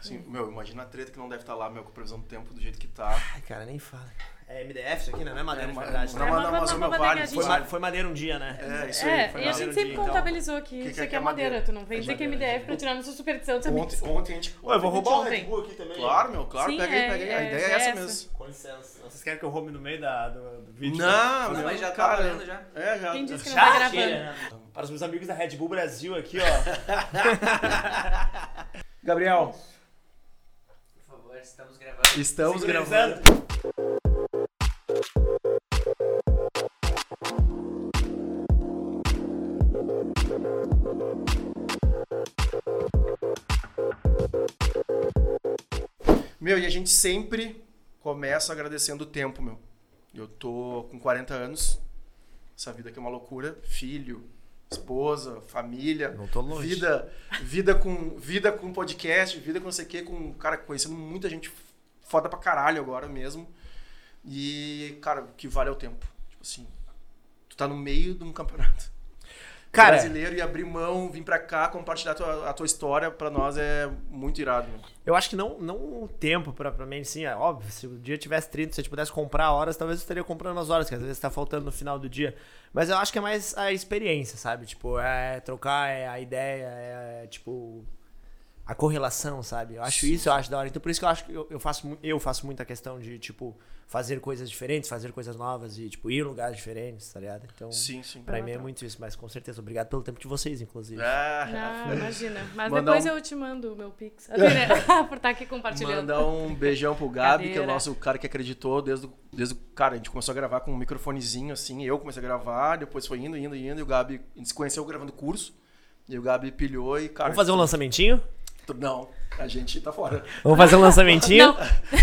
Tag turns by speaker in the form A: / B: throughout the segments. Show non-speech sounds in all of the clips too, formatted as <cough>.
A: Assim, meu, imagina a treta que não deve estar lá, meu, com a previsão do tempo do jeito que tá.
B: Ai, cara, nem fala. É MDF isso aqui, né? Não é madeira
A: É,
B: de verdade.
A: não,
B: né?
A: mas-
C: É,
A: não, mas o meu vale.
B: Foi, ma- foi madeira um dia, né?
A: É, isso aí.
C: É,
A: foi
C: e a gente sempre
A: dia, então.
C: contabilizou que,
A: que
C: isso
A: é
C: aqui é
A: é
C: madeira.
A: madeira?
C: Tu não vem
A: É
C: dizer que é. MDF pra tirar nossa superstição também.
A: Ontem, ontem a gente.
B: Ué, eu vou roubar o. Red Bull aqui também.
A: Claro, meu, claro,
C: Sim,
A: pega aí,
C: é-
A: pega aí. A
C: é-
A: ideia é
C: é
A: essa mesmo.
B: Com licença. Vocês querem que eu roube no meio da, do, do vídeo?
A: Não,
D: Não, mas já tá valendo já.
A: É, já.
C: Quem disse que não
B: Já
C: tá gravando?
B: né? Para os meus amigos da Red Bull Brasil aqui, ó. <laughs> <laughs>
A: Gabriel,
D: Estamos gravando.
A: estamos gravando. Meu, e a gente sempre começa agradecendo o tempo, meu. Eu tô com 40 anos. Essa vida aqui é uma loucura. Filho, esposa, família.
B: Não tô longe.
A: Vida, vida com vida com podcast, vida com não sei o quê, com, cara, conhecendo muita gente foda pra caralho agora mesmo. E, cara, o que vale é o tempo. Tipo assim, tu tá no meio de um campeonato
B: Cara,
A: brasileiro e abrir mão, vir pra cá, compartilhar a tua, a tua história, pra nós é muito irado, meu.
B: eu acho que não, não o tempo, propriamente, sim. É óbvio, se o dia tivesse 30, se a gente pudesse comprar horas, talvez eu estaria comprando as horas, que às vezes tá faltando no final do dia. Mas eu acho que é mais a experiência, sabe? Tipo, é trocar é a ideia, é tipo. A correlação, sabe? Eu acho isso, eu acho da hora. Então por isso que eu acho que eu, eu faço, eu faço muita questão de, tipo, fazer coisas diferentes, fazer coisas novas e, tipo, ir em lugares diferentes, tá ligado? Então,
A: Sim, sim.
B: pra mim é muito isso, mas com certeza. Obrigado pelo tempo de vocês, inclusive.
A: Ah,
C: Não, imagina. <laughs> Mas
A: Mandar
C: depois
A: um-
C: eu te mando o meu pix. <laughs> <laughs> Por estar aqui compartilhando.
A: Mandar um beijão pro Gabi, que é o
C: Cadeira.
A: nosso cara que acreditou desde, o- desde o. Cara, a gente começou a gravar com um microfonezinho assim, eu comecei a gravar, depois foi indo, indo, indo, e o Gabi. A gente se conheceu gravando curso. E o Gabi pilhou e, cara.
B: Vamos fazer um lançamentinho?
A: Não, a gente tá fora.
B: Vamos fazer um lançamentinho?
C: Não,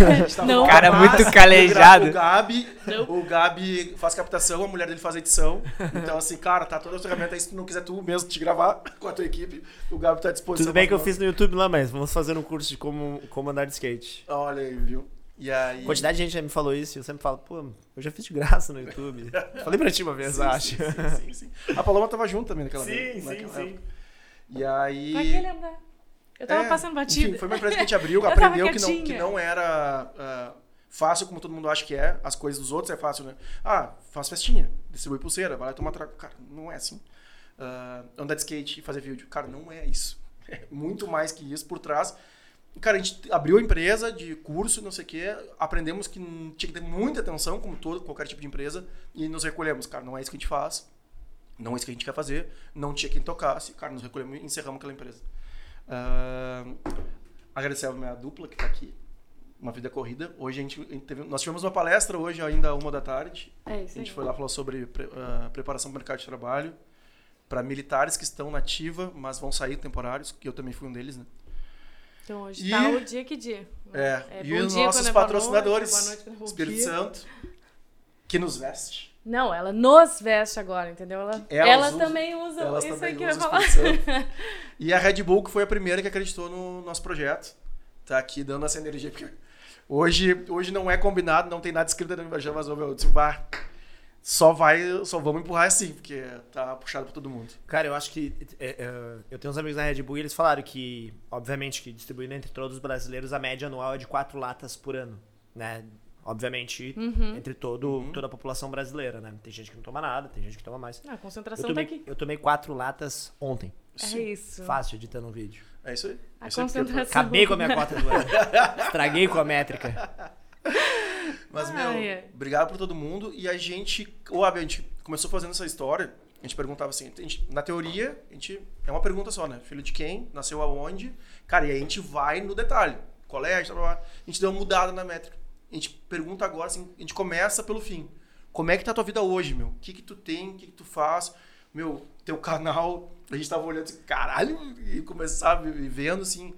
A: A gente tava <laughs>
C: Não.
A: no
D: Cara, muito calejado.
A: O Gabi,
C: Não.
A: o Gabi faz captação, a mulher dele faz edição. Então, assim, cara, tá toda a ferramenta aí. Se tu não quiser tu mesmo te gravar <laughs> com a tua equipe, o Gabi tá à disposição.
B: Tudo bem que eu
A: pra
B: fiz no YouTube lá, mas vamos fazer um curso de como, como andar de skate.
A: Olha aí, viu? E aí.
B: A quantidade de gente já me falou isso e eu sempre falo, pô, eu já fiz de graça no YouTube. <laughs> Falei pra ti uma vez,
A: Sim,
B: acho.
A: sim, sim, sim, sim. A Paloma tava junto também naquela
B: Sim,
A: vez.
B: sim,
A: naquela
B: sim.
A: época. E aí.
C: pra que lembrar? Eu tava
A: É,
C: passando batida.
A: Enfim, foi uma empresa que a gente abriu, <laughs> aprendeu que não, que não era ah, fácil como todo mundo acha que é. As coisas dos outros é fácil, né? Ah, faz festinha, distribui pulseira, vai lá tomar trago. Cara, não é assim. Ah, andar de skate e fazer vídeo. Cara, não é isso. <laughs> É muito mais que isso por trás. Cara, a gente abriu a empresa de curso, não sei o quê, aprendemos que tinha que ter muita atenção, como todo, qualquer tipo de empresa, e nos recolhemos. Cara, não é isso que a gente faz, não é isso que a gente quer fazer, não tinha quem tocasse. Cara, nos recolhemos e encerramos aquela empresa. Ah, agradecer a minha dupla que está aqui, uma vida corrida. Hoje a gente, teve, nós tivemos uma palestra hoje ainda uma da tarde.
C: É isso
A: A gente
C: aí.
A: foi lá falar sobre ah, preparação para o mercado de trabalho para militares que estão na ativa, mas vão sair temporários, que eu também fui um deles, né?
C: Então hoje
A: E-
C: tá o dia que dia.
A: É, e
C: bom
A: os nossos
C: é boa
A: patrocinadores,
C: noite, boa noite é bom
A: Espírito
C: dia.
A: Santo, que nos veste.
C: Não, ela nos veste agora, entendeu? Ela,
A: Elas
C: elas
A: usam-
C: também usam
A: Elas
C: isso
A: também
C: aí que eu ia falar. <laughs>
A: E a Red Bull, que foi a primeira que acreditou no nosso projeto. Tá aqui dando essa energia. Porque hoje, hoje não é combinado, não tem nada escrito no meu mas eu disse, "Vá, só vai, só vamos empurrar assim, porque tá puxado pra todo mundo.
B: Cara, eu acho que. é, é, eu tenho uns amigos na Red Bull e eles falaram que, obviamente, que distribuindo entre todos os brasileiros, a média anual é de quatro latas por ano. Né? Obviamente,
C: Uhum.
B: entre todo, toda a população brasileira, né? Tem gente que não toma nada, tem gente que toma mais.
C: Ah, a
B: Eu
C: concentração tá
B: tomei,
C: aqui.
B: eu tomei quatro latas ontem.
C: É
A: Sim.
C: isso.
B: Fácil, editando um vídeo.
A: É isso aí.
C: A
A: É isso aí, porque-
C: concentração.
B: Acabei com a minha cota do ano. <laughs> Estraguei com a métrica.
A: Mas,
C: Ah,
A: meu,
C: é.
A: obrigado por todo mundo. E a gente, o a gente começou fazendo essa história. A gente perguntava assim, a gente- na teoria, a gente é uma pergunta só, né? Filho de quem? Nasceu aonde? Cara, e aí a gente vai no detalhe. Colégio, blá, blá, blá. a gente deu uma mudada na métrica. A gente pergunta agora, assim, a gente começa pelo fim. Como é que tá a tua vida hoje, meu? O que que tu tem? O que que tu faz? Meu, teu canal, a gente tava olhando assim, caralho, e começava e vendo assim.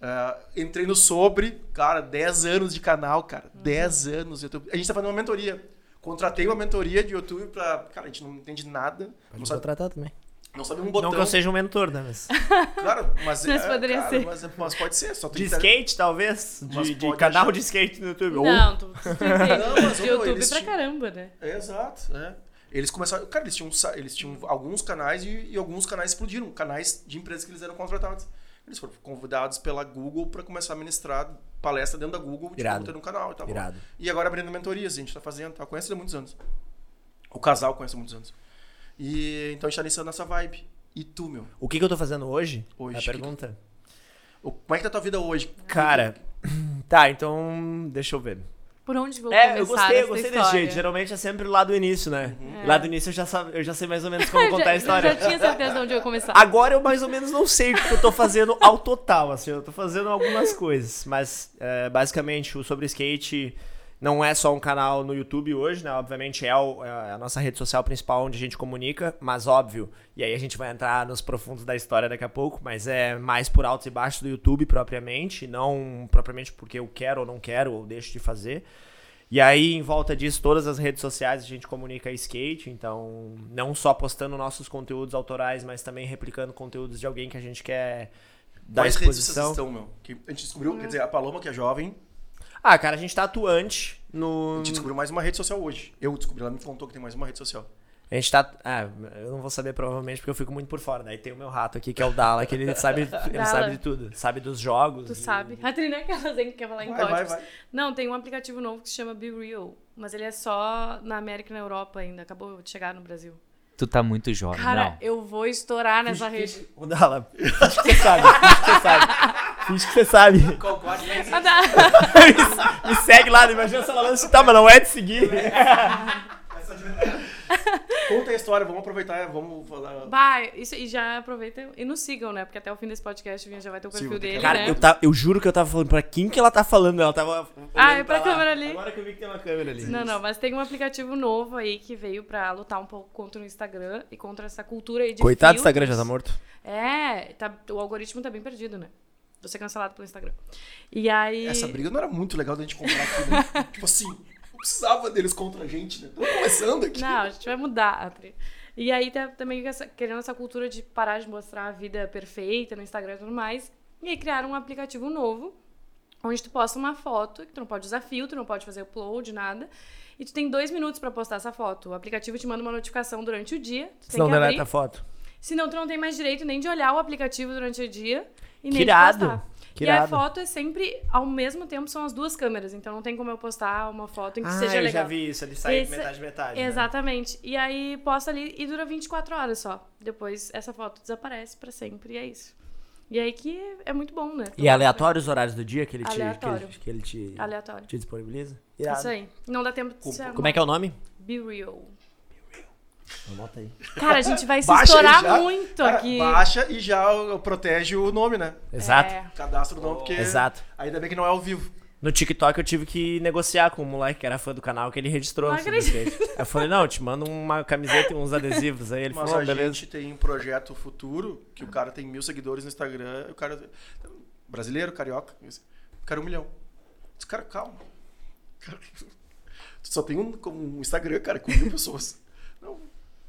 A: ah, entrei no sobre, cara, 10 anos de canal, cara. 10 anos. de YouTube. A gente tá fazendo uma mentoria. Contratei uma mentoria de YouTube pra. Cara, a gente não entende nada. Não
B: Pode
A: sabe,
B: contratar também.
A: Não sabe um botão.
B: Não que eu seja um mentor, né? Mas... <laughs>
A: Claro, mas,
C: Mas
A: é,
C: poderia
A: cara,
C: ser.
A: Mas, mas pode ser. Só tem
B: De skate, talvez?
A: Mas
B: De, de canal
A: achar-
B: de skate no YouTube. Ou-
C: Não, tu,
A: Não, mas,
C: de YouTube
A: eles
C: pra
A: tinham-
C: caramba, né?
A: É, exato, é. Eles começaram. Cara, eles tinham, eles tinham alguns canais e, e alguns canais explodiram. Canais de empresas que eles eram contratados. Eles foram convidados pela Google para começar a ministrar palestra dentro da Google, tipo,
B: Irado.
A: ter um canal e tal.
B: Irado.
A: E agora abrindo mentorias, a gente tá fazendo, tá conhecendo há muitos anos. O casal conhece há muitos anos. E então a gente tá nessa, nessa vibe. E tu, meu?
B: O que, que eu tô fazendo hoje?
A: Hoje,
B: É a
A: que que-
B: pergunta.
A: O- Como é que tá a tua vida hoje?
B: Cara, <clears throat> tá, então deixa eu ver.
C: Por onde vou
B: É, eu
C: começar
B: gostei, eu
C: essa
B: gostei desse jeito. Geralmente é sempre lá do início, né?
C: É.
B: Lá do início eu já, sabe, eu já sei mais ou menos como <laughs> contar
C: já,
B: a história.
C: Eu já tinha certeza de onde eu ia começar.
B: Agora eu mais ou menos não sei o que eu tô fazendo ao total, assim, eu tô fazendo algumas coisas, mas é, basicamente o Sobre Skate não é só um canal no YouTube hoje, né? Obviamente é, o- é a nossa rede social principal onde a gente comunica, mas óbvio, e aí a gente vai entrar nos profundos da história daqui a pouco, mas é mais por altos e baixos do YouTube propriamente, não propriamente porque eu quero ou não quero ou deixo de fazer. E aí, em volta disso, todas as redes sociais a gente comunica skate, então não só postando nossos conteúdos autorais, mas também replicando conteúdos de alguém que a gente quer dar
A: Quais redes vocês
B: exposição.
A: estão, meu? Que a gente descobriu, quer dizer, a Paloma, que é jovem,
B: Ah, cara, a gente tá atuante
A: a
B: no.
A: gente descobriu mais uma rede social hoje. Eu descobri, ela me contou que tem mais uma rede social.
B: A gente tá. Ah, eu não vou saber provavelmente porque eu fico muito por fora. Daí tem o meu rato aqui, que é o Dala, que ele sabe, ele <laughs> sabe de tudo. Sabe dos jogos.
C: Tu
B: e-
C: sabe. A Trina é aquela que quer falar em
A: Vai, vai,
C: códigos.
A: vai.
C: Não, tem um aplicativo novo que se chama Be Real. Mas ele é só na América e na Europa ainda. Acabou de chegar no Brasil.
D: Tu tá muito jovem.
C: Cara,
D: não.
C: eu vou estourar nessa rede.
B: O Dala, finge que você sabe, finge que você sabe. Finge que você sabe.
C: Ah, tá. <laughs>
B: Me segue lá, imagina se ela lança. Tá, mas não é de seguir.
A: Conta a história, vamos aproveitar, vamos falar.
C: Vai, isso, e já aproveita e nos sigam, né? Porque até o fim desse podcast já vai ter o
A: Sim,
C: perfil
A: ter
C: dele,
B: Cara,
C: né?
B: eu, tá, eu juro que eu tava falando pra quem que ela tá falando. Ela tava.
C: Ah, é pra
B: lá.
C: câmera ali.
B: Agora que eu vi que tem uma câmera ali.
C: Não, não, mas tem um aplicativo novo aí que veio pra lutar um pouco contra o Instagram e contra essa cultura aí de
B: Coitado do. Instagram, já tá morto.
C: É, tá- o algoritmo tá bem perdido, né? Vou ser cancelado pelo Instagram. E aí...
A: Essa briga não era muito legal da gente comprar aqui, né? <laughs> tipo assim, não precisava deles contra a gente, né? Estamos começando aqui.
C: Não, a gente vai mudar. Atri. E aí tá também essa- querendo essa cultura de parar de mostrar a vida perfeita no Instagram e tudo mais. E aí criaram um aplicativo novo, onde tu posta uma foto, que tu não pode usar filtro, não pode fazer upload, nada. E tu tem dois minutos pra postar essa foto. O aplicativo te manda uma notificação durante o dia. Tu
B: Se
C: tem
B: não
C: que
B: deleta
C: abrir.
B: a foto.
C: Senão tu não tem mais direito nem de olhar o aplicativo durante o dia e nem
B: Que
C: de
B: irado.
C: postar.
B: Que
C: e a
B: irado.
C: foto é sempre, ao mesmo tempo, são as duas câmeras. Então não tem como eu postar uma foto em que
B: Ah,
C: seja
B: eu
C: legal.
B: já vi isso. Ele sai
C: Esse-
B: metade metade. né?
C: Exatamente. E aí posta ali e dura 24 horas só. Depois essa foto desaparece pra sempre e é isso. E aí que é muito bom, né?
B: E é aleatório os horários do dia que ele te, que
C: Aleatório.
B: ele, que ele te,
C: Aleatório.
B: te disponibiliza?
C: Isso aí. Não dá tempo de
A: Como-
C: se
B: Como é que é o nome?
C: Be real.
B: Anota aí.
C: Cara, a gente vai se
A: Baixa
C: estourar
A: já.
C: muito
A: Cara,
C: aqui.
A: Baixa e já protege o nome, né?
B: Exato.
C: É.
A: Cadastra o nome, porque.
B: Exato.
A: Ainda bem que não é ao vivo.
B: No TikTok eu tive que negociar com um moleque que era fã do canal que ele registrou.
C: Não.
B: Aí eu falei, não, eu te mando uma camiseta e uns adesivos. Aí ele
A: Mas
B: falou,
A: a
B: beleza.
A: gente tem um projeto futuro que o cara tem mil seguidores no Instagram. O cara. Brasileiro, carioca. O cara um milhão. Esse cara, calma. Cara, <laughs> tu só tem um, um Instagram, cara, com mil pessoas. Não,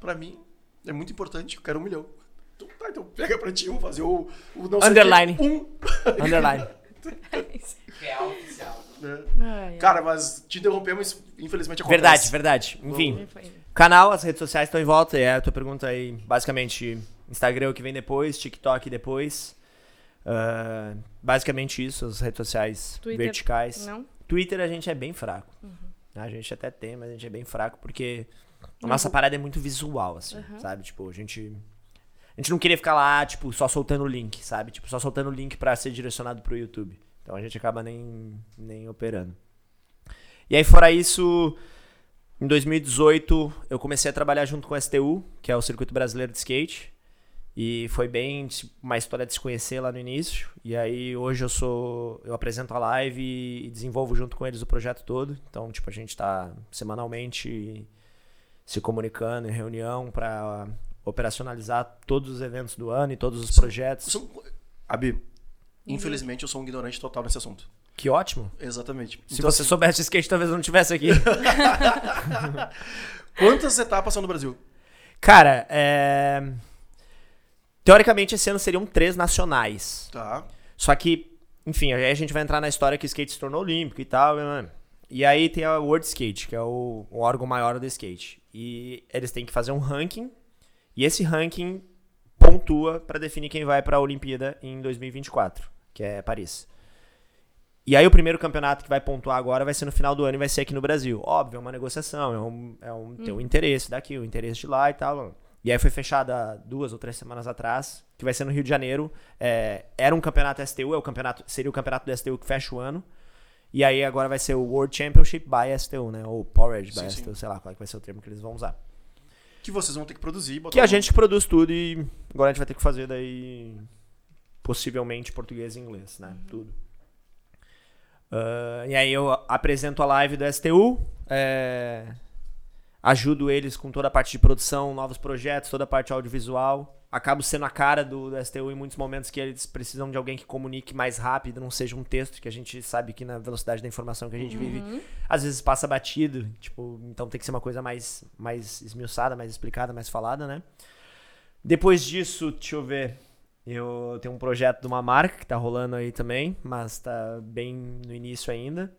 A: pra mim, é muito importante. Eu quero um milhão. Então, tá, então pega pra ti um, fazer o, o não sei o quê,
B: Underline.
A: Um. <laughs>
B: Underline. <laughs>
D: Real oficial.
A: né? Cara, mas te interrompemos, infelizmente acontece.
B: Verdade, verdade. Enfim.
C: Foi.
B: Canal, as redes sociais estão em volta. É a tua pergunta aí, basicamente, Instagram é o que vem depois, TikTok depois. Ah, basicamente isso, as redes sociais
C: Twitter,
B: verticais.
C: Não?
B: Twitter a gente é bem fraco. A gente até tem, mas a gente é bem fraco porque a
C: Uhum.
B: nossa parada é muito visual, assim,
C: Uhum.
B: sabe? Tipo, a gente. A gente não queria ficar lá, tipo, só soltando o link, sabe? Tipo, só soltando o link pra ser direcionado pro YouTube. Então a gente acaba nem, nem operando. E aí, fora isso, em 2018, eu comecei a trabalhar junto com o STU, que é o Circuito Brasileiro de Skate. E foi bem uma história de se conhecer lá no início. E aí hoje eu sou. Eu apresento a live e desenvolvo junto com eles o projeto todo. Então, tipo, a gente tá semanalmente se comunicando em reunião para operacionalizar todos os eventos do ano e todos os
A: São-
B: projetos.
A: São- Abi, infelizmente eu sou um ignorante total nesse assunto.
B: Que ótimo.
A: Exatamente.
B: Se
A: Então,
B: você soubesse de skate, talvez eu não tivesse aqui. <laughs>
A: Quantas etapas são no Brasil?
B: Cara, é... teoricamente esse ano seriam três nacionais.
A: Tá.
B: Só que, enfim, aí a gente vai entrar na história que o skate se tornou olímpico e tal. né? E aí tem a World Skate, que é o, o órgão maior do skate. E eles têm que fazer um ranking. E esse ranking pontua pra definir quem vai pra Olimpíada em 2024, que é Paris. E aí o primeiro campeonato que vai pontuar agora vai ser no final do ano e vai ser aqui no Brasil. Óbvio, é uma negociação, é um, é um tem um interesse daqui, o um interesse de lá e tal. E aí foi fechada duas ou três semanas atrás, que vai ser no Rio de Janeiro. É, era um campeonato STU, é o campeonato, seria o campeonato do STU que fecha o ano. E aí agora vai ser o World Championship by STU, né? Ou Powered by
A: Sim, sim.
B: STU, sei lá qual é que vai ser o termo que eles vão usar.
A: Que vocês vão ter que produzir.
B: Que a gente produz tudo e agora a gente vai ter que fazer daí possivelmente português e inglês, né? Tudo. Ah, e aí eu apresento a live do STU, é, ajudo eles com toda a parte de produção, novos projetos, toda a parte audiovisual. Acabo sendo a cara do, do STU em muitos momentos que eles precisam de alguém que comunique mais rápido, não seja um texto, que a gente sabe que na velocidade da informação que a gente vive, às vezes passa batido, tipo, então tem que ser uma coisa mais, mais esmiuçada, mais explicada, mais falada, né? Depois disso, deixa eu ver, eu tenho um projeto de uma marca que tá rolando aí também, mas tá bem no início ainda.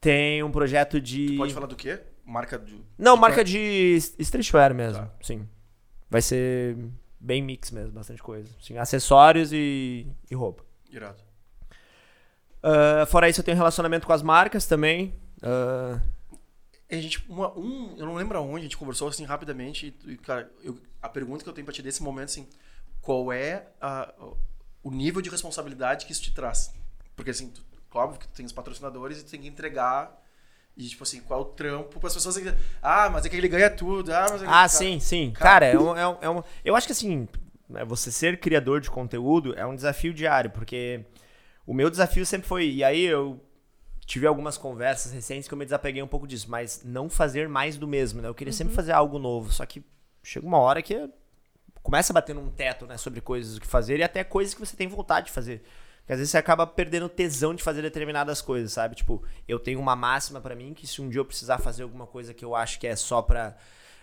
B: Tem um projeto de...
A: Pode falar do quê? Marca de.
B: Não,
A: de
B: marca
A: qual-
B: de streetwear mesmo,
A: Tá.
B: sim. Vai ser bem mix mesmo, bastante coisa. Sim, acessórios e, e roupa.
A: Irado.
B: Ah, fora isso, eu tenho relacionamento com as marcas também.
A: E a gente, uma- um, eu não lembro aonde, a gente conversou assim rapidamente. E, cara, eu- a pergunta que eu tenho pra ti desse momento, assim, qual é a- o nível de responsabilidade que isso te traz? Porque, assim, tu, óbvio que tu tem os patrocinadores e tu tem que entregar. E, tipo assim, qual é o trampo para as pessoas. que- Ah, mas é que ele ganha tudo. Ah, mas é que.
B: Ah,
A: cara,
B: sim, sim.
A: cara-
B: Cara, é um, é, um, é um- Eu acho que assim, né, você ser criador de conteúdo é um desafio diário, porque o meu desafio sempre foi. E aí eu tive algumas conversas recentes que eu me desapeguei um pouco disso, mas não fazer mais do mesmo, né? Eu queria sempre fazer algo novo, só que chega uma hora que começa a bater num teto, né, sobre coisas que fazer e até coisas que você tem vontade de fazer. Porque às vezes você acaba perdendo tesão de fazer determinadas coisas, sabe? Tipo, eu tenho uma máxima pra mim que se um dia eu precisar fazer alguma coisa que eu acho que é só pra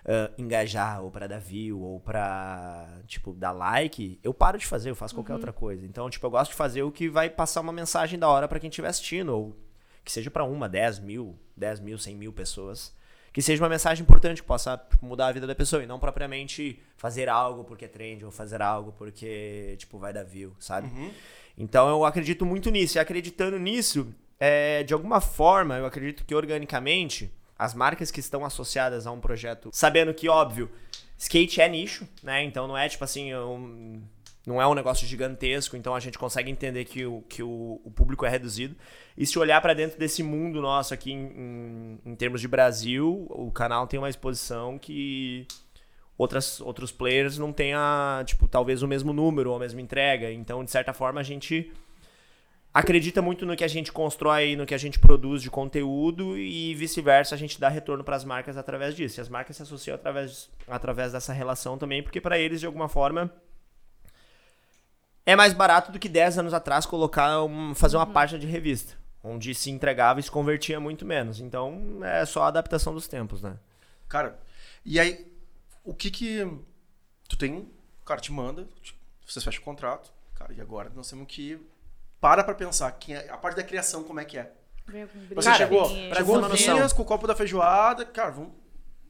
B: ah, engajar, ou pra dar view, ou pra, tipo, dar like, eu paro de fazer, eu faço qualquer outra coisa. Então, tipo, eu gosto de fazer o que vai passar uma mensagem da hora pra quem estiver assistindo, ou que seja pra uma, 10 mil, 10 mil, 100 mil pessoas. Que seja uma mensagem importante, que possa mudar a vida da pessoa, e não propriamente fazer algo porque é trend, ou fazer algo porque, tipo, vai dar view, sabe? Então eu acredito muito nisso. E acreditando nisso, é, de alguma forma, eu acredito que organicamente, as marcas que estão associadas a um projeto, sabendo que, óbvio, skate é nicho, né? Então não é tipo assim, um- não é um negócio gigantesco, então a gente consegue entender que o, que o, o público é reduzido. E se olhar pra dentro desse mundo nosso aqui em, em, em termos de Brasil, o canal tem uma exposição que outras, outros players não tenha, tipo, talvez o mesmo número ou a mesma entrega. Então, de certa forma, a gente acredita muito no que a gente constrói, no que a gente produz de conteúdo e vice-versa, a gente dá retorno para as marcas através disso. E as marcas se associam através, através dessa relação também, porque para eles, de alguma forma, é mais barato do que 10 anos atrás colocar um, fazer uma página de revista, onde se entregava e se convertia muito menos. Então, é só a adaptação dos tempos, né?
A: Cara, e aí, o que que. Tu tem. O cara te manda, vocês fecham o contrato. Cara, e agora nós temos que. Para pra pensar. Quem é, a parte da criação, como é que é? Você
B: Cara,
A: chegou, chegou
B: noção.
A: com o copo da feijoada. Cara, vamos.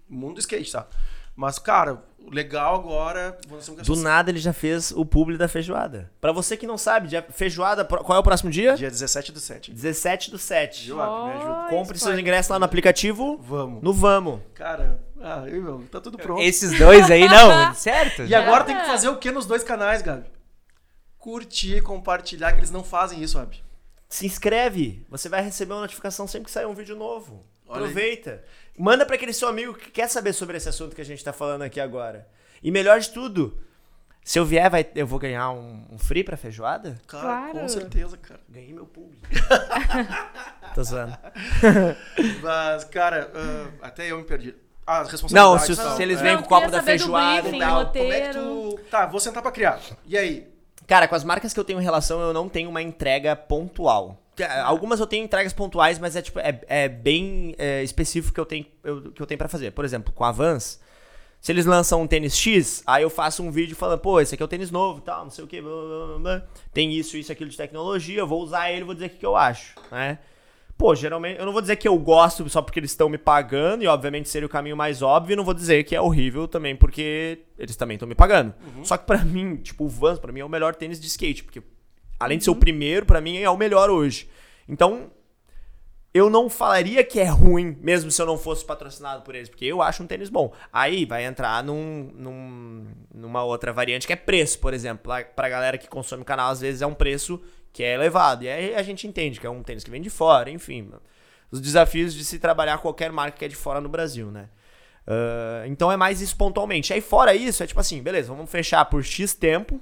A: Mundo do skate, tá? Mas, cara, o legal agora.
B: Do nada ele já fez o publi da feijoada. Pra você que não sabe, dia- feijoada, qual é o próximo dia?
A: Dia 17 do 7.
B: 17 do 7.
A: Viu, Ab? Me ajuda.
B: Compre seus ingressos lá no aplicativo,
A: Vamos.
B: no Vamos.
A: Cara, ah, eu, meu, tá tudo pronto.
D: Esses dois aí, não, <laughs> certo?
A: E agora tem que fazer o que nos dois canais, Gabi? Curtir, compartilhar, que eles não fazem isso, Gabi.
B: Se inscreve, você vai receber uma notificação sempre que sair um vídeo novo.
A: Olha aí.
B: Aproveita. Manda pra aquele seu amigo que quer saber sobre esse assunto que a gente tá falando aqui agora. E melhor de tudo, se eu vier, vai, eu vou ganhar um, um free pra feijoada?
A: Cara,
C: Claro.
A: com certeza, cara.
B: Ganhei meu publi. <laughs> Tô zoando.
A: Mas, cara, ah, até eu me perdi. Ah, as
B: Não,
A: responsabilidades.
B: se,
A: e tal.
B: se eles
A: É.
B: vêm
C: Não,
B: com o copo da feijoada
C: briefing,
B: e tal.
A: Como é que tu. Tá, vou sentar pra criar. E aí?
B: Cara, com as marcas que eu tenho relação, eu não tenho uma entrega pontual. Ah, Algumas eu tenho entregas pontuais, mas é tipo é, é bem é, específico que eu tenho eu- que eu tenho para fazer. Por exemplo, com a Vans, se eles lançam um tênis X, aí eu faço um vídeo falando, pô, esse aqui é o tênis novo, e tal, não sei o que, blá, blá, blá, blá. tem isso, isso, aquilo de tecnologia, eu vou usar ele, vou dizer o que que eu acho, né? Pô, geralmente, eu não vou dizer que eu gosto só porque eles estão me pagando, e obviamente seria o caminho mais óbvio, e não vou dizer que é horrível também porque eles também estão me pagando. Só que pra mim, tipo, o Vans, pra mim é o melhor tênis de skate, porque além de ser o primeiro, pra mim é o melhor hoje. Então, eu não falaria que é ruim, mesmo se eu não fosse patrocinado por eles, porque eu acho um tênis bom. Aí vai entrar num, num- numa outra variante que é preço, por exemplo. Pra- Pra galera que consome o canal, às vezes é um preço que é elevado. E aí a gente entende que é um tênis que vem de fora, enfim. Os desafios de se trabalhar qualquer marca que é de fora no Brasil, né? Ah, então é mais isso pontualmente. Aí fora isso, é tipo assim, beleza, vamos fechar por X tempo.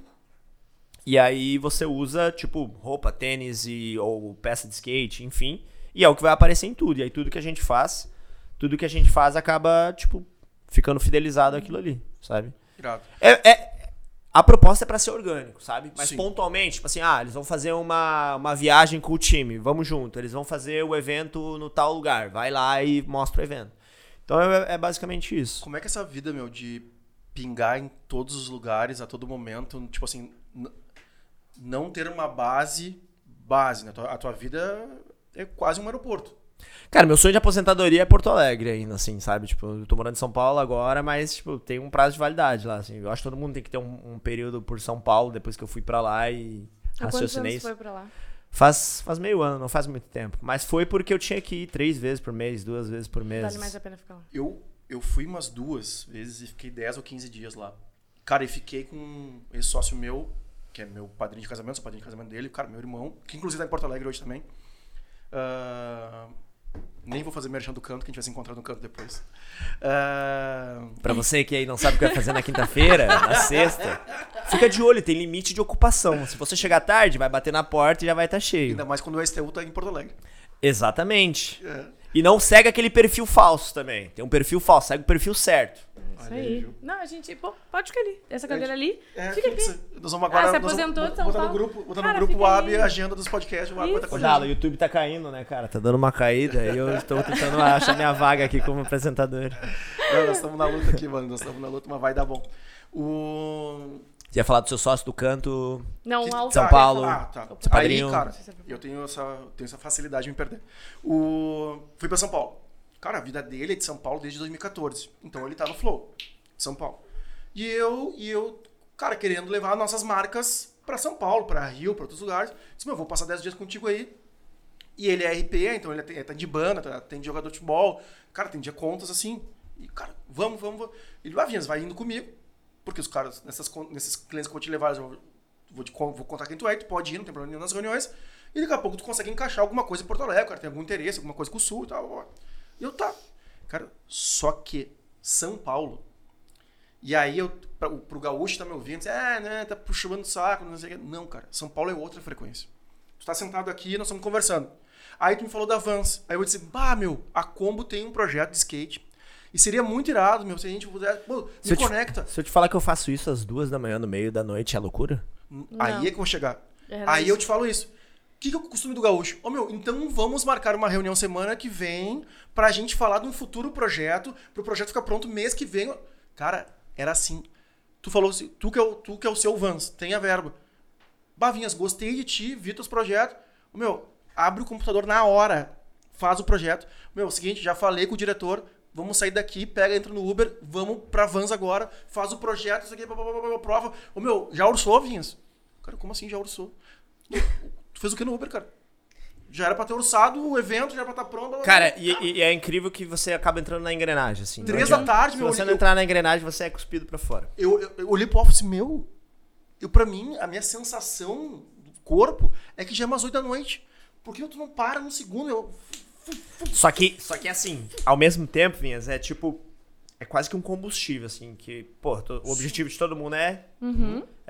B: E aí você usa, tipo, roupa, tênis e, ou peça de skate, enfim. E é o que vai aparecer em tudo. E aí tudo que a gente faz, tudo que a gente faz acaba, tipo, ficando fidelizado àquilo ali, sabe?
A: Irado.
B: É, é- a proposta é pra ser orgânico, sabe? Mas
A: Sim.
B: pontualmente, tipo assim, ah, eles vão fazer uma, uma viagem com o time, vamos junto. Eles vão fazer o evento no tal lugar, vai lá e mostra o evento. Então é, é basicamente isso.
A: Como é que é essa vida, meu, de pingar em todos os lugares, a todo momento, tipo assim, não ter uma base, base, né? A tua, a tua vida é quase um aeroporto.
B: Cara, meu sonho de aposentadoria é Porto Alegre ainda, assim, sabe? Tipo, eu tô morando em São Paulo agora, mas, tipo, tem um prazo de validade lá, assim. Eu acho que todo mundo tem que ter um, um período por São Paulo, depois que eu fui pra lá e
C: Há
B: raciocinei
C: anos
B: isso.
C: foi pra lá?
B: Faz, faz meio ano, não faz muito tempo. Mas foi porque eu tinha que ir três vezes por mês, duas vezes por mês.
C: Vale mais a pena ficar lá.
A: Eu, eu fui umas duas vezes e fiquei 10 ou 15 dias lá. Cara, e fiquei com esse sócio meu, que é meu padrinho de casamento, sou padrinho de casamento dele, cara, meu irmão, que inclusive tá em Porto Alegre hoje também. Ah, nem vou fazer merchan do canto, que a gente vai se encontrar no canto depois. Ah,
B: Pra você que aí não sabe o que vai fazer na quinta-feira, <laughs> na sexta, fica de olho, tem limite de ocupação. Se você chegar tarde, vai bater na porta e já vai estar cheio.
A: ainda mais quando o STU tá em Porto Alegre.
B: Exatamente.
A: É.
B: E não segue aquele perfil falso também. Tem um perfil falso, segue o perfil certo.
C: Isso
A: Olha aí,
C: aí. Não, a gente, pô, pode ficar ali. Essa cadeira ali.
A: É,
C: Fica aqui.
A: Nós vamos agora.
C: Ah, se
A: nós
C: aposentou
A: vamos
C: de São
A: botar no
C: Paulo?
A: grupo, botar no grupo o
C: fica
A: AB,
C: aí.
A: a agenda dos podcasts, o AB estar com a
B: o. YouTube tá caindo, né, cara? Tá dando uma caída e eu estou tentando achar minha vaga aqui como apresentador.
A: Não, nós estamos na luta aqui, mano. Nós estamos na luta, mas vai dar bom. O.
B: Você ia falar do seu sócio do canto.
C: Não,
A: Que-.
B: São
A: Tá,
B: Paulo,
A: Ah, tá.
B: seu
A: Aí,
B: padrinho.
A: cara, eu tenho essa, tenho essa facilidade de me perder. O... Fui pra São Paulo. Cara, a vida dele é de São Paulo desde 2014. Então ele tá no Flow, São Paulo. E eu, e eu cara, querendo levar nossas marcas pra São Paulo, pra Rio, pra outros lugares. Disse, meu, vou passar 10 dias contigo aí. E ele é RP, então ele é- tá de banda, tá- tem de jogador de futebol. Cara, tem dia contas assim. E, cara, vamos, vamos, vamos. Ele vai, Vinhas, vai indo comigo. Porque os caras, nessas, nesses clientes que eu vou te levar, eu vou, te, vou contar quem tu é, tu pode ir, não tem problema nenhum nas reuniões. E daqui a pouco tu consegue encaixar alguma coisa em Porto Alegre, cara, tem algum interesse, alguma coisa com o Sul e tal. E eu tá. Cara, só que São Paulo. E aí eu, pra, o- pro gaúcho tá me ouvindo, diz, é, né, tá puxando o saco, não sei o quê. Não, cara, São Paulo é outra frequência. Tu tá sentado aqui, nós estamos conversando. Aí tu me falou da Vans. Aí eu disse, bah, meu, a Combo tem um projeto de skate. E seria muito irado, meu, se a gente puder. Pô,
B: Se
A: me
B: eu te-
A: conecta.
B: Se eu te falar que eu faço isso às duas da manhã, no meio da noite, é loucura?
A: Aí
C: Não.
A: é que eu vou chegar.
C: É,
A: Aí eu te falo isso. Que, que é o costume do gaúcho? Ô meu, então vamos marcar uma reunião semana que vem pra gente falar de um futuro projeto, pro projeto ficar pronto mês que vem. Cara, era assim. Tu falou assim, tu que é o, tu que é o seu Vans, tem a verba. Bavinhas, gostei de ti, vi teus projetos. Ô, meu, abre o computador na hora, faz o projeto. Meu, é o seguinte, já falei com o diretor, vamos sair daqui, pega, entra no Uber, vamos pra Vans agora, faz o projeto, isso aqui, blá, blá, blá, blá, prova. Ô, meu, já orçou, Vinhas? Cara, como assim já orçou? Fez o que no Uber, cara? Já era pra ter orçado o evento, já era pra estar pronto. blá, blá, blá.
B: Cara, e, e- é incrível que você acaba entrando na engrenagem, assim.
A: Três da tarde,
B: Se
A: meu,
B: você
A: eu-
B: não entrar na engrenagem, você é cuspido pra fora.
A: eu, eu, eu olhei pro office, meu, eu, pra mim, a minha sensação do corpo é que já é umas 8 da noite. Porque tu não para um segundo, eu...
B: Só que, só que assim, ao mesmo tempo, Vinhas, é tipo. É quase que um combustível, assim, que, pô, o objetivo de todo mundo é,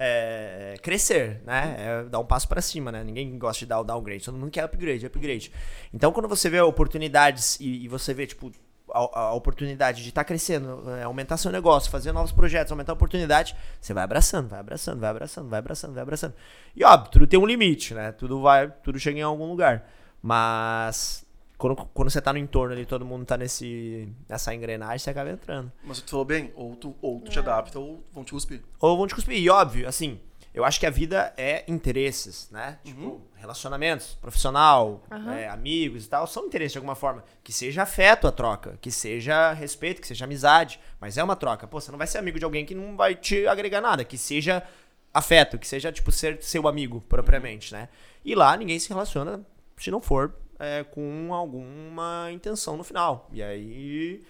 B: é crescer, né? É dar um passo pra cima, né? Ninguém gosta de dar o downgrade, todo mundo quer upgrade, upgrade. Então, quando você vê oportunidades e, e você vê, tipo, a, a oportunidade de estar crescendo, é, aumentar seu negócio, fazer novos projetos, aumentar a oportunidade, você vai abraçando, vai abraçando, vai abraçando, vai abraçando, vai abraçando. E óbvio, tudo tem um limite, né? Tudo vai, tudo chega em algum lugar. Mas quando, quando você tá no entorno ali, todo mundo tá nesse, nessa engrenagem, você acaba entrando.
A: Mas tu falou bem, ou tu, ou tu te adapta, ou vão te cuspir.
B: Ou vão te cuspir. E óbvio, assim, Eu acho que a vida é interesses, né?
A: Uhum.
B: Tipo, relacionamentos, profissional,
C: Aham.
B: é, amigos e tal, são interesses de alguma forma. Que seja afeto a troca, que seja respeito, que seja amizade, mas é uma troca. Pô, você não vai ser amigo de alguém que não vai te agregar nada, que seja afeto, que seja, tipo, ser seu amigo, propriamente, né? E lá ninguém se relaciona se não for é, com alguma intenção no final. E aí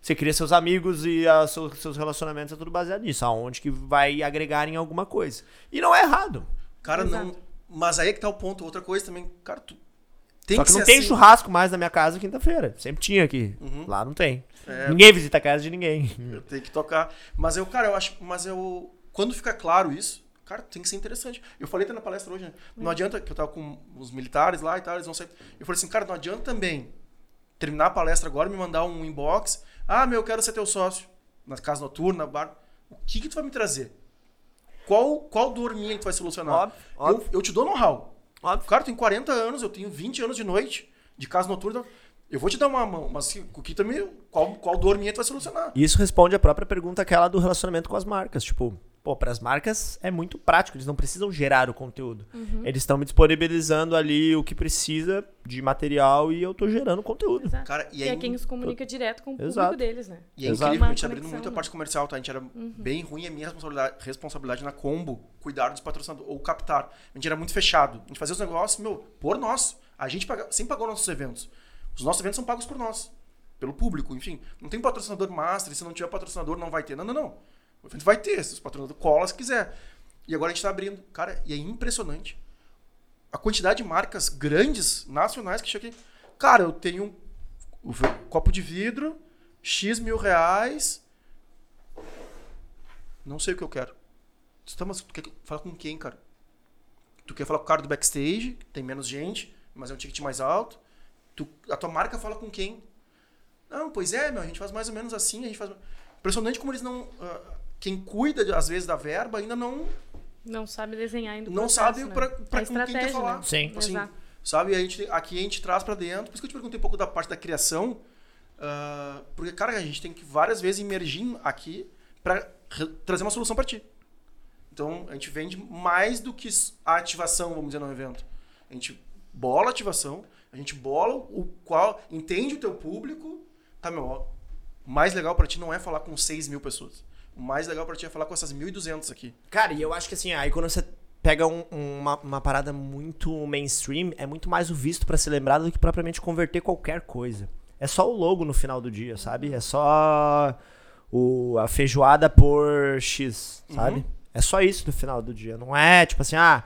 B: você cria seus amigos e a seus, seus relacionamentos é tudo baseado nisso, aonde que vai agregar em alguma coisa. E não é errado.
A: Cara,
C: Exato.
A: não. Mas aí é que tá o ponto. Outra coisa também, cara, tu. Tem
B: Só que,
A: ser
B: não tem
A: assim.
B: churrasco mais na minha casa quinta-feira. Sempre tinha aqui.
A: Uhum.
B: Lá não tem.
A: É.
B: Ninguém visita a casa de ninguém.
A: Eu tenho que tocar. Mas eu, cara, eu acho. Mas eu. Quando fica claro isso, cara, tem que ser interessante. Eu falei até na palestra hoje, né? Não adianta, que eu tava com os militares lá e tal, eles vão sair. Eu falei assim, cara, não adianta também terminar a palestra agora, me mandar um inbox. Ah, meu, eu quero ser teu sócio. Na casa noturna, bar. O que que tu vai me trazer? Qual, qual dor minha que tu vai solucionar?
B: Óbvio, óbvio.
A: Eu, eu te dou know-how.
B: Óbvio.
A: Cara, eu tenho 40 anos, eu tenho 20 anos de noite, de casa noturna. Eu vou te dar uma mão, mas o que também. Qual, qual dor minha tu vai solucionar?
B: E Isso responde a própria pergunta aquela do relacionamento com as marcas. Tipo, pô, para as marcas é muito prático, eles não precisam gerar o conteúdo. Eles estão me disponibilizando ali o que precisa de material e eu tô gerando conteúdo.
C: Exato.
A: Cara, e
C: E
A: aí-
C: é quem se comunica direto com o público
B: Exato.
C: deles, né?
A: E é
B: Exato.
A: incrível, a gente abrindo muito a parte comercial, tá? A gente era bem ruim, a minha responsabilidade, responsabilidade na Combo, cuidar dos patrocinadores, ou captar. A gente era muito fechado. A gente fazia os negócios, meu, por nós. A gente paga, sempre pagou nossos eventos. Os nossos eventos são pagos por nós, pelo público, enfim. Não tem patrocinador master, e se não tiver patrocinador, não vai ter. Não, não, não. O evento vai ter, se os patrocinadores cola se quiser. E agora a gente tá abrindo. Cara, e é impressionante. A quantidade de marcas grandes, nacionais, que chega aqui. Cara, eu tenho um copo de vidro, X mil reais. Não sei o que eu quero. Tu, tá, mas tu quer falar com quem, cara? Tu quer falar com o cara do backstage, tem menos gente, mas é um ticket mais alto. Tu, a tua marca fala com quem? Não, pois é, meu, a gente faz mais ou menos assim, a gente faz. Impressionante como eles não. ah, quem cuida, às vezes, da verba ainda não,
C: Não sabe desenhar ainda o
A: não
C: processo,
A: sabe
C: né?
A: pra,
C: É
A: com quem quer
C: estratégia,
A: falar.
C: né?
B: Sim.
A: Assim,
C: Exato.
A: sabe? A gente, aqui a gente traz pra dentro. Por isso que eu te perguntei um pouco da parte da criação. ah, porque, cara, a gente tem que várias vezes emergir aqui pra re- trazer uma solução pra ti. Então, a gente vende mais do que a ativação, vamos dizer, no evento. A gente bola a ativação, a gente bola o qual, entende o teu público. Tá, meu, ó, o mais legal pra ti não é falar com 6 mil pessoas. O mais legal pra ti é falar com essas 1.200 aqui.
B: Cara, e eu acho que assim, aí quando você pega um- uma, uma parada muito mainstream, é muito mais o visto pra ser lembrado do que propriamente converter qualquer coisa. É só o logo no final do dia, sabe? É só o, a feijoada por X, sabe? É só isso no final do dia. Não é tipo assim, ah,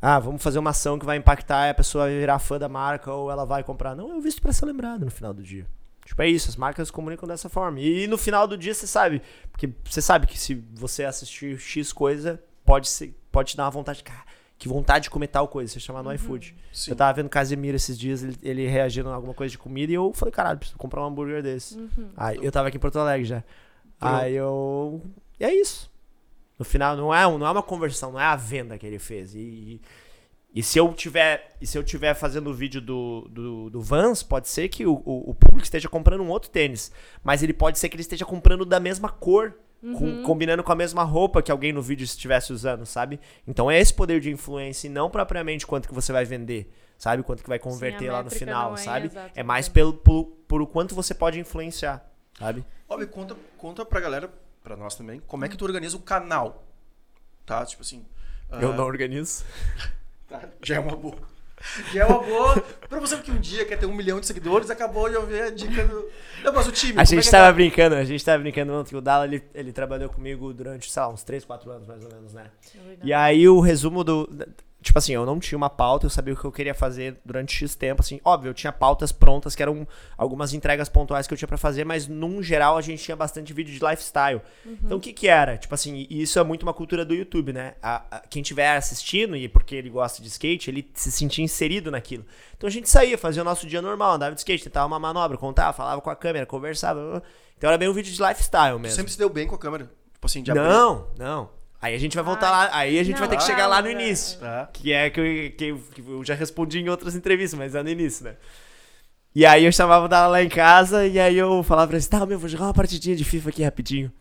B: ah, vamos fazer uma ação que vai impactar e a pessoa vai virar fã da marca ou ela vai comprar. Não, é o visto pra ser lembrado no final do dia. Tipo, é isso, as marcas comunicam dessa forma. E no final do dia você sabe, porque você sabe que se você assistir X coisa, pode, ser, pode te dar uma vontade, cara, que vontade de comer tal coisa, você chama no iFood.
A: Sim.
B: Eu tava vendo o Casemiro esses dias, ele, ele reagindo a alguma coisa de comida e eu falei, caralho, preciso comprar um hambúrguer desse. Aí eu tava aqui em Porto Alegre já. Aí eu. E é isso. No final, não é, um- não é uma conversão, não é a venda que ele fez. E, e, e se eu tiver e se eu tiver fazendo o vídeo do, do, do Vans, pode ser que o, o, o público esteja comprando um outro tênis. Mas ele pode ser que ele esteja comprando da mesma cor. com- combinando com a mesma roupa que alguém no vídeo estivesse usando, sabe? Então é esse poder de influência e não propriamente quanto que você vai vender, sabe? Quanto que vai converter lá no final,
C: é
B: sabe? É mais pelo, por, por o quanto você pode influenciar, sabe?
A: Óbvio, conta, conta pra galera, pra nós também, como é que tu organiza o canal. Tá? Tipo assim.
B: Eu
A: ah,
B: não organizo. <laughs>
A: tá, Já é uma boa. Já é uma boa. Pra você que um dia quer ter um milhão de seguidores, acabou de ouvir a dica do. Não, mas o time.
B: A
A: é
B: gente
A: que
B: tava
A: é?
B: brincando, a gente tava brincando ontem que o Dala, ele, ele trabalhou comigo durante, sei lá, uns 3, 4 anos mais ou menos, né?
C: Legal.
B: E aí o resumo do. Tipo assim, eu não tinha uma pauta, eu sabia o que eu queria fazer durante X tempo, assim. Óbvio, eu tinha pautas prontas, que eram algumas entregas pontuais que eu tinha pra fazer, mas num geral a gente tinha bastante vídeo de lifestyle. Então o que que era? Tipo assim, e isso é muito uma cultura do YouTube, né? A- a- quem estiver assistindo, e porque ele gosta de skate, ele se sentia inserido naquilo. Então a gente saía, fazia o nosso dia normal, andava de skate, tentava uma manobra, contava, falava com a câmera, conversava. Então era bem um vídeo de lifestyle mesmo.
A: sempre se deu bem com a câmera. Tipo assim, de abrir.
B: Não, não. Aí a gente vai voltar lá, aí a gente vai ter que
C: Não,
B: chegar lá no
C: não,
B: início.
A: Tá.
B: Que é que eu, que, eu- que eu já respondi em outras entrevistas, mas é no início, né? E aí eu chamava o Dala lá em casa e aí eu falava pra ele, tá, meu, vou jogar uma partidinha de FIFA aqui rapidinho.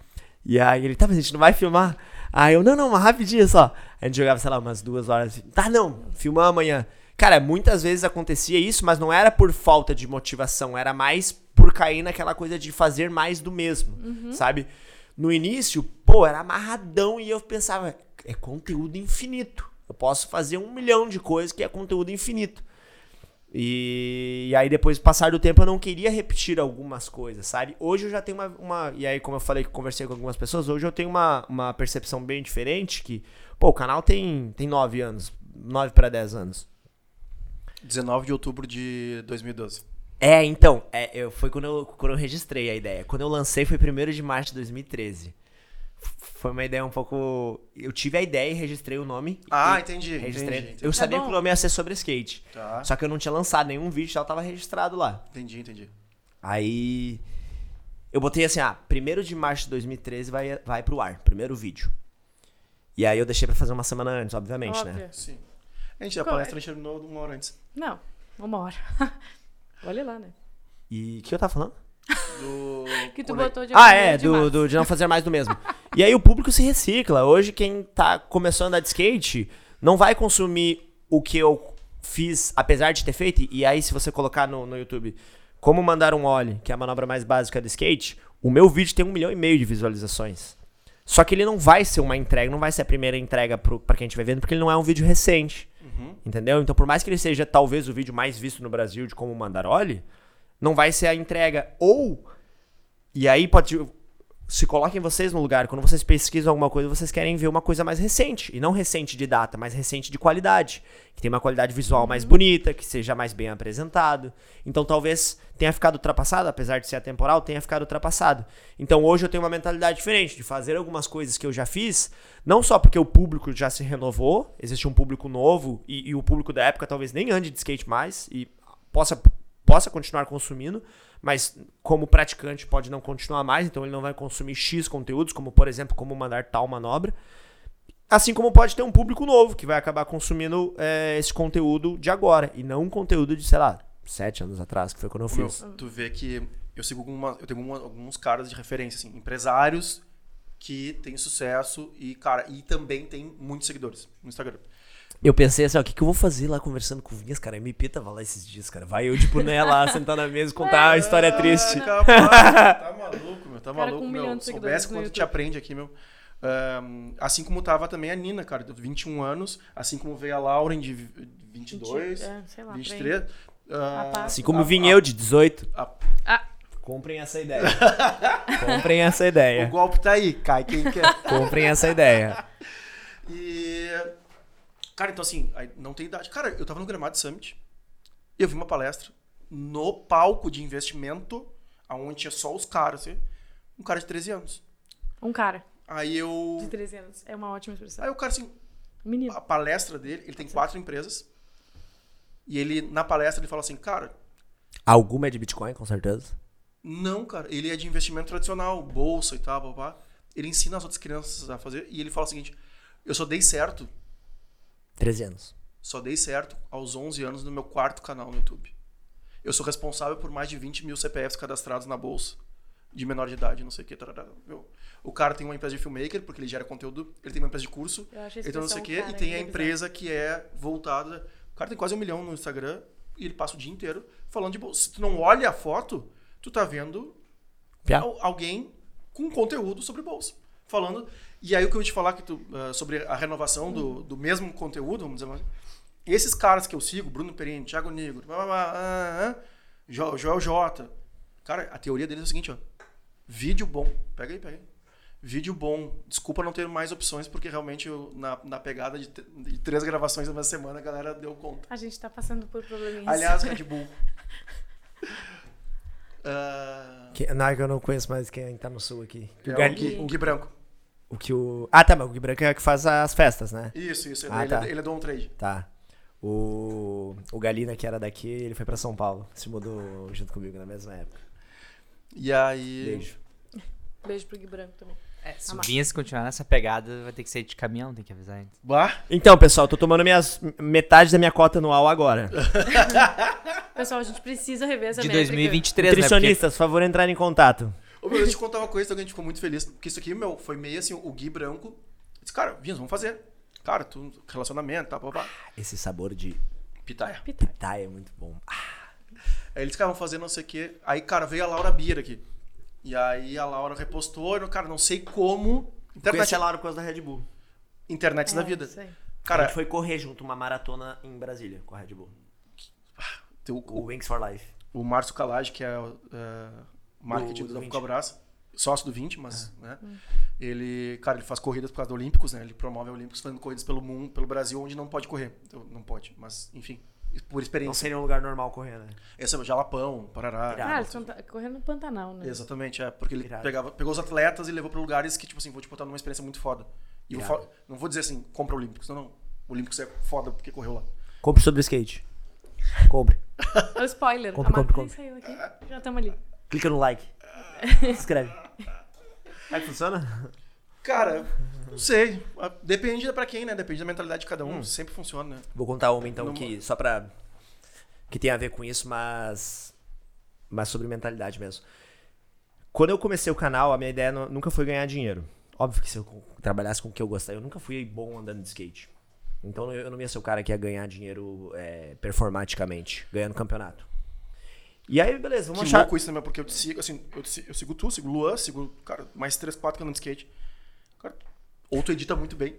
B: E aí ele, tá, mas a gente não vai filmar? Aí eu, não, não, mas rapidinho só. A gente jogava, sei lá, umas duas horas. Tá, não, filmar amanhã. Cara, muitas vezes acontecia isso, mas não era por falta de motivação, era mais por cair naquela coisa de fazer mais do mesmo, sabe? No início, pô, era amarradão e eu pensava, é conteúdo infinito. Eu posso fazer um milhão de coisas que é conteúdo infinito. E, e aí, depois, passar do tempo, eu não queria repetir algumas coisas, sabe? Hoje eu já tenho uma, uma. E aí, como eu falei que conversei com algumas pessoas, hoje eu tenho uma, uma percepção bem diferente que, pô, o canal tem, tem 9 anos, 9 para 10 anos.
A: 19 de outubro de 2012.
B: É, então, é, eu, foi quando eu, quando eu registrei a ideia. Quando eu lancei foi 1 de março de 2013. F- Foi uma ideia um pouco. Eu tive a ideia e registrei o nome.
A: Ah,
B: e-
A: entendi.
B: Registrei.
A: Entendi, entendi.
B: Eu sabia
C: bom.
B: que o nome ia ser sobre skate.
A: Tá.
B: Só que eu não tinha lançado nenhum vídeo, já tava registrado lá.
A: Entendi, entendi.
B: Aí. Eu botei assim, ah, 1 de março de 2013 vai, vai pro ar, primeiro vídeo. E aí eu deixei pra fazer uma semana antes, obviamente, né?
C: Óbvio.
A: Sim. A gente, a palestra terminou uma hora antes.
C: Não, uma hora. <laughs> Olha lá, né?
B: E o que eu tava falando?
A: Do... <laughs>
C: Que tu botou de
B: Ah,
C: 1º
B: é,
C: de
B: do, do- de não fazer mais do mesmo. <laughs> e aí o público se recicla. Hoje, quem tá começando a andar de skate não vai consumir o que eu fiz, apesar de ter feito. E aí, se você colocar no, no YouTube como mandar um ollie, que é a manobra mais básica do skate, o meu vídeo tem um milhão e meio de visualizações. Só que ele não vai ser uma entrega, não vai ser a primeira entrega pro, pra quem estiver vendo, porque ele não é um vídeo recente. Entendeu? Então, por mais que ele seja talvez o vídeo mais visto no Brasil de como mandar ollie, não vai ser a entrega. Ou e aí pode. Se coloquem vocês no lugar, quando vocês pesquisam alguma coisa, vocês querem ver uma coisa mais recente. E não recente de data, mas recente de qualidade. Que tenha uma qualidade visual mais bonita, que seja mais bem apresentado. Então talvez tenha ficado ultrapassado, apesar de ser atemporal, tenha ficado ultrapassado. Então hoje eu tenho uma mentalidade diferente de fazer algumas coisas que eu já fiz, não só porque o público já se renovou, existe um público novo, e, e o público da época talvez nem ande de skate mais, e possa possa continuar consumindo, mas como praticante pode não continuar mais, então ele não vai consumir X conteúdos, como por exemplo, como mandar tal manobra. Assim como pode ter um público novo que vai acabar consumindo é, esse conteúdo de agora, e não um conteúdo de, sei lá, sete anos atrás, que foi quando eu
A: Meu,
B: fiz.
A: tu vê que eu sigo uma, eu tenho uma- alguns caras de referência, assim, empresários que têm sucesso e, cara, e também tem muitos seguidores no Instagram.
B: Eu pensei assim, ó, o que, que eu vou fazer lá conversando com o Vinhas, cara? MP tava lá esses dias, cara. Vai eu, tipo, né, lá, <laughs> sentar na mesa e contar uma história triste.
A: Ah, capaz, tá maluco, meu, tá <laughs>
C: Cara
A: maluco,
C: um
A: meu.
C: seguidores
A: Soubesse quanto te aprende aqui, meu. Ahn, assim como tava também a Nina, cara, de 21 anos, assim como veio a Lauren de 22,
C: Vinte- é, sei lá, por aí.
A: 23. ah,
C: Rapaz.
B: Assim como
A: a-
B: vim eu, de 18.
A: a-
C: Ah,
B: Comprem essa ideia. Comprem essa <laughs>
A: o
B: ideia.
A: golpe tá aí, cai quem quer.
B: Comprem essa ideia.
A: E. Cara, então assim, não tem idade. Cara, eu tava no Gramado Summit e eu vi uma palestra no palco de investimento, aonde tinha só os caras, assim, um cara de 13 anos.
C: um cara
A: Aí eu.
C: de 13 anos. É uma ótima expressão.
A: Aí o cara, assim,
C: Menino.
A: a palestra dele, ele tem quatro empresas. E ele, na palestra, ele fala assim, cara,
B: Alguma é de Bitcoin, com certeza.
A: não, cara, ele é de investimento tradicional, bolsa e tal, papá. Ele ensina as outras crianças a fazer. E ele fala o seguinte: eu só dei certo
B: 13 anos.
A: Só dei certo aos 11 anos no meu quarto canal no YouTube. Eu sou responsável por mais de 20 mil CPFs cadastrados na bolsa. De menor de idade, não sei o que. tarará. O cara tem uma empresa de filmmaker, porque ele gera conteúdo. Ele tem uma empresa de curso. Então não sei o que. E tem a empresa que é voltada. O cara tem quase um milhão no Instagram. E ele passa o dia inteiro falando de bolsa. Se tu não olha a foto, tu tá vendo
B: Piá.
A: alguém com conteúdo sobre bolsa. Falando. E aí o que eu ia te falar que tu, ah, sobre a renovação do, do mesmo conteúdo, vamos dizer assim. Esses caras que eu sigo, Bruno Perini, Thiago Negro, blá, blá, blá, ah, ah, Jo- Joel J. Cara, a teoria deles é o seguinte, ó. Vídeo bom. Pega aí, pega aí. Vídeo bom. Desculpa não ter mais opções, porque realmente eu, na, na pegada de, de três gravações na semana, a galera deu conta.
C: A gente tá passando por probleminhas.
A: Aliás, Red <laughs> Bull. Ah,
B: Que, não, é que eu não conheço mais quem tá no sul aqui.
A: é
B: o,
A: Gui, o Gui Branco.
B: O que o. Ah, tá, mas o Gui Branco é o que faz as festas, né?
A: Isso, isso.
B: Ah,
A: ele,
B: tá.
A: é, ele é do on trade.
B: Tá. O, o Galina, que era daqui, ele foi pra São Paulo. Se mudou junto comigo na mesma época.
A: E aí.
B: Beijo.
C: Beijo pro Gui Branco também.
D: É, se o. Vinhas continuar nessa pegada, vai ter que sair de caminhão, tem que avisar antes.
A: Bah,
B: Então, pessoal, tô tomando minhas, metade da minha cota anual agora. <laughs>
C: Pessoal, a gente precisa rever essa
D: De
C: métrica.
D: 2023, né? Porque
B: Nutricionistas, favor, entrar em contato.
A: Ô, meu, deixa eu te contar uma coisa, que a gente ficou muito feliz. Porque isso aqui, meu, foi meio assim, o Gui Branco. Disse, cara, Vinhas, vamos fazer. Cara, tu, relacionamento, tá, pá, pá.
B: Esse sabor de
A: Pitaia.
C: Pitaia.
B: pitaia é muito bom. Ah,
A: Aí eles ficavam fazendo não sei o quê. Aí, cara, veio a Laura Bier aqui. E aí a Laura repostou, e, cara, não sei como. Internet,
B: Conheci a Laura por causa da Red Bull.
A: internet da
C: É,
A: vida.
C: isso aí.
B: a
A: Cara,
B: gente foi correr junto uma maratona em Brasília com a Red Bull.
A: tem o,
B: O Wings for Life.
A: o Márcio Calage, que é o é, marketing
B: Do-
A: do,
B: do
A: da
B: 20.
A: Fucabras, sócio do 20, mas,
B: É.
A: né? Ele, cara, ele faz corridas por causa do Olímpicos, né? Ele promove Olímpicos fazendo corridas pelo mundo, pelo Brasil, onde não pode correr. Então, não pode, mas, enfim, por
B: Não
A: experiência.
B: seria um lugar normal correr, né?
A: Esse é o Jalapão, Parará.
B: Irado.
C: Ah, eles estão correndo no Pantanal, né?
A: Exatamente, é. Porque ele
B: Irado.
A: pegava, pegou os atletas e levou pra lugares que, tipo assim, vou te botar numa experiência muito foda. E não vou dizer assim, compra Olímpicos. Não, não. O Olímpicos é foda porque correu lá.
B: Compre sobre skate. Compre.
C: É o spoiler.
B: Compre,
C: a
B: compre,
C: matéria saiu aqui. Já estamos ali.
B: Clica no like. <laughs> Se inscreve. É que funciona?
A: Cara, não sei. Depende pra quem, né? Depende da mentalidade de cada
B: Hum.
A: um. Sempre funciona, né?
B: Vou contar uma então
A: Não-
B: que só pra. que tem a ver com isso, mas. mas sobre mentalidade mesmo. Quando eu comecei o canal, a minha ideia nu- nunca foi ganhar dinheiro. Óbvio que se eu trabalhasse com o que eu gostava, eu nunca fui bom andando de skate. Então eu eu não ia ser o cara que ia ganhar dinheiro é, performaticamente, ganhando campeonato. E aí, beleza, vamos
A: Que
B: achar.
A: louco isso também, porque eu te sigo, assim, eu, te eu sigo tu, sigo o Luan, sigo, cara, mais 3, 4 que andam de skate. Cara, ou tu edita muito bem,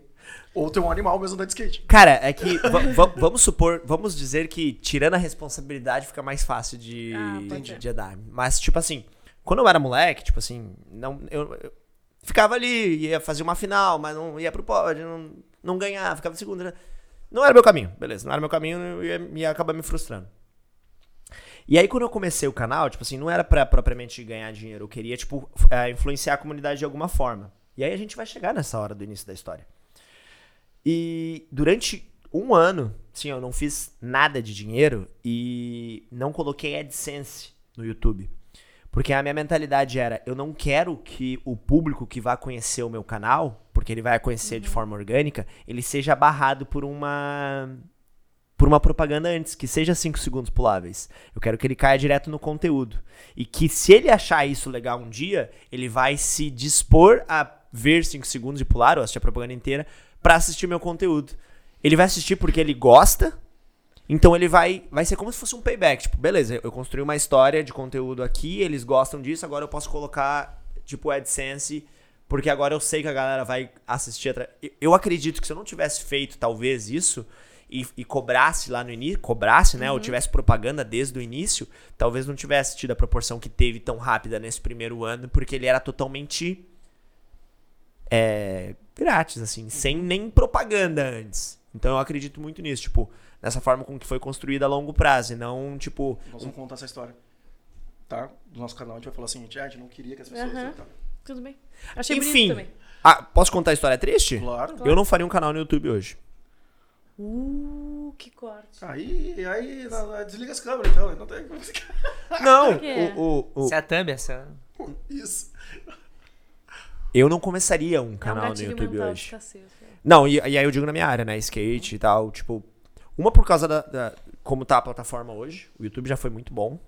A: ou tu é um animal mesmo andando de skate.
B: Cara, é que va- va- vamos supor, vamos dizer que tirando a responsabilidade fica mais fácil de,
C: Ah,
B: de, de andar. Mas, tipo assim, quando eu era moleque, tipo assim, não, eu, eu ficava ali, ia fazer uma final, mas não ia pro pódio, não, não ganhava, ficava em segundo. né? Não era meu caminho, beleza, não era meu caminho, eu ia, ia acabar me frustrando. E aí, quando eu comecei o canal, tipo assim, não era pra propriamente ganhar dinheiro, eu queria, tipo, eh, influenciar a comunidade de alguma forma. E aí a gente vai chegar nessa hora do início da história. E durante um ano, sim, eu não fiz nada de dinheiro e não coloquei AdSense no YouTube. Porque a minha mentalidade era, eu não quero que o público que vai conhecer o meu canal, porque ele vai conhecer de forma orgânica, ele seja barrado por uma por uma propaganda antes, que seja 5 segundos puláveis. Eu quero que ele caia direto no conteúdo. E que se ele achar isso legal um dia, ele vai se dispor a ver 5 segundos e pular, ou assistir a propaganda inteira, pra assistir meu conteúdo. Ele vai assistir porque ele gosta, então ele vai vai ser como se fosse um payback. Tipo, beleza, eu construí uma história de conteúdo aqui, eles gostam disso, agora eu posso colocar, tipo, AdSense, porque agora eu sei que a galera vai assistir. Eu acredito que se eu não tivesse feito, talvez, isso, e, e cobrasse lá no início, cobrasse, né, ou tivesse propaganda desde o início, talvez não tivesse tido a proporção que teve tão rápida nesse primeiro ano, porque ele era totalmente é, grátis, assim, sem nem propaganda antes. Então eu acredito muito nisso, tipo, nessa forma com que foi construída a longo prazo, e não, tipo,
A: Nós vamos contar essa história. Tá? Do nosso canal, a gente vai falar assim, ah, a gente não queria que as pessoas... Tá.
C: Tudo bem. Achei
B: Enfim.
C: bonito também.
B: Ah, posso contar a história triste?
A: Claro.
B: Eu não faria um canal no YouTube hoje.
C: Uh, que corte.
A: Aí, aí, desliga as câmeras, então. Não tem como ficar. <laughs>
B: Não, o, o, o-
D: Você é a thumb, essa...
A: Isso.
B: eu não começaria um
C: é um
B: canal no YouTube hoje.
C: cacete.
B: Não, e, e aí eu digo na minha área, né? Skate e tal, tipo. Uma por causa da, da- como tá a plataforma hoje. O YouTube já foi muito bom.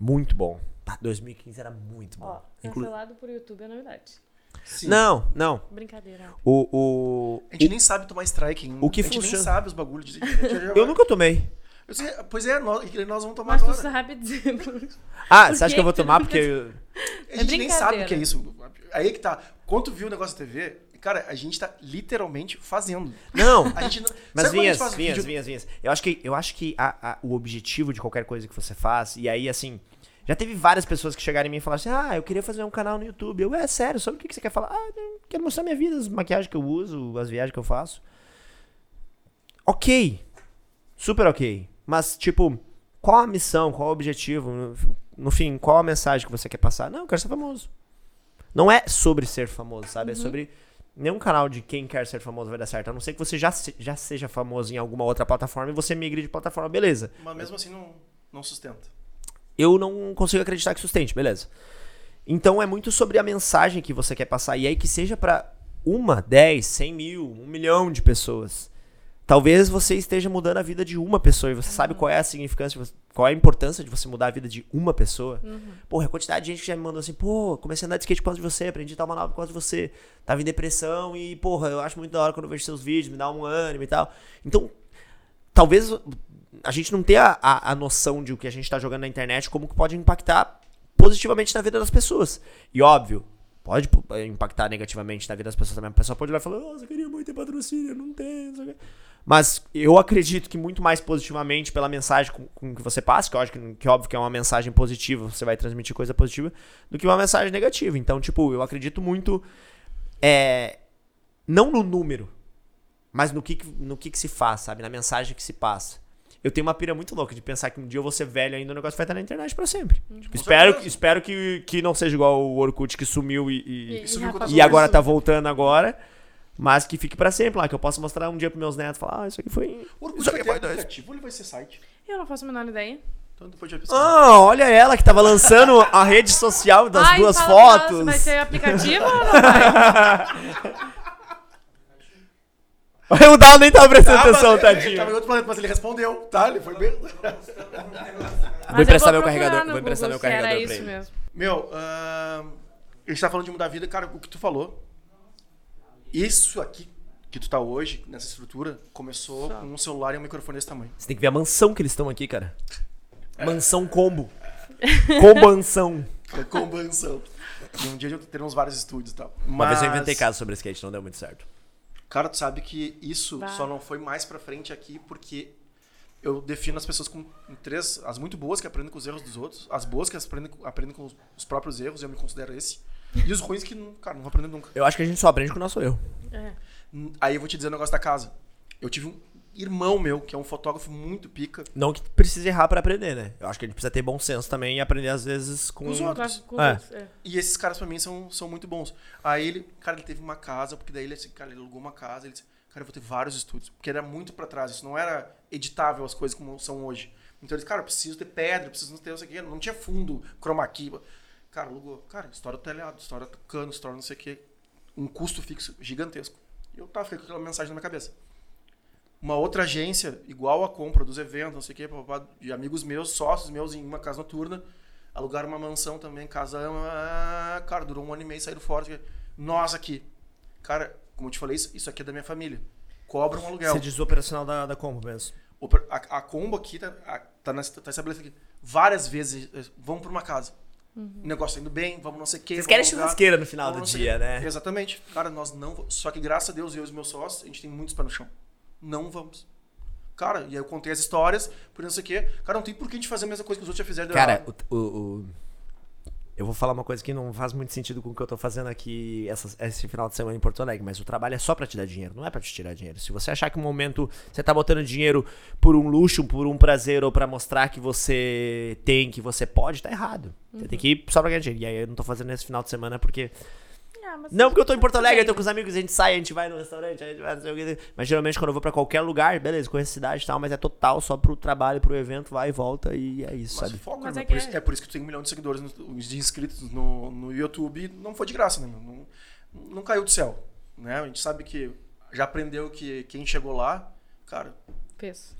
B: Muito bom. Tá, 2015 era muito bom.
C: Ó,
B: Inclu-
C: cancelado por YouTube é novidade.
A: Sim.
B: Não, não.
C: Brincadeira.
B: O, o,
A: A gente nem sabe tomar strike ainda.
B: O que
A: a gente
B: funciona-
A: nem sabe os bagulhos de... <laughs>
B: Eu nunca tomei.
A: Eu sei, pois é, nós, nós vamos tomar
C: Mas tu
A: agora.
C: sabe dizer.
B: Ah,
C: Por
B: você acha
C: que
B: eu vou
C: tu
B: tomar porque. eu-
A: A gente nem sabe o que é isso. Aí que tá. Quando tu viu o negócio da TV, cara, a gente tá literalmente fazendo.
B: Não!
A: A gente não...
B: Mas
A: Sabe
B: vinhas,
A: gente faz
B: vinhas,
A: vídeo-
B: vinhas, vinhas. Eu acho que, eu acho que a- a- o objetivo de qualquer coisa que você faz, e aí, assim, já teve várias pessoas que chegaram em mim e falaram assim: ah, eu queria fazer um canal no YouTube. Eu, é sério, sobre o que que você quer falar? Ah, eu quero mostrar minha vida, as maquiagens que eu uso, as viagens que eu faço. Ok. Super ok. Mas, tipo, qual a missão, qual o objetivo? No, no fim, qual a mensagem que você quer passar? Não, eu quero ser famoso. Não é sobre ser famoso, sabe? É sobre. Nenhum canal de quem quer ser famoso vai dar certo. A não ser que você já, se- já seja famoso em alguma outra plataforma e você migre de plataforma, beleza.
A: Mas mesmo assim não, não sustenta.
B: Eu não consigo acreditar que sustente, beleza. Então é muito sobre a mensagem que você quer passar. E aí que seja pra uma, dez, cem mil, um milhão de pessoas. talvez você esteja mudando a vida de uma pessoa e você sabe qual é a significância, qual é a importância de você mudar a vida de uma pessoa. Porra, a quantidade de gente que já me mandou assim, pô, comecei a andar de skate por causa de você, aprendi tal manobra por causa de você, tava em depressão e, porra, eu acho muito da hora quando eu vejo seus vídeos, me dá um ânimo e tal. Então, talvez a gente não tenha a, a noção de o que a gente tá jogando na internet, como que pode impactar positivamente na vida das pessoas. E óbvio, pode pô, impactar negativamente na vida das pessoas também. A pessoa pode olhar e falar, nossa, eu queria muito ter patrocínio, não tem. Mas eu acredito que muito mais positivamente pela mensagem com, com que você passa, que eu acho que, que óbvio que é uma mensagem positiva, você vai transmitir coisa positiva, do que uma mensagem negativa. Então, tipo, eu acredito muito é, não no número, mas no que, que- no que, que se faz, sabe? Na mensagem que se passa. Eu tenho uma pira muito louca de pensar que um dia eu vou ser velho ainda e o negócio vai estar na internet pra sempre. Tipo, espero,
A: certeza.
B: espero que, que não seja igual o Orkut que sumiu e, e,
C: E-
A: quantas
B: e agora tá voltando agora. Mas que fique pra sempre lá, que eu possa mostrar um dia pros meus netos e falar, ah, isso aqui foi.
A: O Orkut
B: Isso
A: vai
B: aqui
A: ter
B: foi dois.
A: aplicativo ou ele vai ser site?
C: Eu não faço a menor ideia.
A: Então depois já.
B: Ah, olha ela que tava lançando a rede social das
C: Ai,
B: duas fotos.
C: Vai ser aplicativo ou não <laughs> vai? <laughs>
B: O Dal nem tava prestando
A: Ah,
B: atenção,
A: mas ele- Ele
B: tadinho.
A: tava em outro planeta, mas ele respondeu, tá? Ele foi bem. <laughs>
B: Vou emprestar meu carregador, vou emprestar meu carregador
C: isso
B: pra ele.
C: mesmo.
A: Meu, ahn, a gente tá falando de mudar a vida, cara, o que tu falou. Isso aqui que tu tá hoje, nessa estrutura, começou com um celular e um microfone desse tamanho.
B: Você tem que ver a mansão que eles estão aqui, cara. Mansão combo. <laughs> Combansão.
A: Combanção. E um dia teremos vários estúdios e tal.
B: Uma
A: Mas,
B: vez eu inventei caso sobre skate, não deu muito certo.
A: Cara, tu sabe que isso
C: Bah.
A: só não foi mais pra frente aqui porque eu defino as pessoas com três. As muito boas que aprendem com os erros dos outros, as boas que aprendem, com- aprendem com os, os próprios erros, eu me considero esse. E os ruins que, não- cara, não vou aprender nunca.
B: Eu acho que a gente só aprende com o nosso erro.
C: É.
A: Aí eu vou te dizer o negócio da casa. Eu tive um irmão meu, que é um fotógrafo muito pica.
B: Não que precise errar pra aprender, né? Eu acho que a gente precisa ter bom senso também e aprender às vezes com...
A: Com os outros.
C: Com
B: É.
C: outros, é.
A: E esses caras pra mim são, são muito bons. Aí ele, cara, ele teve uma casa, porque daí ele, assim, cara, ele alugou uma casa, ele disse, cara, eu vou ter vários estúdios. Porque era muito pra trás, isso não era editável as coisas como são hoje. Então ele disse, cara, eu preciso ter pedra, preciso ter não sei o quê, não tinha fundo, chroma key. Cara, alugou. Cara, história do telhado, história do cano, história não sei o quê. Um custo fixo gigantesco. E eu tava fiquei com aquela mensagem na minha cabeça. Uma outra agência, igual a compra dos eventos, não sei o quê, papapá, de amigos meus, sócios meus em uma casa noturna, alugaram uma mansão também, casa. ah, Cara, durou um ano e meio, saíram fora. Nós aqui. Cara, como eu te falei, isso, isso aqui é da minha família. Cobra um aluguel.
B: Você diz o operacional da, da combo mesmo.
A: A, a combo aqui tá, a- tá, nessa- tá estabelecida aqui. Várias vezes, eh, vamos pra uma casa. O negócio tá indo bem, vamos não sei o quê.
B: Vocês querem
A: alugar,
B: churrasqueira no final do dia, né?
A: Exatamente. Cara, nós não. Só que graças a Deus, eu e os meus sócios, a gente tem muitos pés no chão. Não vamos. Cara, e aí eu contei as histórias, por não sei o quê. Cara, não tem por que a gente fazer a mesma coisa que os outros já fizeram.
B: Cara, o, o- o- eu vou falar uma coisa que não faz muito sentido com o que eu tô fazendo aqui essa- esse final de semana em Porto Alegre, mas o trabalho é só pra te dar dinheiro, não é pra te tirar dinheiro. Se você achar que um momento você tá botando dinheiro por um luxo, por um prazer ou pra mostrar que você tem, que você pode, tá errado. Você tem que ir só pra ganhar dinheiro. E aí eu não tô fazendo esse final de semana porque
C: Ah, mas
B: não, porque eu tô em Porto Alegre, eu tô com os amigos, a gente sai, a gente vai no restaurante, a gente vai não sei o quê. Mas geralmente quando eu vou pra qualquer lugar, beleza, conheço a cidade e tal, mas é total só pro trabalho, pro evento, vai e volta e é isso,
A: Mas
B: sabe?
A: foco,
C: Mas é
A: por isso,
C: é.
A: por isso que tu tem um milhão de seguidores, de inscritos no, no YouTube. Não foi de graça, né? meu? Não, não caiu do céu. Né? A gente sabe que já aprendeu que quem chegou lá, cara.
C: Fez.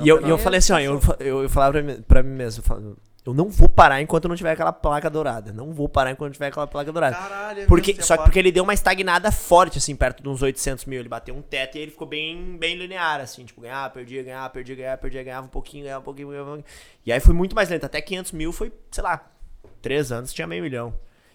B: E eu, eu falei assim, ó, eu, eu, eu falava pra mim, pra mim mesmo, eu, falo, eu não vou parar enquanto não tiver aquela placa dourada. Não vou parar enquanto não tiver aquela placa dourada.
A: Caralho, é
B: Porque, só que
A: placa.
B: porque ele deu uma estagnada forte, assim, perto de uns 800 mil. Ele bateu um teto e ele ficou bem, bem linear, assim. Tipo, ganhar, perdia, ganhar, perdia, ganhar, perdia, ganhava um pouquinho, ganhava um pouquinho, ganhava um pouquinho. E aí foi muito mais lento. Até 500 mil foi, sei lá, três anos tinha meio milhão.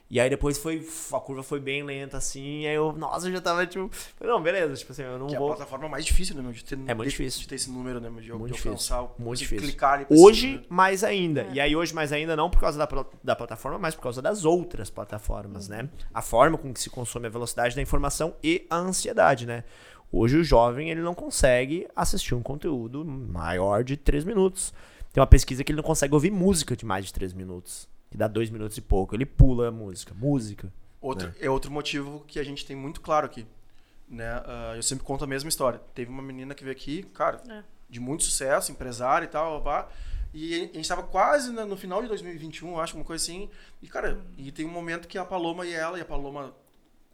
B: E aí depois foi, a curva foi bem lenta, assim. Aí eu, nossa, eu já tava, tipo, não, beleza, tipo assim, eu não
A: Que é a
B: vou...
A: plataforma mais difícil, né, meu? De ter,
B: É muito
A: de,
B: difícil.
A: De ter esse número, né, meu? De,
B: Muito
A: de
B: difícil.
A: alcançar o-
B: Muito
A: de
B: difícil.
A: clicar ali
B: Hoje,
A: número.
B: mais ainda. E aí, hoje, mais ainda, não por causa da, da plataforma, mas por causa das outras plataformas, né? A forma com que se consome a velocidade da informação e a ansiedade, né? Hoje, o jovem, ele não consegue assistir um conteúdo maior de 3 minutos. Tem uma pesquisa que ele não consegue ouvir música de mais de 3 minutos. Que dá 2 minutos e pouco. Ele pula a música. Música.
A: Outro, é outro motivo que a gente tem muito claro aqui. Né? Ah, eu sempre conto a mesma história. Teve uma menina que veio aqui, cara,
C: É.
A: de muito sucesso, empresária e tal, pá, e a gente tava quase na- no final de 2021, acho, uma coisa assim. E, cara, e tem um momento que a Paloma e ela, e a Paloma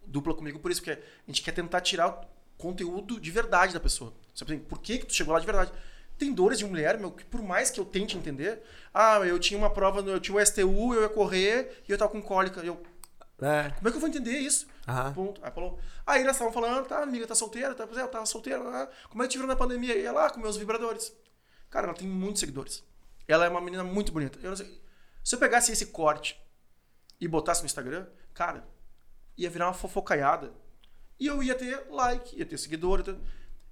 A: dupla comigo por isso, porque a gente quer tentar tirar conteúdo de verdade da pessoa. Você pensa, por que, que tu chegou lá de verdade? Tem dores de mulher, meu, que por mais que eu tente entender, ah, eu tinha uma prova, eu tinha o STU, eu ia correr e eu tava com cólica. Eu,
B: É.
A: como é que eu vou entender isso?
B: Aham.
A: Ponto. Aí falou. Aí elas estavam falando, tá, amiga, tá solteira? Tá, é, eu tava solteira. ah, Como é que te virou na pandemia? E ela, ah, com meus vibradores. Cara, ela tem muitos seguidores. Ela é uma menina muito bonita. Eu não sei. Se eu pegasse esse corte e botasse no Instagram, cara, ia virar uma fofocaiada. E eu ia ter like, ia ter seguidor. ia ter-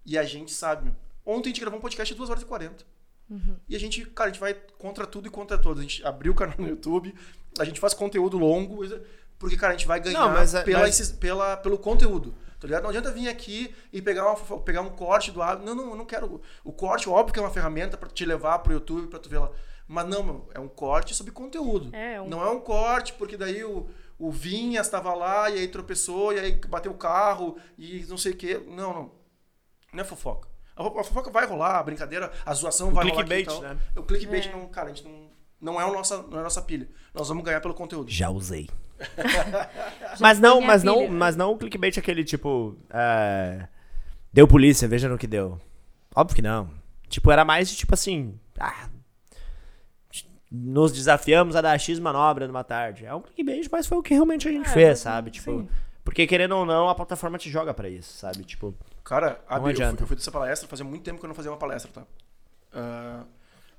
A: E a gente sabe, meu. Ontem a gente gravou um podcast de 2 horas e 40. E a gente, cara, a gente vai contra tudo e contra todos. A gente abriu o canal no YouTube, a gente faz conteúdo longo, porque, cara, a gente vai ganhar
B: Não, mas é-
A: pela,
B: mas-
A: esses- pela, pelo conteúdo. Tá ligado? Não adianta vir aqui e pegar, uma, pegar um corte do hábito. Não, não, eu não quero. O corte, óbvio que é uma ferramenta pra te levar pro YouTube, pra tu ver lá. Mas não, meu, é um corte sobre conteúdo.
C: É, um-
A: Não é um corte porque daí o, o Vinhas estava lá e aí tropeçou e aí bateu o carro e não sei o quê. Não, não. Não é fofoca. A fo- a fofoca vai rolar, a brincadeira, a zoação vai rolar aqui
B: clickbait,
A: tal.
B: né?
A: O clickbait
C: É.
A: não, cara, a gente não, não é a nossa, não é a nossa pilha. Nós vamos ganhar pelo conteúdo.
B: Já usei. <laughs> mas não, mas não, mas não o clickbait aquele tipo. é, deu polícia, veja no que deu. Óbvio que não. Tipo, era mais de tipo assim. ah, nos desafiamos a dar X manobra numa tarde. É um clickbait, mas foi o que realmente a gente
C: É,
B: fez,
C: sim,
B: sabe? Tipo,
C: sim.
B: porque querendo ou não, a plataforma te joga pra isso, sabe? Tipo,
A: Cara, a
B: Não
A: Bi- eu, fui, eu fui dessa palestra, fazia muito tempo que eu não fazia uma palestra, tá? Ah,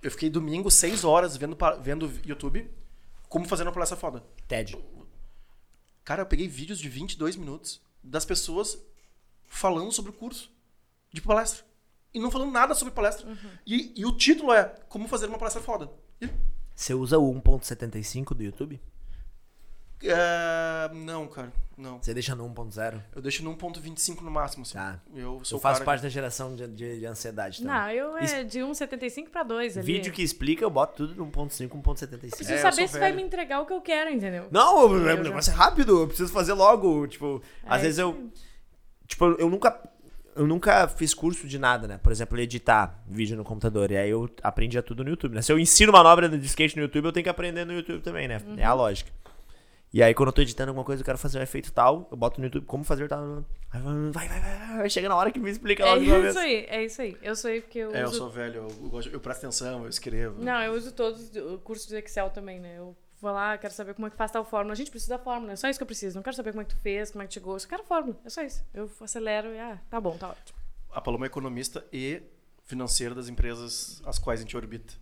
A: eu fiquei domingo, seis horas, vendo, vendo YouTube, como fazer uma palestra foda.
B: TED.
A: Cara, eu peguei vídeos de 22 minutos das pessoas falando sobre o curso de palestra. E não falando nada sobre palestra. E, e o título é Como Fazer uma Palestra Foda. E,
B: Você usa o 1.75 do YouTube?
A: É, não, cara, não.
B: Você deixa no 1.0?
A: Eu deixo no 1.25 no máximo, assim.
B: Tá.
A: Eu sou
B: Eu faço
A: cara
B: parte da geração de, de, de ansiedade também.
C: Não, eu é
B: Isso-
C: de 1,75 pra 2 ali.
B: Vídeo que explica, eu boto tudo no 1.5, 1.75.
C: Preciso
A: É,
C: saber se vai
A: velho.
C: me entregar o que eu quero, entendeu?
B: Não, o
C: Eu
B: negócio é rápido, eu preciso fazer logo. Tipo, às
C: É
B: vezes
C: isso
B: eu. Tipo, eu nunca. Eu nunca fiz curso de nada, né? Por exemplo, editar vídeo no computador. E aí eu aprendia tudo no YouTube, né? Se eu ensino manobra de skate no YouTube, eu tenho que aprender no YouTube também, né? É
C: Uhum.
B: a lógica. E aí, quando eu tô editando alguma coisa, eu quero fazer um efeito tal, eu boto no YouTube como fazer tal. Vai, vai, vai, vai. Chega na hora que me explica
C: É
B: logo de uma vez.
C: isso aí, é isso aí. Eu sei porque eu
A: É, eu
C: uso...
A: sou velho, eu, eu, gosto- eu presto atenção, eu escrevo.
C: Não, eu uso todos o curso de Excel também, né? Eu vou lá, quero saber como é que faz tal fórmula. A gente precisa da fórmula, é só isso que eu preciso. Não quero saber como é que tu fez, como é que chegou. Eu só quero a fórmula, é só isso. Eu acelero e, ah, tá bom, tá ótimo.
A: A Paloma é economista e financeira das empresas às quais a gente orbita.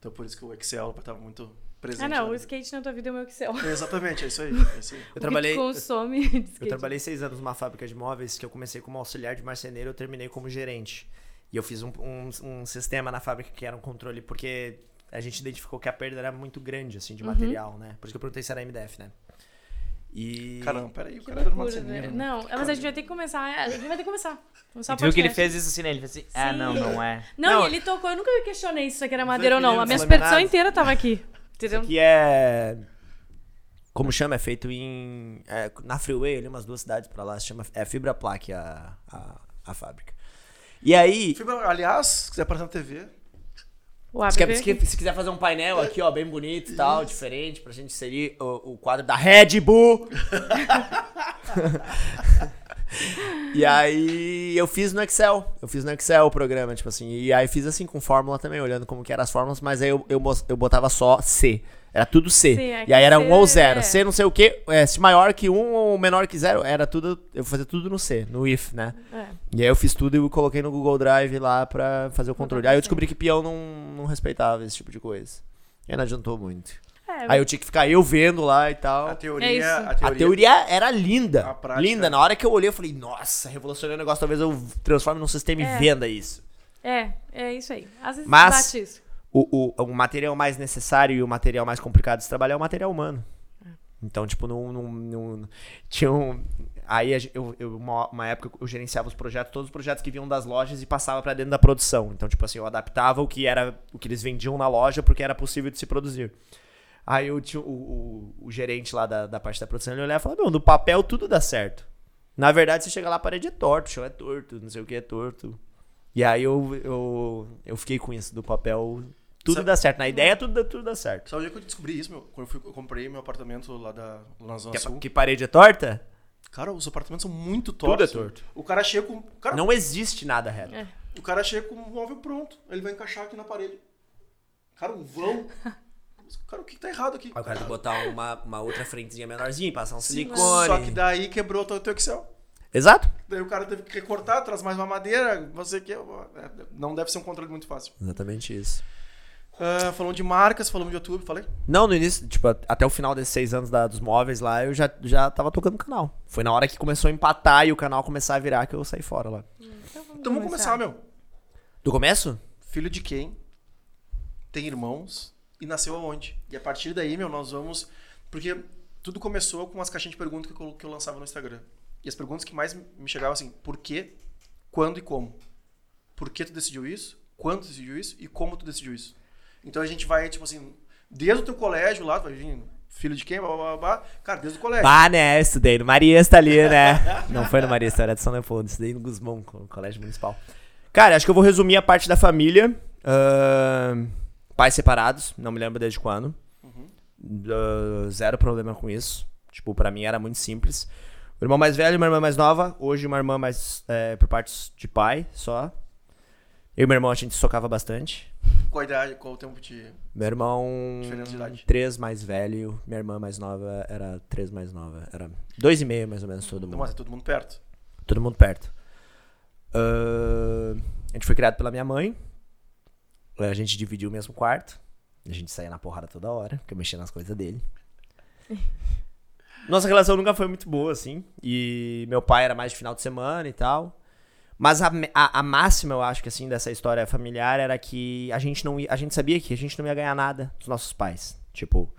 A: Então por isso que o Excel estava muito presente.
C: Ah, não, o skate na tua vida é o meu Excel.
A: É, Exatamente, é isso aí. <laughs> É isso aí.
B: Eu trabalhei.
C: O que tu consome de skate.
B: Eu trabalhei seis anos numa fábrica de móveis que eu comecei como auxiliar de marceneiro eu terminei como gerente. E eu fiz um, um, um sistema na fábrica que era um controle, porque a gente identificou que a perda era muito grande, assim,
C: Uhum.
B: de material, né? Por isso que eu perguntei se era MDF, né? E.
A: Caramba, peraí, o cara era marceneiro.
C: né? Não, mas a gente vai ter que começar. A gente vai ter que começar. Começar
D: viu que ele fez isso assim, né? Ele fez assim, ah, não, não é.
C: Não,
B: Não,
C: e ele tocou. Eu nunca questionei se isso aqui era madeira ou não. A minha superstição inteira tava aqui.
B: Isso aqui é. Como chama? É feito em. é, na Freeway, ali, umas duas cidades pra lá. Chama, é Fibra Plaque a, a, a fábrica. E aí.
A: Fibra- aliás, se quiser aparecer na TV,
C: O
B: Se, quer- se se quiser fazer um painel aqui, ó, bem bonito e tal, diferente, pra gente inserir o, o quadro da Red Bull. <laughs> e aí eu fiz no Excel. Eu fiz no Excel o programa, tipo assim. E aí fiz assim com fórmula também, olhando como que eram as fórmulas, mas aí eu, eu, eu botava só C. Era tudo C.
C: Sim, é
B: e aí era
C: C
B: um ou zero.
C: é-
B: C não sei o que. É, se maior que um ou menor que zero, era tudo. Eu fazia tudo no C, no if, né?
C: É.
B: E aí eu fiz tudo e coloquei no Google Drive lá pra fazer o controle. Aí eu descobri que peão não, não respeitava esse tipo de coisa. E não adiantou muito.
C: É,
B: Aí eu tinha que ficar eu vendo lá e
A: a
B: tal.
A: teoria,
C: É isso.
A: a
B: A
A: teoria,
B: teoria era linda.
A: A prática-
B: Linda. Na hora que eu olhei, eu falei, nossa, revolucionei o negócio. Talvez eu transforme num sistema
C: É.
B: e venda isso.
C: é, é isso aí. Às vezes
B: Mas-
C: bate isso.
B: O, o, o material mais necessário e o material mais complicado de se trabalhar é o material humano. Então, tipo, não, não, não- tinha um. Aí a eu, eu- uma, uma época eu gerenciava os projetos, todos os projetos que vinham das lojas e passava pra dentro da produção. Então, tipo assim, eu adaptava o que era o que eles vendiam na loja porque era possível de se produzir. Aí o, o, o gerente lá da, da parte da produção, ele olhava e falava, meu, no papel tudo dá certo. Na verdade, você chega lá, a parede é torto, o chão é torto, não sei o que é torto. E aí eu, eu, eu fiquei com isso, do papel tudo
A: Sabe-
B: dá certo. Na ideia, tudo, dá- tudo dá certo.
A: Sabe onde é que eu descobri isso, meu? Quando eu, fui, eu comprei meu apartamento lá da, na Zona
B: Que,
A: Sul.
B: que parede é torta?
A: Cara, os apartamentos são muito tortos.
B: Tudo é torto.
A: O cara chega com. Cara,
B: Não existe nada reto.
C: É.
A: O cara chega com o móvel pronto. Ele vai encaixar aqui na parede. Cara, um vão. <laughs> Cara, o que tá errado aqui?
B: Aí o cara tem que botar uma, uma outra frentezinha menorzinha, passar um
A: Sim,
B: silicone.
A: Só que daí quebrou todo o teu Excel.
B: Exato.
A: Daí o cara teve que recortar, traz mais uma madeira, você que. Não deve ser um controle muito fácil.
B: Exatamente isso.
A: Ah, falando de marcas, falando de YouTube, falei.
B: Não, no início, tipo, até o final desses seis anos da- dos móveis lá, eu já, já tava tocando o canal. Foi na hora que começou a empatar e o canal começar a virar que eu saí fora lá.
C: Então vamos,
A: Então vamos começar, meu.
B: Do começo?
A: Filho de quem? Tem irmãos? E nasceu aonde? E a partir daí, meu, nós vamos. Porque tudo começou com as caixinhas de perguntas que eu, que eu lançava no Instagram. E as perguntas que mais me chegavam assim: por quê, quando e como? Por que tu decidiu isso? Quando tu decidiu isso? E como tu decidiu isso? Então a gente vai, tipo assim, desde o teu colégio lá, tu vai vir filho de quem? Blá, blá, blá, blá. Cara, desde o colégio.
B: Ah, né? Estudei no Marista ali, né? <laughs> Não foi no Marista, era de São Leopoldo. Estudei no Guzmão, no colégio municipal. Cara, acho que eu vou resumir a parte da família. Ahn, pais separados, não me lembro desde quando. Ah, zero problema com isso. Tipo, pra mim era muito simples. O irmão mais velho e uma irmã mais nova. Hoje uma irmã mais é, por partes de pai, só. Eu e meu irmão a gente socava bastante.
A: Qual a idade, qual o tempo de.
B: Meu irmão.
A: Diferença de idade.
B: Três mais velho. Minha irmã mais nova era três mais nova. Era dois e meio, mais ou menos, todo mundo.
A: mas é todo mundo perto.
B: Todo mundo perto. Ahn, a gente foi criado pela minha mãe. A gente dividiu o mesmo quarto. A gente saía na porrada toda hora, porque eu mexia nas coisas dele. <laughs> Nossa relação nunca foi muito boa, assim. E meu pai era mais de final de semana e tal. Mas a, a, a máxima, eu acho que assim, dessa história familiar era que a gente não ia, a gente sabia que a gente não ia ganhar nada dos nossos pais. Tipo,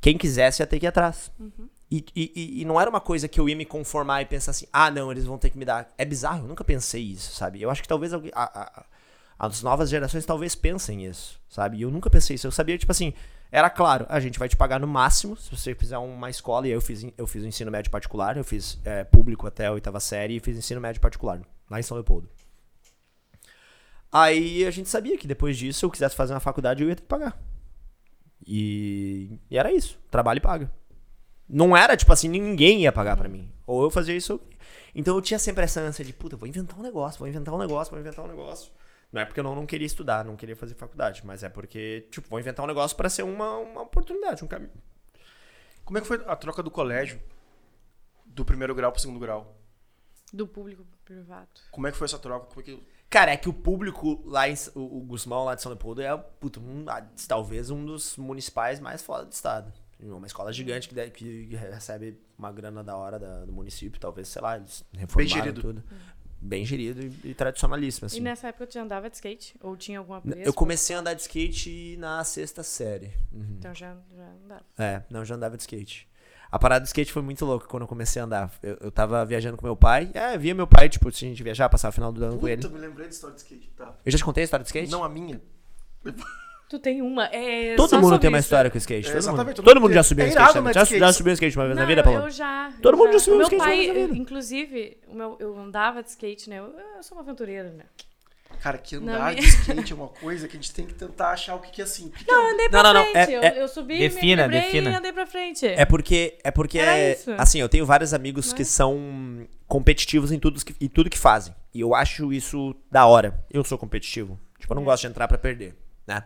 B: quem quisesse ia ter que ir atrás. E, e- e- e não era uma coisa que eu ia me conformar e pensar assim, ah, não, eles vão ter que me dar. É bizarro, eu nunca pensei isso, sabe? Eu acho que talvez a- a- as novas gerações talvez pensem isso, sabe? E eu nunca pensei isso. Eu sabia, tipo assim, era claro, a gente vai te pagar no máximo se você fizer uma escola. E eu fiz, eu fiz o ensino médio particular, eu fiz é, público até a oitava série e fiz ensino médio particular, lá em São Leopoldo. Aí a gente sabia que depois disso, se eu quisesse fazer uma faculdade, eu ia ter que pagar. E, e era isso, trabalho e paga. Não era, tipo assim, ninguém ia pagar pra mim. Ou eu fazia isso. Então eu tinha sempre essa ânsia de, puta, vou inventar um negócio, vou inventar um negócio, vou inventar um negócio. Não é porque eu não, não queria estudar, não queria fazer faculdade, mas é porque, tipo, vou inventar um negócio pra ser uma, uma oportunidade, um caminho.
A: Como é que foi a troca do colégio do primeiro grau pro segundo grau?
C: Do público pro privado.
A: Como é que foi essa troca? Como é que...
B: Cara, é que o público lá em. O, o Guzmão lá de São Leopoldo é, puta, um, ah, talvez um dos municipais mais foda do estado. Uma escola gigante que, deve- que recebe uma grana da hora da- do município, talvez, sei lá, eles reformaram tudo. Bem gerido e, e tradicionalíssimo, assim.
C: E nessa época tu já andava de skate? Ou tinha alguma?
B: Eu comecei a andar de skate na sexta série. Uhum.
C: Então já, já andava.
B: É, não, eu já andava de skate. A parada do skate foi muito louca quando eu comecei a andar. Eu, eu tava viajando com meu pai. É, via meu pai, tipo, se a gente viajar, passar o final do ano com ele.
A: Puta, me lembrei de história de skate. Tá.
B: Eu já te contei a história do skate?
A: Não a minha.
C: Tu tem uma. É
B: Todo mundo tem uma
C: isso.
B: história com skate.
A: É,
B: todo
A: exatamente,
B: mundo,
A: todo
B: todo
A: mundo
B: já subiu
A: É
B: skate. Já,
A: skate.
B: já subiu skate uma vez na
C: Não,
B: vida,
C: eu-
B: Paulo?
C: Eu já.
B: Todo
C: eu
B: mundo já subiu
C: o
B: um
C: meu
B: skate uma
C: pai,
B: vez na vida.
C: Inclusive, o meu, eu andava de skate, né? Eu, eu sou uma aventureira, né?
A: Cara, que
C: Não,
A: andar
C: minha-
A: de skate é uma coisa que a gente tem que tentar achar o que, que é assim. Que que
C: Não,
A: é...
C: eu andei pra
B: Não, não, não,
C: frente.
B: é-
C: eu,
B: é-
C: eu subi,
D: Defina,
C: me
D: defina.
C: e andei pra frente.
B: É porque, é porque é, assim, eu tenho vários amigos
C: Não
B: que
C: é?
B: são competitivos em tudo que, em tudo que fazem. E eu acho isso da hora. Eu sou competitivo. Tipo, eu não
C: É.
B: gosto de entrar pra perder, né?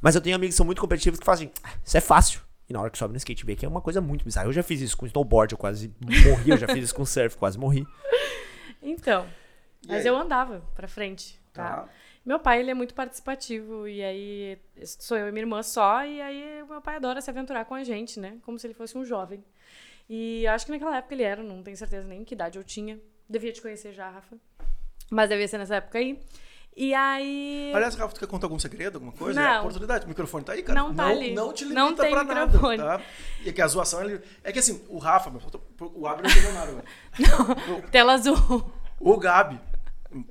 B: Mas eu tenho amigos que são muito competitivos que fazem, ah, isso é fácil. E na hora que sobe no skate vê que é uma coisa muito bizarra. Eu já fiz isso com snowboard, eu quase morri. Eu já fiz isso com surf, quase morri. <laughs>
C: Então,
A: E
C: mas
A: aí?
C: eu andava pra frente, tá?
A: Tá.
C: Meu pai, ele é muito participativo, e aí sou eu e minha irmã só, e aí meu pai adora se aventurar com a gente, né? Como se ele fosse um jovem. E acho que naquela época ele era, não tenho certeza nem que idade eu tinha. Devia te conhecer já, Rafa. Mas devia ser nessa época aí. E aí.
A: Aliás, Rafa, tu quer contar algum segredo, alguma coisa?
C: Não.
A: É a oportunidade. O microfone tá aí, cara.
C: Não tá ali.
A: Não te limita
C: Não tem
A: pra
C: microfone.
A: nada, tá? E é que a zoação, ele... é que assim, o Rafa, meu, o Abner não entendeu nada, velho.
C: Tela azul.
A: O Gabi,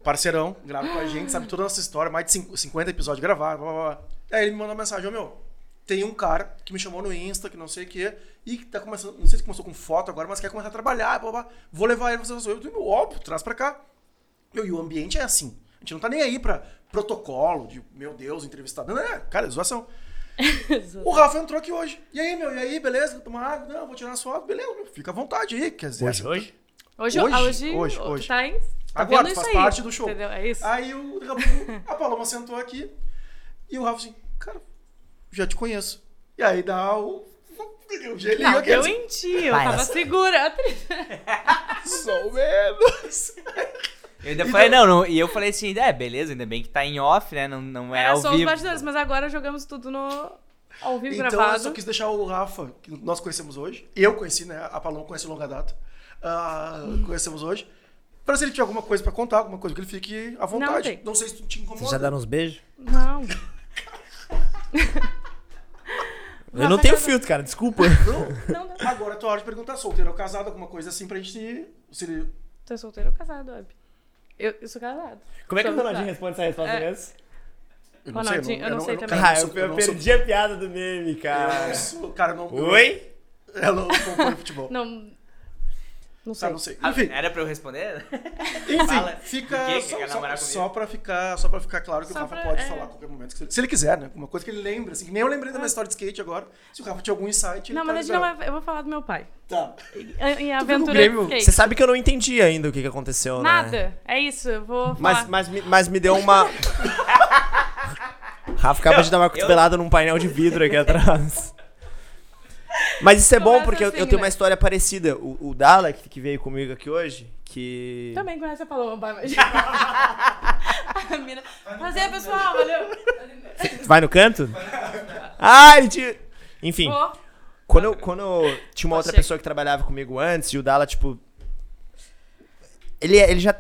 A: parceirão, grava com a gente, sabe toda a nossa história, mais de cinco- 50 episódios gravados, blá, blá, blá. Aí ele me mandou uma mensagem, ô meu, tem um cara que me chamou no Insta, que não sei o quê, e que tá começando, não sei se começou com foto agora, mas quer começar a trabalhar, blá, blá, vou levar ele, você eu óbvio, traz pra cá. Meu, e o ambiente é assim, a gente não tá nem aí pra protocolo, de, meu Deus, entrevistado, não é, cara, é zoação. <laughs> O Rafa entrou aqui hoje. E aí, meu? E aí, beleza? Toma água? Não, vou tirar as fotos. Beleza, meu. Fica à vontade aí. Quer dizer,
B: Hoje, hoje?
C: Hoje,
A: Hoje?
C: hoje,
A: Hoje, hoje.
C: Tá, em, tá
A: Agora,
C: vendo
A: faz
C: isso aí,
A: parte do show.
C: Entendeu? É isso.
A: Aí o, <laughs> a Paloma sentou aqui e o Rafa assim, cara, já te conheço. E aí dá o. O gelinho
C: Não,
A: aqui.
C: deu
A: assim,
C: em ti, eu tava segura. <laughs>
A: Só menos.
D: Eu ainda falei, não, não, e eu falei assim, é, beleza, ainda bem que tá em off, né? Não, não é
C: Era
D: ao
C: só os
D: vivo.
C: bastidores, mas agora jogamos tudo no ao vivo
A: Então eu
C: gravado.
A: só quis deixar o Rafa, que nós conhecemos hoje. Eu conheci, né? A Paloma conhece longa data. Ah, conhecemos hoje. Pra se ele tiver alguma coisa pra contar, alguma coisa que ele fique à vontade.
C: tem.
A: Não, sei se tu te incomoda.
B: Vocês já deram uns beijos?
C: Não. <laughs>
B: Eu não tenho filtro, cara, desculpa.
A: Não, não. Agora é tua hora de perguntar, solteiro ou casado, alguma coisa assim pra gente. Se ele...
C: Tu é solteiro ou casado, Ab? Eu, eu sou casado.
B: Como é que o Ronaldinho responde essa resposta
C: É.
B: mesmo?
A: Eu
C: Ronaldinho, eu não sei também.
A: cara,
B: Ah, eu,
A: sou-
B: eu
A: não sou-
B: perdi a piada do meme,
A: Eu
B: cara.
A: não sou- cara, eu não. eu-
B: Oi?
A: Eu não acompanho futebol.
C: Não. Não
A: Tá,
C: sei.
A: não sei. Enfim,
D: Era pra eu responder? <laughs>
A: enfim
D: Fala.
A: fica.
D: Que
A: só, só- só pra ficar, só pra ficar claro que
C: Só
A: o Rafa
C: pra-
A: pode
C: é.
A: falar a qualquer momento. Se ele, se ele quiser, né? Uma coisa que ele lembra, assim, que nem eu lembrei da minha história de skate agora. Se o Rafa tinha algum insight. ele
C: Não,
A: tá
C: mas a gente não. Eu vou falar do meu pai.
A: Tá.
C: Em, em
A: o
C: aventura de skate.
B: Você sabe que eu não entendi ainda o que, que aconteceu, né?
C: Nada. É isso, eu vou falar.
B: Mas, mas, me- mas me deu uma. <laughs> Rafa acaba de dar uma cotovelada num painel de vidro aqui <laughs> atrás. Mas isso é bom porque eu,
C: assim,
B: eu tenho
C: né?
B: uma história parecida. O, o Dala, que, veio comigo aqui hoje, que.
C: Também conhece a Paloma. A mina- Prazer, pessoal, valeu.
B: Vai no canto? Ah, ele te... Enfim,
C: Ó,
B: quando eu, quando eu tinha uma outra pessoa que trabalhava comigo antes, e o Dala, tipo. Ele, ele já.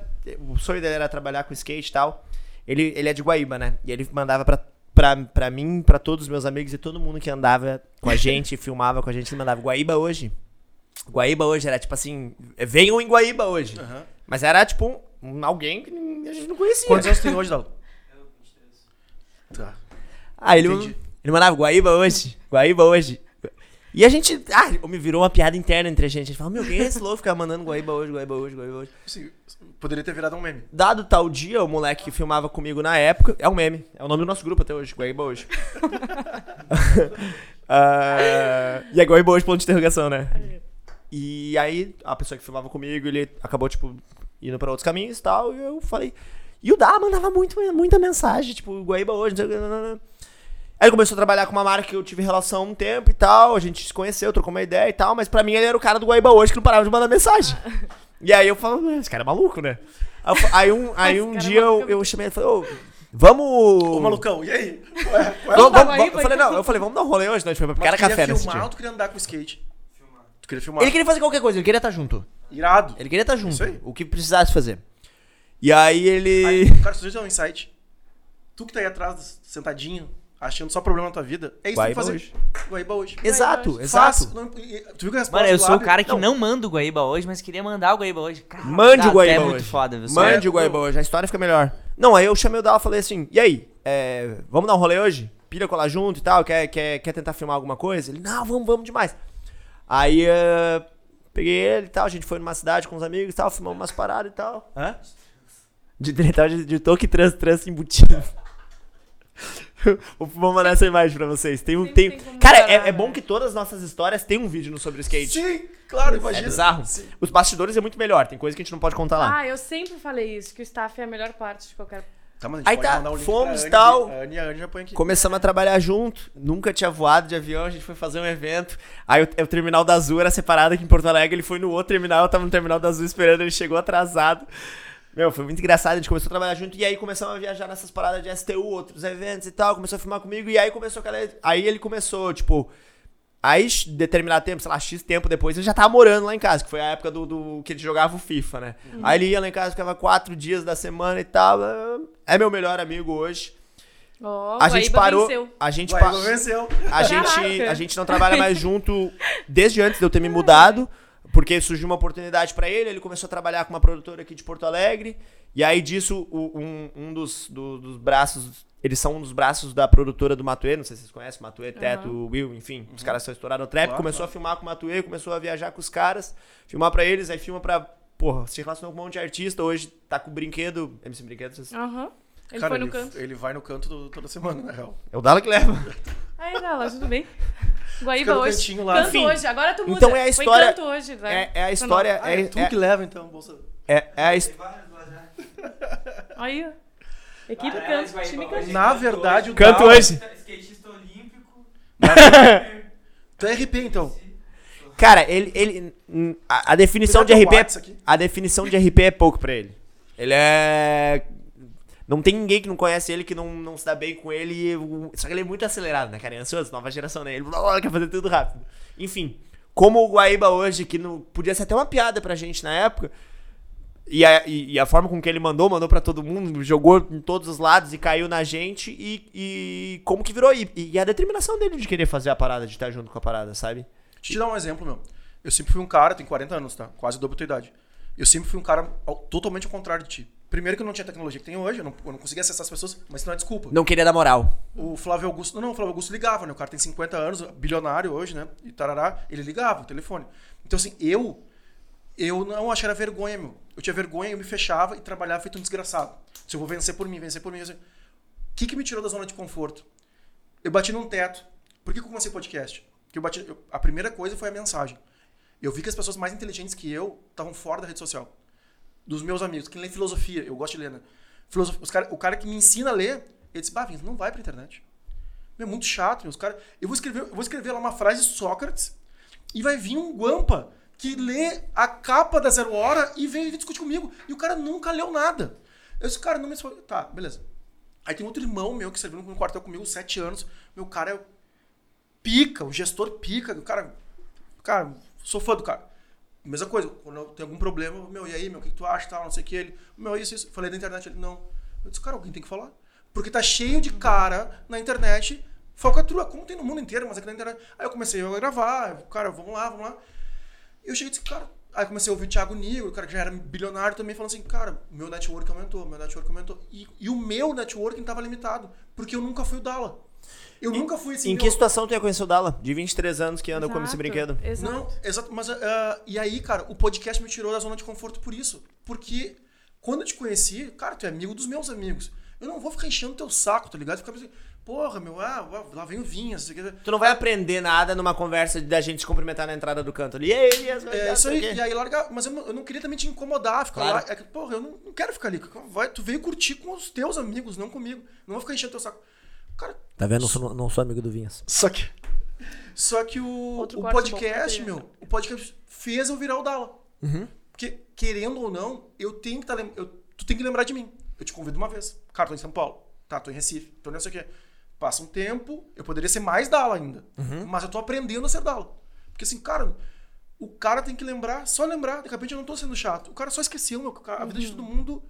B: O sonho dele era trabalhar com skate e tal. Ele, ele é de Guaíba, né? E ele mandava pra, pra, pra mim, pra todos os meus amigos e todo mundo que andava com a gente, <laughs> filmava com a gente, ele mandava Guaíba hoje. Guaíba hoje era tipo assim, venham em Guaíba hoje.
A: Aham.
B: Mas era tipo um, alguém que a gente não conhecia.
A: Quantos anos tem hoje, Dal? Tá.
B: Ah, ele,
A: Entendi.
B: ele mandava Guaíba hoje, Guaíba hoje. E a gente, ah, me virou uma piada interna entre a gente. A gente fala, meu, quem é esse louco ficar mandando Guaíba hoje, Guaíba hoje, Guaíba hoje?
A: Assim, poderia ter virado um meme.
B: Dado tal dia, o moleque que filmava comigo na época, é um meme, é o nome do nosso grupo até hoje, Guaíba hoje. <laughs> Ah, e é Guaíba hoje, ponto de interrogação, né? E aí, a pessoa que filmava comigo, ele acabou, tipo, indo pra outros caminhos e tal, e eu falei... E o Dá mandava muito, muita mensagem, tipo, Guaíba hoje, não sei o que. Aí ele começou a trabalhar com uma marca que eu tive relação um tempo e tal, a gente se conheceu, trocou uma ideia e tal, mas pra mim ele era o cara do Guaíba hoje que não parava de mandar mensagem. <laughs> E aí eu falo, "Ué, esse cara é maluco, né? Aí, eu aí um, aí um
C: é
B: dia eu,
C: maluco.
B: eu chamei ele e falei, ô, vamos...
A: Ô, malucão, e aí? Ué, ué,
B: Vamos, vamos- eu falei,
C: então.
B: não, eu falei, vamos dar um rolê hoje, não, a gente foi pra
A: mas
B: Cara
A: tu queria
B: Café nesse
A: filmar
B: dia.
A: ou tu queria andar com skate? Tu queria filmar?
B: Ele queria fazer qualquer coisa, ele queria estar junto.
A: Irado.
B: Ele queria estar junto,
A: Isso aí.
B: o que precisasse fazer. E aí ele...
A: Aí, cara, se tu der um insight, tu que tá aí atrás, sentadinho, achando só problema na tua vida, é isso que tu tem que
B: Guaíba
A: fazer.
B: hoje.
A: Guaíba hoje.
B: Exato,
A: Faz.
B: exato.
A: Não, e- e- tu viu que a resposta
D: Mano, eu sou o cara que não, manda o Guaíba hoje, mas queria mandar o Guaíba hoje. Cara,
B: Mande o Guaíba
D: até
B: hoje.
D: muito foda, viu?
B: Mande
A: É,
B: o Guaíba hoje, a história fica melhor. Não, aí eu chamei o Dala e falei assim, e aí, é, vamos dar um rolê hoje? Pilha colar junto e tal, quer, quer, quer tentar filmar alguma coisa? Ele, não, vamos, vamos demais. Aí, é, peguei ele e tal, a gente foi numa cidade com os amigos e tal, filmamos umas paradas e tal. Hã? De diretor de, de toque trans, trans embutido. <laughs> Vou mandar essa imagem pra vocês. Tem um, tem... Cara, é, é bom
C: né?
B: que todas as nossas histórias têm um vídeo no sobre o skate.
A: Sim, claro,
B: É
A: imagina.
B: bizarro.
A: Sim.
B: Os bastidores é muito melhor, tem coisa que a gente não pode contar lá.
C: Ah, eu sempre falei isso, que o staff é a melhor parte de qualquer.
A: Tá, mas a gente
B: Aí
A: pode
B: tá,
A: mandar o link
B: fomos, tal.
A: A Anne, a Anne já põe aqui.
B: Começamos a trabalhar junto, nunca tinha voado de avião, a gente foi fazer um evento. Aí o, o terminal da Azul era separado aqui em Porto Alegre, ele foi no outro terminal, eu tava no terminal da Azul esperando, ele chegou atrasado. Meu, foi muito engraçado, a gente começou a trabalhar junto e aí começamos a viajar nessas paradas de STU, outros eventos e tal, começou a filmar comigo e aí começou aquela... Aí ele começou, tipo... Aí, determinado tempo, sei lá, X tempo depois, ele já tava morando lá em casa, que foi a época do, do que ele jogava o FIFA, né? Aí ele ia lá em casa, ficava quatro dias da semana e tal. É meu melhor amigo hoje.
C: Ó,
B: A gente parou.
C: venceu.
B: A gente,
A: Guaíba
B: pa-
A: venceu.
B: a, gente,
C: Caraca.
B: a gente não trabalha mais junto desde antes de eu ter me mudado, porque surgiu uma oportunidade pra ele. Ele começou a trabalhar com uma produtora aqui de Porto Alegre. E aí disso, o- um, um dos, do- dos braços. Eles são um dos braços da produtora do Matuê, não sei se vocês conhecem, Matuê, Teto, Will, enfim. Os caras são estourados no trap.
A: Claro,
B: começou
A: claro.
B: a filmar com o Matuê, começou a viajar com os caras, filmar pra eles, aí filma pra. Porra, se relacionou com um monte de artista. Hoje tá com o brinquedo. MC Brinquedo, vocês...
C: Aham. Ele
A: Cara,
C: foi no
A: ele,
C: canto.
A: ele vai no canto do- toda semana, na real.
B: é o Dala que leva.
C: Aí, Dala, tudo bem? <laughs>
A: Fica
C: Guaíba
A: no
C: hoje.
A: cantinho lá.
C: Canto
B: Enfim,
C: hoje, agora tu muda.
B: então é a
C: Foi
B: história-
C: canto hoje, vai.
B: É, é a história.
A: Ah, é,
B: É,
A: tu
B: é,
A: que leva, então, bolsa.
B: é, é a his-
C: Aí, ó. Equipe
D: Ah,
C: canto,
D: vai,
C: time canto.
A: Na verdade, o
B: Canto
A: Dala-
B: hoje.
D: Skatista olímpico. <laughs>
A: Tu é RP, então.
B: Cara, ele. ele a, a definição de
A: Cuidado
B: RP.
A: aqui.
B: A definição de RP é pouco pra ele. Ele é. Não tem ninguém que não conhece ele que não, não se dá bem com ele. Só que ele é muito acelerado, né, cara? É ansioso, nova geração, né? Ele quer fazer tudo rápido. Enfim, como o Guaíba hoje, que não podia ser até uma piada pra gente na época. E a, e, e a forma com que ele mandou, mandou pra todo mundo, jogou em todos os lados e caiu na gente. E, e como que virou. E, e a determinação dele de querer fazer a parada, de estar junto com a parada, sabe?
A: Deixa eu te dar um exemplo, meu. Eu sempre fui um cara, tenho 40 anos, tá? Quase dobro a tua idade. Eu sempre fui um cara totalmente ao contrário de ti. Primeiro que eu não tinha a tecnologia que tenho hoje, eu não, eu não conseguia acessar as pessoas, mas isso não é desculpa.
B: Não queria dar moral.
A: O Flávio Augusto, não, o Flávio Augusto ligava, né? O cara tem 50 anos, bilionário hoje, né? E tarará, ele ligava o telefone. Então, assim, eu, eu não achava vergonha, meu. Eu tinha vergonha, eu me fechava e trabalhava feito um desgraçado. Se eu vou vencer por mim, vencer por mim. O que que me tirou da zona de conforto? Eu bati num teto. Por que que eu comecei podcast? Que eu bati, eu- a primeira coisa foi a mensagem. Eu vi que as pessoas mais inteligentes que eu estavam fora da rede social. Dos meus amigos, que lê filosofia, eu gosto de ler, né? Filosof- os cara, o cara que me ensina a ler, ele disse, bah, Vinícius, não vai pra internet. É muito chato. Os cara, eu, vou escrever, eu vou escrever lá uma frase de Sócrates e vai vir um guampa que lê a capa da Zero Hora e vem discutir comigo. E o cara nunca leu nada. Eu disse, cara, não me... Tá, beleza. Aí tem outro irmão meu que serviu no quartel comigo sete anos. Meu cara é pica, o gestor pica. O cara, cara, sou fã do cara. Mesma coisa, quando tenho algum problema, meu, e aí, meu, o que tu acha, tal, não sei o que, ele, meu, isso, isso. Falei da internet, ele, não. Eu disse, cara, alguém tem que falar. Porque tá cheio de cara na internet, falcatrua, como tem no mundo inteiro, mas aqui na internet. Aí eu comecei a gravar, cara, vamos lá, vamos lá. E eu cheguei e disse, cara, aí comecei a ouvir o Thiago Nigro, o cara que já era bilionário também, falando assim, cara, meu network aumentou, meu network aumentou. E, e o meu networking tava limitado, porque eu nunca fui o Dala. Eu nunca fui assim.
B: Em que situação tu ia conhecer o Dala? De 23 anos que anda com esse brinquedo.
C: Exato.
A: Não, exato. Mas, ah, e aí, cara, o podcast me tirou da zona de conforto por isso. Porque quando eu te conheci, cara, tu é amigo dos meus amigos. Eu não vou ficar enchendo teu saco, tá ligado? Ficar assim, porra, meu, ah, lá vem o Vinha, não sei o que.
B: Tu não vai aprender nada numa conversa da gente se cumprimentar na entrada do canto ali. E aí, Elias, vai
A: É
B: dar,
A: isso aí, e aí largar. Mas eu não, eu não queria também te incomodar, ficar
B: Claro.
A: lá. É que, porra, eu não, não quero ficar ali. Vai, tu veio curtir com os teus amigos, não comigo. Não vou ficar enchendo teu saco. Cara,
B: Tá vendo? Não sou, não sou amigo do Vinhas.
A: Só que. Só que o, o podcast,
C: bom
A: meu, o podcast fez eu virar o Dala.
B: Uhum.
A: Porque, querendo ou não, eu tenho que tá, eu, tu tem que lembrar de mim. Eu te convido uma vez. Cara, tô em São Paulo. Tá, tô em Recife. Tô não sei o quê. Passa um tempo, eu poderia ser mais Dala ainda.
B: Uhum.
A: Mas eu tô aprendendo a ser Dala. Porque assim, cara, o cara tem que lembrar, só lembrar. De repente eu não tô sendo chato. O cara só esqueceu, meu. A vida de todo mundo.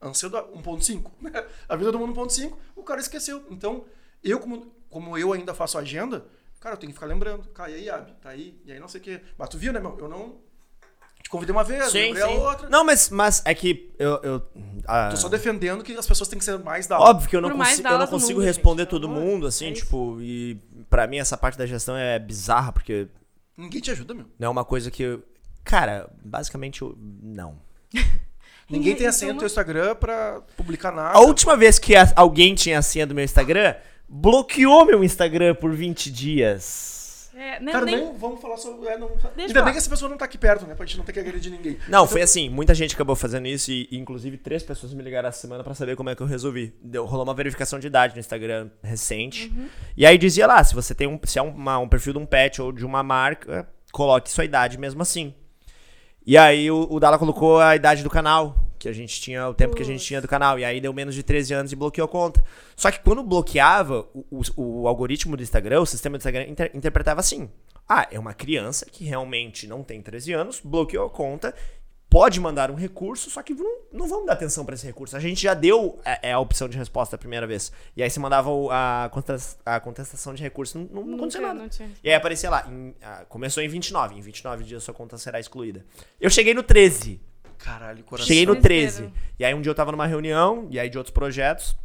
A: Anseu da 1.5. né? A vida do mundo 1.5, o cara esqueceu. Então, eu, como, como eu ainda faço agenda, cara, eu tenho que ficar lembrando. Cara, e aí? Tá aí? E aí, não sei o quê. Mas tu viu, né, meu? Eu não. Te convidei uma vez, lembrei a outra.
B: Não, mas, mas é que eu. eu ah,
A: Tô só defendendo que as pessoas têm que ser mais da
B: Óbvio que eu não, consigo, eu não consigo
C: mundo,
B: responder
C: gente,
B: todo mundo, assim,
C: É
B: tipo, e pra mim essa parte da gestão é bizarra, porque
A: Ninguém te ajuda, meu.
B: não é uma coisa que. eu- Cara, basicamente, eu, não. <laughs>
A: Ninguém tem a
C: Isso
A: senha
C: é
A: do teu Instagram pra publicar nada.
B: A última vez que a- alguém tinha a senha do meu Instagram, bloqueou meu Instagram por 20 dias.
C: É, né,
A: Cara,
C: nem-
A: nem vamos falar sobre. É, não...
C: Eu
A: Ainda
C: falar.
A: bem que essa pessoa não tá aqui perto, né? Pra gente não ter que agredir ninguém.
B: Não, foi assim, muita gente acabou fazendo isso e, e, inclusive três pessoas me ligaram essa semana pra saber como é que eu resolvi. Deu, rolou uma verificação de idade no Instagram recente. E aí dizia lá, se você tem um, se é uma- um perfil de um pet ou de uma marca, coloque sua idade mesmo assim. E aí o, o Dala colocou a idade do canal, que a gente tinha, o tempo que a gente tinha do canal. E aí deu menos de 13 anos e bloqueou a conta. Só que quando bloqueava, o, o- o algoritmo do Instagram, o sistema do Instagram, inter- interpretava assim. Ah, é uma criança que realmente não tem 13 anos, bloqueou a conta, pode mandar um recurso, só que não, não vamos dar atenção pra esse recurso. A gente já deu a, é a opção de resposta a primeira vez. E aí você mandava a, a contestação de recurso, não, não,
C: tinha,
B: nada.
C: não tinha.
B: E aí aparecia lá, em- ah, começou em 29, em 29 dias sua conta será excluída. Eu cheguei no 13.
A: Caralho, coração.
B: Cheguei no
C: Desespero.
B: 13. E aí um dia eu tava numa reunião, e aí de outros projetos.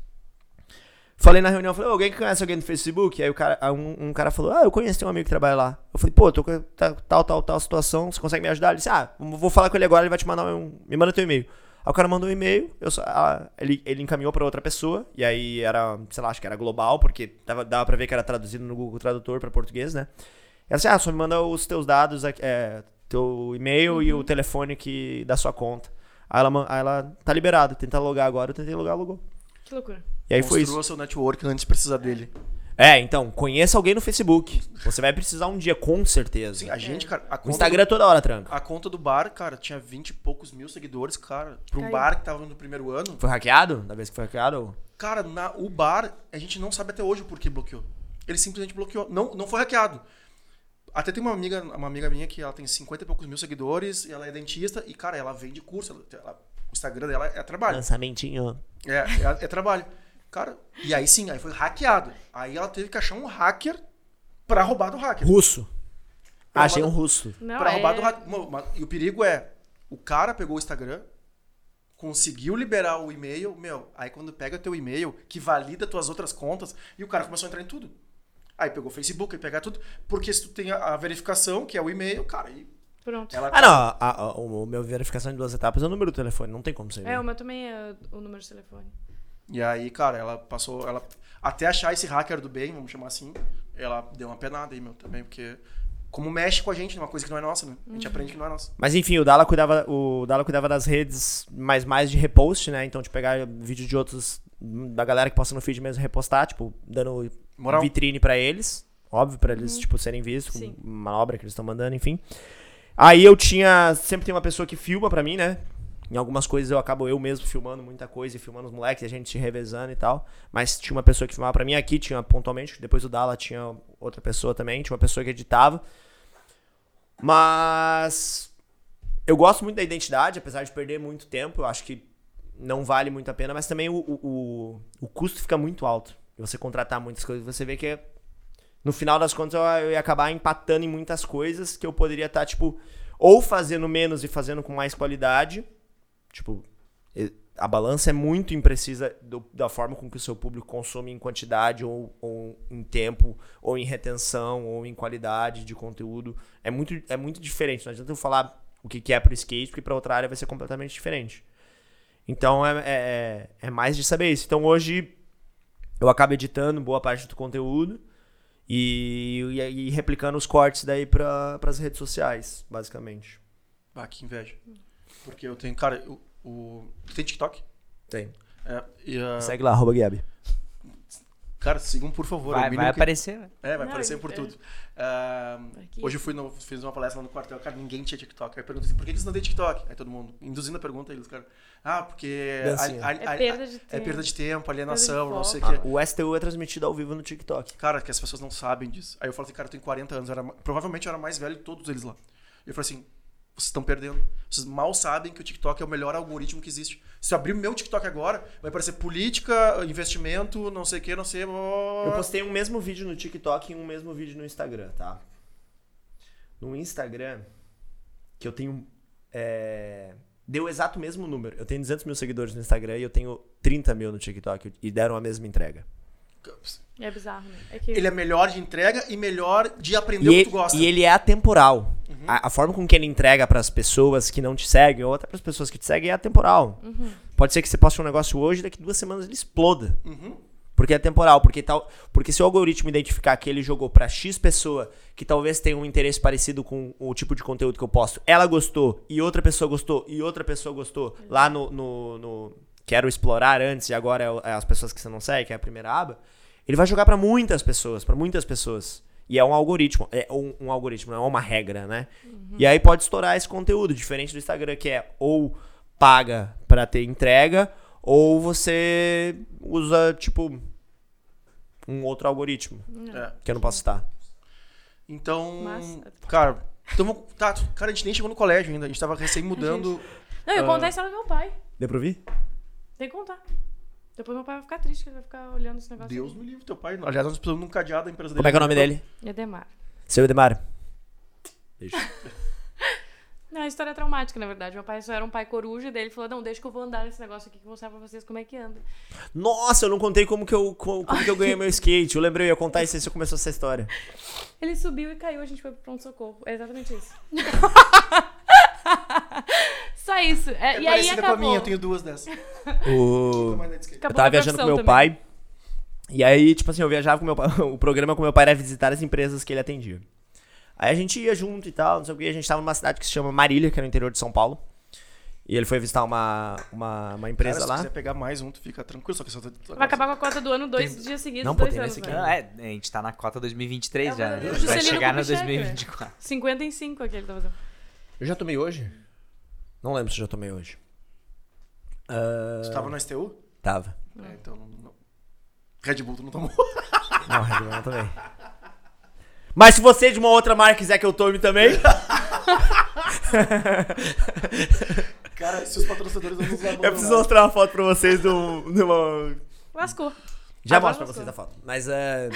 B: Falei na reunião, falei, "Ô, alguém que conhece alguém no Facebook? Aí o cara, um, um cara falou, ah, eu conheço tem um amigo que trabalha lá. Eu falei, pô, tô com ta- tal, tal, tal situação, você consegue me ajudar? Ele disse, ah, vou falar com ele agora, ele vai te mandar um. Me manda teu e-mail. Aí o cara mandou um e-mail, eu só- ah, ele, ele encaminhou pra outra pessoa, e aí era, sei lá, acho que era global, porque dava, dava pra ver que era traduzido no Google Tradutor pra português, né? Ela disse, ah, só me manda os teus dados, é, teu e-mail e o telefone que, da sua conta. Aí ela, aí ela tá liberado, tenta logar agora, eu tentei logar, logou.
C: Que loucura.
B: E aí foi
A: Construa
B: isso.
A: seu network antes de precisar dele.
B: É, então, conheça alguém no Facebook. Você vai precisar um dia, com certeza.
A: Sim, a gente, cara, a
B: o
A: conta,
B: Instagram toda hora tranca.
A: do, a conta do bar, cara, tinha 20 e poucos mil seguidores, cara. Pra um
C: Caiu.
A: bar que tava no primeiro ano.
B: Foi hackeado? Da vez que foi hackeado?
A: Cara, na, o bar, a gente não sabe até hoje o porquê bloqueou. Ele simplesmente bloqueou. Não, não foi hackeado. Até tem uma amiga, uma amiga minha que ela tem 50 e poucos mil seguidores, e ela é dentista, e, cara, ela vende curso. ela- ela- o Instagram dela é trabalho.
B: Lançamentinho.
A: É, é, é trabalho. Cara, e aí sim, aí foi hackeado. Aí ela teve que achar um hacker pra roubar do hacker.
B: Russo.
A: Pra
B: Achei um russo.
C: Não,
A: pra
C: é...
A: roubar do hacker. E o perigo é, o cara pegou o Instagram, conseguiu liberar o e-mail, meu, aí quando pega teu e-mail, que valida tuas outras contas, e o cara começou a entrar em tudo. Aí pegou o Facebook, aí pegar tudo, porque se tu tem a, a verificação, que é o e-mail, cara, aí
C: Pronto.
A: ela
B: Ah, não. a- a- o o meu verificação de duas etapas é o número do telefone. Não tem como ser.
C: É, o meu também é o número de telefone.
A: E aí, cara, ela passou, ela até achar esse hacker do bem, vamos chamar assim, ela deu uma penada aí, meu, também, porque como mexe com a gente, numa coisa que não é nossa, né? A gente aprende que não é nossa.
B: Mas enfim, o Dala cuidava, o Dala cuidava das redes, mas mais de repost, né? Então, de pegar vídeo de outros, da galera que posta no feed mesmo, repostar, tipo, dando
A: Moral.
B: vitrine pra eles. Óbvio, pra eles, tipo, serem vistos,
C: Sim.
B: com manobra que eles estão mandando, enfim. Aí eu tinha, sempre tem uma pessoa que filma pra mim, né? Em algumas coisas eu acabo eu mesmo filmando muita coisa e filmando os moleques, a gente se revezando e tal. Mas tinha uma pessoa que filmava pra mim, aqui tinha pontualmente, depois o Dala tinha outra pessoa também, tinha uma pessoa que editava. Mas eu gosto muito da identidade, apesar de perder muito tempo, eu acho que não vale muito a pena, mas também o, o, o, o custo fica muito alto. E você contratar muitas coisas, você vê que no final das contas eu, ia acabar empatando em muitas coisas que eu poderia estar, tipo, ou fazendo menos e fazendo com mais qualidade. Tipo, a balança é muito imprecisa do- da forma com que o seu público consome em quantidade, ou, ou em tempo, ou em retenção, ou em qualidade de conteúdo. É muito, é muito diferente. Não adianta eu falar o que que é pro skate, porque pra outra área vai ser completamente diferente. Então é, é, é mais de saber isso. Então hoje eu acabo editando boa parte do conteúdo e, e, e replicando os cortes daí para as redes sociais, basicamente.
A: Ah, que inveja. Porque eu tenho, cara, o, o tem TikTok?
B: Tem.
A: É, e, ah,
B: Segue lá, arroba Gabi.
A: Cara, sigam por favor. é
D: Vai, vai
A: que-
D: aparecer, né?
A: É, vai
C: Não,
A: aparecer por
C: é.
A: tudo. Ah,
C: Aqui.
A: hoje eu fui no, fiz uma palestra lá no quartel, cara, ninguém tinha TikTok. Aí eu perguntei assim, por que eles não têm TikTok? Aí todo mundo, induzindo a pergunta, eles, cara, ah, porque
B: Dancinha.
A: a- a-
C: É
A: a-
C: perda de
A: é
C: tempo.
A: perda de tempo, alienação,
C: de
A: não sei o
C: foco.
A: quê.
B: O STU é transmitido ao vivo no TikTok.
A: Cara, que as pessoas não sabem disso. Aí eu falei assim, cara, eu tenho 40 anos, eu era, provavelmente eu era mais velho que todos eles lá. E eu falei assim, vocês estão perdendo. Vocês mal sabem que o TikTok é o melhor algoritmo que existe. Se eu abrir meu TikTok agora, vai aparecer política, investimento, não sei o que, não sei.
B: Eu postei um mesmo vídeo no TikTok e um mesmo vídeo no Instagram, tá? No Instagram, que eu tenho. é, Deu o exato mesmo número. Eu tenho 200 mil seguidores no Instagram e eu tenho 30 mil no TikTok e deram a mesma entrega.
C: É bizarro, né? É que...
A: Ele é melhor de entrega e melhor de aprender
B: E
A: o que tu gosta. Uhum.
B: e ele é atemporal. A, a forma com que ele entrega pras pessoas que não te seguem, ou até pras pessoas que te seguem, é atemporal.
C: Uhum.
B: Pode ser que você poste um negócio hoje e daqui duas semanas ele exploda.
A: Uhum.
B: Porque é temporal, porque tal, porque se o algoritmo identificar que ele jogou pra X pessoa que talvez tenha um interesse parecido com o tipo de conteúdo que eu posto, ela gostou e outra pessoa gostou e outra pessoa gostou lá no, no, no quero explorar antes e agora é é as pessoas que você não segue, que é a primeira aba, ele vai jogar pra muitas pessoas, pra muitas pessoas. E é um algoritmo, é um, um algoritmo, não é uma regra, né? E aí pode estourar esse conteúdo, diferente do Instagram que é ou paga pra ter entrega ou você usa tipo um outro algoritmo
A: É.
B: que eu não posso citar.
A: Então,
C: Massa.
A: cara, então, tá, cara, a gente nem chegou no colégio ainda. A gente tava recém mudando. <laughs>
C: Não, eu
A: Ah.
C: contar a história do meu pai.
B: Deu pra ouvir?
C: Tem que contar. Depois meu pai vai ficar triste, que ele vai ficar olhando esse negócio.
A: Deus no livro, teu pai. Aliás, nós precisamos de um cadeado da empresa dele.
B: Como é que é o nome dele?
C: aqui. Edemar.
B: Seu Edemar. Beijo. <laughs>
C: Não, a história é traumática, na verdade. Meu pai só era um pai coruja, daí ele falou, não, deixa que eu vou andar nesse negócio aqui que eu vou mostrar pra vocês como é que anda.
B: Nossa, eu não contei como que eu, como, como que eu ganhei meu skate. Eu lembrei, eu ia contar isso aí se eu começou essa história.
C: Ele subiu e caiu, a gente foi pro pronto-socorro. É exatamente isso. <laughs> Só isso. É,
A: É
C: e aí
A: parecida com a
C: acabou.
A: minha, eu tenho duas dessas.
B: O... <laughs>
C: Acabou
B: eu tava viajando com meu
C: também.
B: pai. E aí, tipo assim, eu viajava com meu pai. <laughs> O programa com meu pai era visitar as empresas que ele atendia. Aí a gente ia junto e tal, não sei o que. A gente tava numa cidade que se chama Marília, que é no interior de São Paulo. E ele foi visitar uma, uma, uma empresa
A: Cara, se
B: lá.
A: quiser pegar mais um, tu fica tranquilo, só que só tô...
C: Vai acabar com a cota do ano dois dias seguidos,
B: Não, pô,
C: dois
B: tem
C: anos. né?
D: Não, é, a gente tá na cota 2023
C: É,
D: já.
C: o
D: Vai chegar no
C: Kubitschek,
D: 2024.
C: 55 aquele tá fazendo.
B: Eu já tomei hoje? Não lembro se eu já tomei hoje. Ah,
A: Tu tava no STU?
B: Tava.
A: É, então não, não. Red Bull tu não tomou. <laughs>
B: Não, Red Bull não também. Mas se você de uma outra marca quiser que eu tome também. <laughs>
A: Cara, se os patrocinadores não nos
B: eu preciso mostrar uma foto pra vocês do, de uma,
C: Lascou.
B: Já
C: Agora
B: mostro pra vocês a foto. Mas é.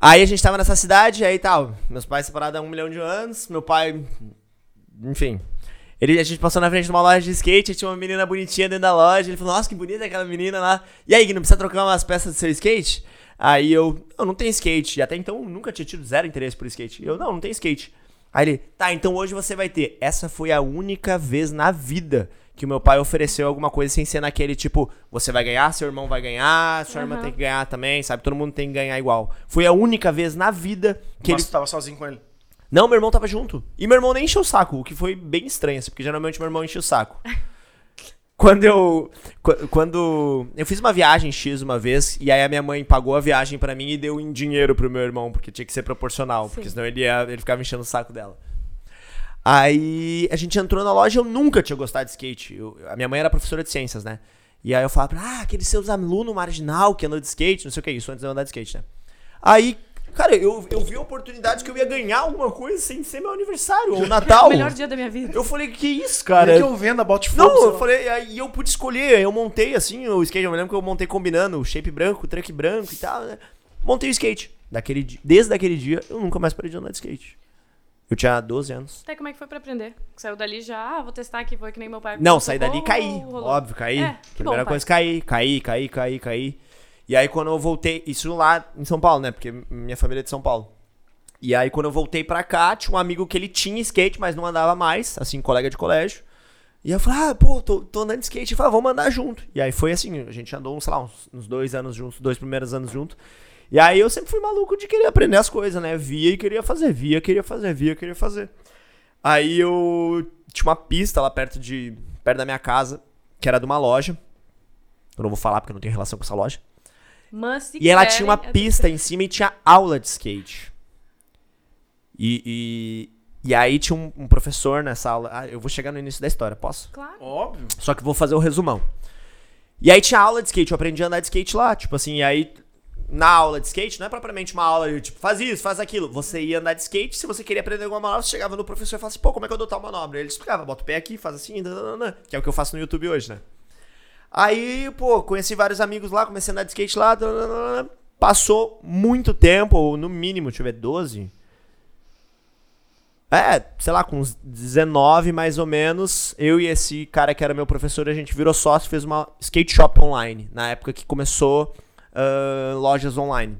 B: Aí a gente tava nessa cidade, aí tal. Meus pais separados há um milhão de anos. Meu pai. Enfim. Ele, a gente passou na frente de uma loja de skate, tinha uma menina bonitinha dentro da loja. Ele falou, nossa, que bonita aquela menina lá. E aí, que não precisa trocar umas peças do seu skate? Aí eu, eu não tenho skate. E até então eu nunca tinha tido zero interesse por skate. Eu, não, não tenho skate. Aí ele, tá, então hoje você vai ter. Essa foi a única vez na vida que o meu pai ofereceu alguma coisa sem ser naquele tipo, você vai ganhar, seu irmão vai ganhar, sua irmã
C: Aham.
B: tem que ganhar também, sabe? Todo mundo tem que ganhar igual. Foi a única vez na vida que
A: Mas
B: ele.
A: tu tava sozinho com ele.
B: Não, meu irmão tava junto. E meu irmão nem encheu o saco, o que foi bem estranho, assim, porque geralmente meu irmão enche o saco. <laughs> Quando eu. qu- Quando. Eu fiz uma viagem X uma vez, e aí a minha mãe pagou a viagem pra mim e deu em dinheiro pro meu irmão, porque tinha que ser proporcional, porque
C: Sim.
B: senão ele, ia, ele ficava enchendo o saco dela. Aí a gente entrou na loja, eu nunca tinha gostado de skate. Eu- a minha mãe era professora de ciências, né? E aí eu falava ah, aquele seus aluno marginal que andou de skate, não sei o que, isso antes de eu andar de skate, né? Aí, cara, eu, eu vi a oportunidade que eu ia ganhar alguma coisa sem ser meu aniversário ou Natal.
C: O <laughs> melhor dia da minha vida.
B: Eu falei, que isso,
A: Cara,
B: cara?
A: que eu vendo a bote fogo.
B: Não, eu falei, aí eu pude escolher, eu montei assim o skate, eu me lembro que eu montei combinando o shape branco, o truck branco e tal, né? Montei o skate. Daquele, desde aquele dia, eu nunca mais parei de andar de skate. Eu tinha 12 anos.
C: Até como é que foi pra aprender? Saiu dali já, ah, vou testar aqui, foi que nem meu pai.
B: Não, saí dali e caí.
C: rolou?
B: Óbvio, caí.
C: É, que
B: Primeira
C: bom,
B: coisa, caí, caí, caí, caí, caí. E aí quando eu voltei, isso lá em São Paulo, né? Porque minha família é de São Paulo. E aí quando eu voltei pra cá, tinha um amigo que ele tinha skate, mas não andava mais, assim, colega de colégio. E eu falei, ah, pô, tô, tô andando de skate. Ele falou, ah, vamos andar junto. E aí foi assim, a gente andou, sei lá, uns, uns dois anos juntos, dois primeiros anos juntos. E aí eu sempre fui maluco de querer aprender as coisas, né? Via e queria fazer, via, queria fazer, via, queria fazer. Aí eu tinha uma pista lá perto de perto da minha casa, que era de uma loja. Eu não vou falar porque eu não tenho relação com essa loja.
C: Mas
B: E ela tinha uma pista em cima e tinha aula de skate. E, e, e aí tinha um, um professor nessa aula. Ah, eu vou chegar no início da história, posso?
C: Claro.
A: Óbvio.
B: Só que vou fazer o resumão. E aí tinha aula de skate, eu aprendi a andar de skate lá, tipo assim, e aí na aula de skate, não é propriamente uma aula de tipo, faz isso, faz aquilo. Você ia andar de skate, se você queria aprender alguma manobra, você chegava no professor e falava assim, pô, como é que eu dou tal manobra? Ele explicava, bota o pé aqui, faz assim, nananana, que é o que eu faço no YouTube hoje, né? Aí, pô, conheci vários amigos lá, comecei a andar de skate lá, passou muito tempo, ou no mínimo, deixa eu ver, 12, é, sei lá, com uns 19 mais ou menos, eu e esse cara que era meu professor, a gente virou sócio, fez uma skate shop online, na época que começou ah, lojas online.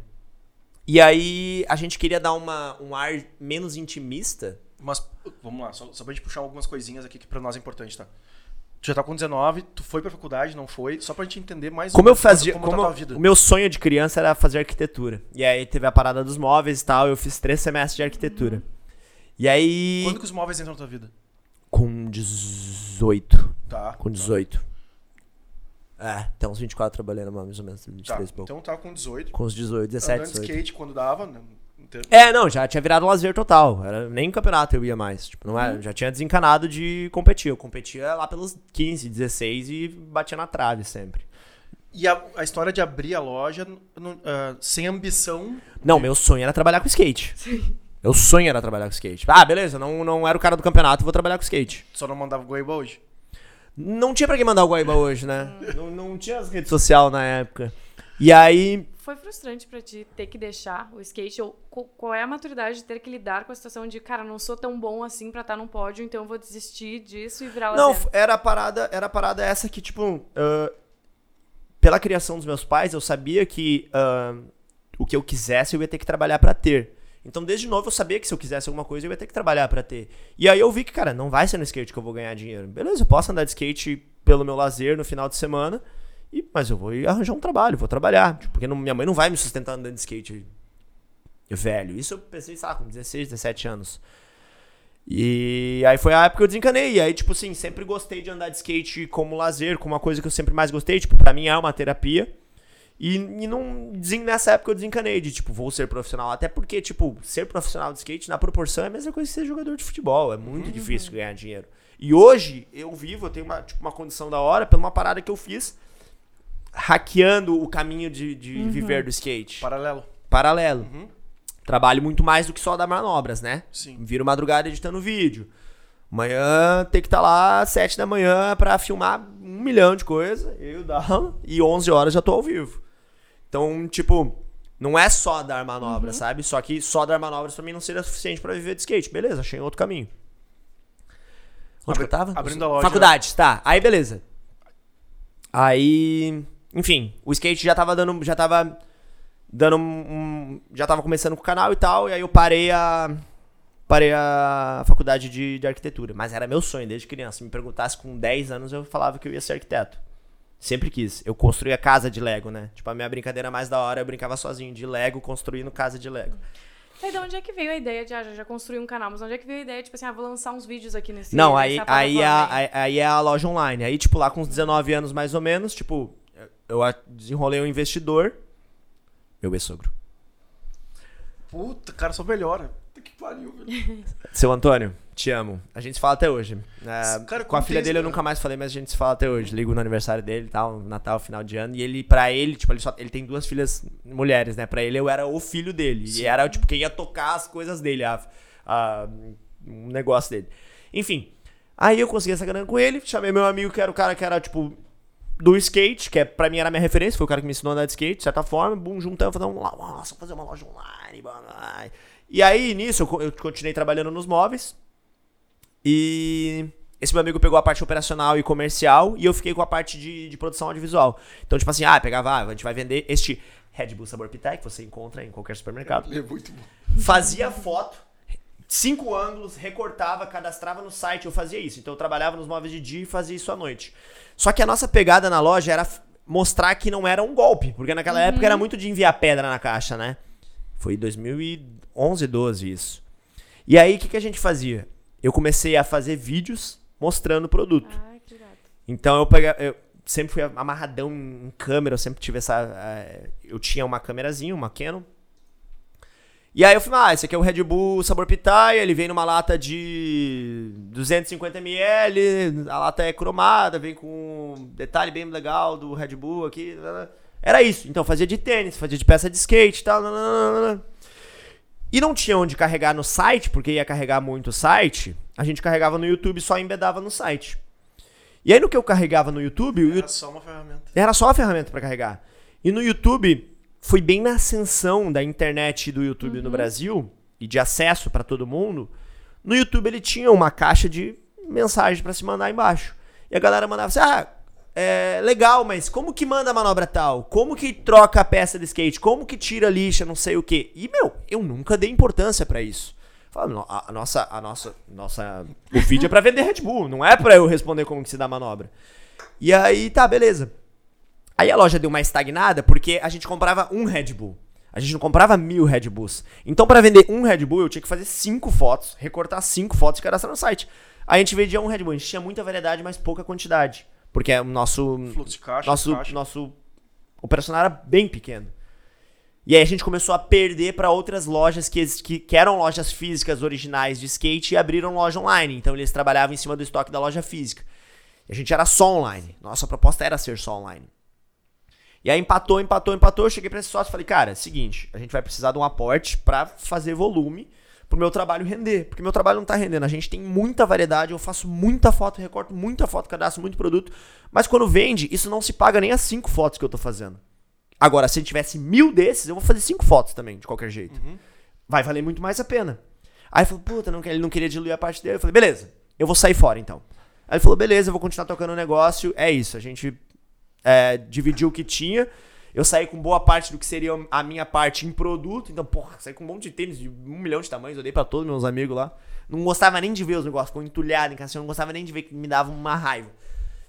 B: E aí a gente queria dar uma, um ar menos intimista.
A: Mas, vamos lá, só, só pra gente puxar algumas coisinhas aqui que pra nós é importante, tá? Tu já tá com 19, tu foi pra faculdade, não foi? Só pra gente entender mais
B: Como eu fazia,
A: como,
B: como
A: tá a
B: eu-
A: tua vida.
B: o meu sonho de criança era fazer arquitetura. E aí teve a parada dos móveis e tal, eu fiz três semestres de arquitetura. E aí
A: Quando que os móveis entram na tua vida?
B: com 18,
A: Tá.
B: com 18. É, tem uns 24 trabalhando mais ou menos, 23
A: Tá.
B: pouco.
A: Então tá com 18.
B: Com uns 18, 17,
A: andando de
B: 18.
A: skate quando dava, né? Então,
B: É, não, já tinha virado lazer total. Era, nem campeonato eu ia mais. Tipo, não era, já tinha desencanado de competir. Eu competia lá pelos 15, 16 e batia na trave sempre.
A: E a, a história de abrir a loja não- ah, sem ambição.
B: Não, meu sonho era trabalhar com skate. Meu sonho era trabalhar com skate. Ah, beleza, não, não era o cara do campeonato, vou trabalhar com skate.
A: Só não mandava goiaba hoje.
B: Não tinha pra quem mandar o Guaíba hoje, né? não, não tinha as redes sociais na época. E aí,
C: Foi frustrante pra ti ter que deixar o skate? Ou qual é a maturidade de ter que lidar com a situação de, cara, não sou tão bom assim pra estar num pódio, então eu vou desistir disso e virar
B: Não, era a parada, era a parada essa que, tipo, ah, pela criação dos meus pais, eu sabia que ah, o que eu quisesse eu ia ter que trabalhar pra ter. Então, desde novo, eu sabia que se eu quisesse alguma coisa, eu ia ter que trabalhar pra ter. E aí eu vi que, cara, não vai ser no skate que eu vou ganhar dinheiro. Beleza, eu posso andar de skate pelo meu lazer no final de semana, e, mas eu vou arranjar um trabalho, vou trabalhar. Tipo, porque não- minha mãe não vai me sustentar andando de skate velho. Isso eu pensei, sabe, com 16, 17 anos. E aí foi a época que eu desencanei. E aí, tipo assim, sempre gostei de andar de skate como lazer, como uma coisa que eu sempre mais gostei. Tipo, pra mim é uma terapia. E, e não, nessa época eu desencanei de, tipo, vou ser profissional. Até porque, tipo, ser profissional de skate, na proporção, é a mesma coisa que ser jogador de futebol. É muito difícil ganhar dinheiro. E hoje, eu vivo, eu tenho uma, tipo, uma condição da hora pela uma parada que eu fiz hackeando o caminho de, de viver do skate.
A: Paralelo.
B: Paralelo.
A: Uhum.
B: Trabalho muito mais do que só dar manobras, né?
A: Sim.
B: Viro madrugada editando vídeo. Amanhã tem que estar lá às 7 da manhã pra filmar um milhão de coisas. Eu e o. E 11 horas já tô ao vivo. Então, tipo, não é só dar manobras, sabe? Só que só dar manobras pra mim não seria suficiente pra viver de skate. Beleza, achei outro caminho. Onde
A: Abri-
B: que eu tava?
A: abrindo a loja.
B: Faculdade, tá. Aí, beleza. Aí, enfim, o skate já tava dando, já tava dando um, já tava começando com o canal e tal, e aí eu parei a parei a faculdade de, de arquitetura, mas era meu sonho desde criança. Se me perguntasse com 10 anos, eu falava que eu ia ser arquiteto. Sempre quis. Eu construía casa de Lego, né? Tipo, a minha brincadeira mais da hora, eu brincava sozinho de Lego, construindo casa de Lego.
C: Aí de onde é que veio a ideia de, ah, já, já construí um canal, mas onde é que veio a ideia, tipo assim, ah, vou lançar uns vídeos aqui nesse
B: Não, aí, aí, é a,
C: aí?
B: aí- aí é a loja online. Aí, tipo, lá com uns 19 anos mais ou menos, tipo, eu desenrolei um investidor, meu ex-sogro.
A: Puta, cara, só melhora. Puta que pariu, velho. <laughs>
B: Seu Antônio, te amo. A gente se fala até hoje. É,
A: Cara,
B: com a filha dele eu
A: isso,
B: nunca mais falei, mas a gente se fala até hoje. Ligo no aniversário dele e tal, Natal, final de ano. E ele, pra ele, tipo, ele, só, ele tem duas filhas mulheres, né? Pra ele eu era o filho dele. E era, tipo, quem ia tocar as coisas dele, a, a- um negócio dele. Enfim. Aí eu consegui essa grana com ele, chamei meu amigo, que era o cara que era, tipo, do skate, que é, pra mim era a minha referência, foi o cara que me ensinou a andar de skate, de certa forma, bum, juntamos, falamos, nossa, fazer uma loja online. E aí, nisso, eu, co- eu continuei trabalhando nos móveis, e esse meu amigo pegou a parte operacional e comercial, e eu fiquei com a parte de, de produção audiovisual. Então, tipo assim, ah, pegava, ah, a gente vai vender este Red Bull Sabor Pitaia, que você encontra em qualquer supermercado
A: É muito bom.
B: fazia foto, cinco ângulos, recortava, cadastrava no site, eu fazia isso. Então eu trabalhava nos móveis de dia e fazia isso à noite. Só que a nossa pegada na loja era mostrar que não era um golpe, porque naquela época era muito de enviar pedra na caixa, né? Foi 2011, 12 isso. E aí o que, que a gente fazia? Eu comecei a fazer vídeos mostrando o produto.
C: Ai, que.
B: Então eu pegava, eu sempre fui amarradão em câmera, eu sempre tive essa. eh, eu tinha uma câmerazinha, uma Canon. E aí eu falei, ah, esse aqui é o Red Bull Sabor Pitaia, ele vem numa lata de 250ml, a lata é cromada, vem com um detalhe bem legal do Red Bull aqui. Era isso. Então fazia de tênis, fazia de peça de skate e tal. nananana. E não tinha onde carregar no site, porque ia carregar muito o site. A gente carregava no YouTube e só embedava no site. E aí no que eu carregava no YouTube,
A: Era só uma ferramenta.
B: era só a ferramenta pra carregar. E no YouTube, foi bem na ascensão da internet e do YouTube no Brasil e de acesso pra todo mundo. No YouTube ele tinha uma caixa de mensagem pra se mandar embaixo. E a galera mandava assim: "Ah, é legal, mas como que manda a manobra tal? Como que troca a peça de skate? Como que tira a lixa, não sei o quê?" E meu, eu nunca dei importância pra isso. Fala, "No- a, nossa, a nossa, nossa, o vídeo é pra vender Red Bull, não é pra eu responder como que se dá a manobra. E aí, tá, beleza. Aí a loja deu uma estagnada porque a gente comprava um Red Bull. A gente não comprava mil Red Bulls. Então, pra vender um Red Bull, eu tinha que fazer cinco fotos, recortar cinco fotos e cadastrar no site. Aí a gente vendia um Red Bull. A gente tinha muita variedade, mas pouca quantidade. Porque o nosso,
A: Fluxo de caixa,
B: nosso,
A: caixa.
B: nosso operacional era bem pequeno. E aí a gente começou a perder para outras lojas que, que, que eram lojas físicas originais de skate e abriram loja online. Então eles trabalhavam em cima do estoque da loja física. E a gente era só online. Nossa proposta era ser só online. E aí empatou, empatou, empatou. Eu cheguei pra esse sócio e falei, cara, seguinte, a gente vai precisar de um aporte pra fazer volume pro meu trabalho render. Porque meu trabalho não tá rendendo. A gente tem muita variedade, eu faço muita foto, recorto muita foto, cadastro muito produto. Mas quando vende, isso não se paga nem as cinco fotos que eu tô fazendo. Agora, se tivesse mil desses, eu vou fazer cinco fotos também, de qualquer jeito. Vai valer muito mais a pena. Aí falou, puta, não, quer- ele não queria diluir a parte dele. Eu falei, beleza, eu vou sair fora então. Aí ele falou, beleza, eu vou continuar tocando o negócio. É isso, a gente é, dividiu o que tinha. Eu saí com boa parte do que seria a minha parte em produto. Então, porra, saí com um monte de tênis de um milhão de tamanhos. Eu dei pra todos meus amigos lá. Não gostava nem de ver os negócios. Ficou entulhado em casa. Eu não gostava nem de ver que me dava uma raiva.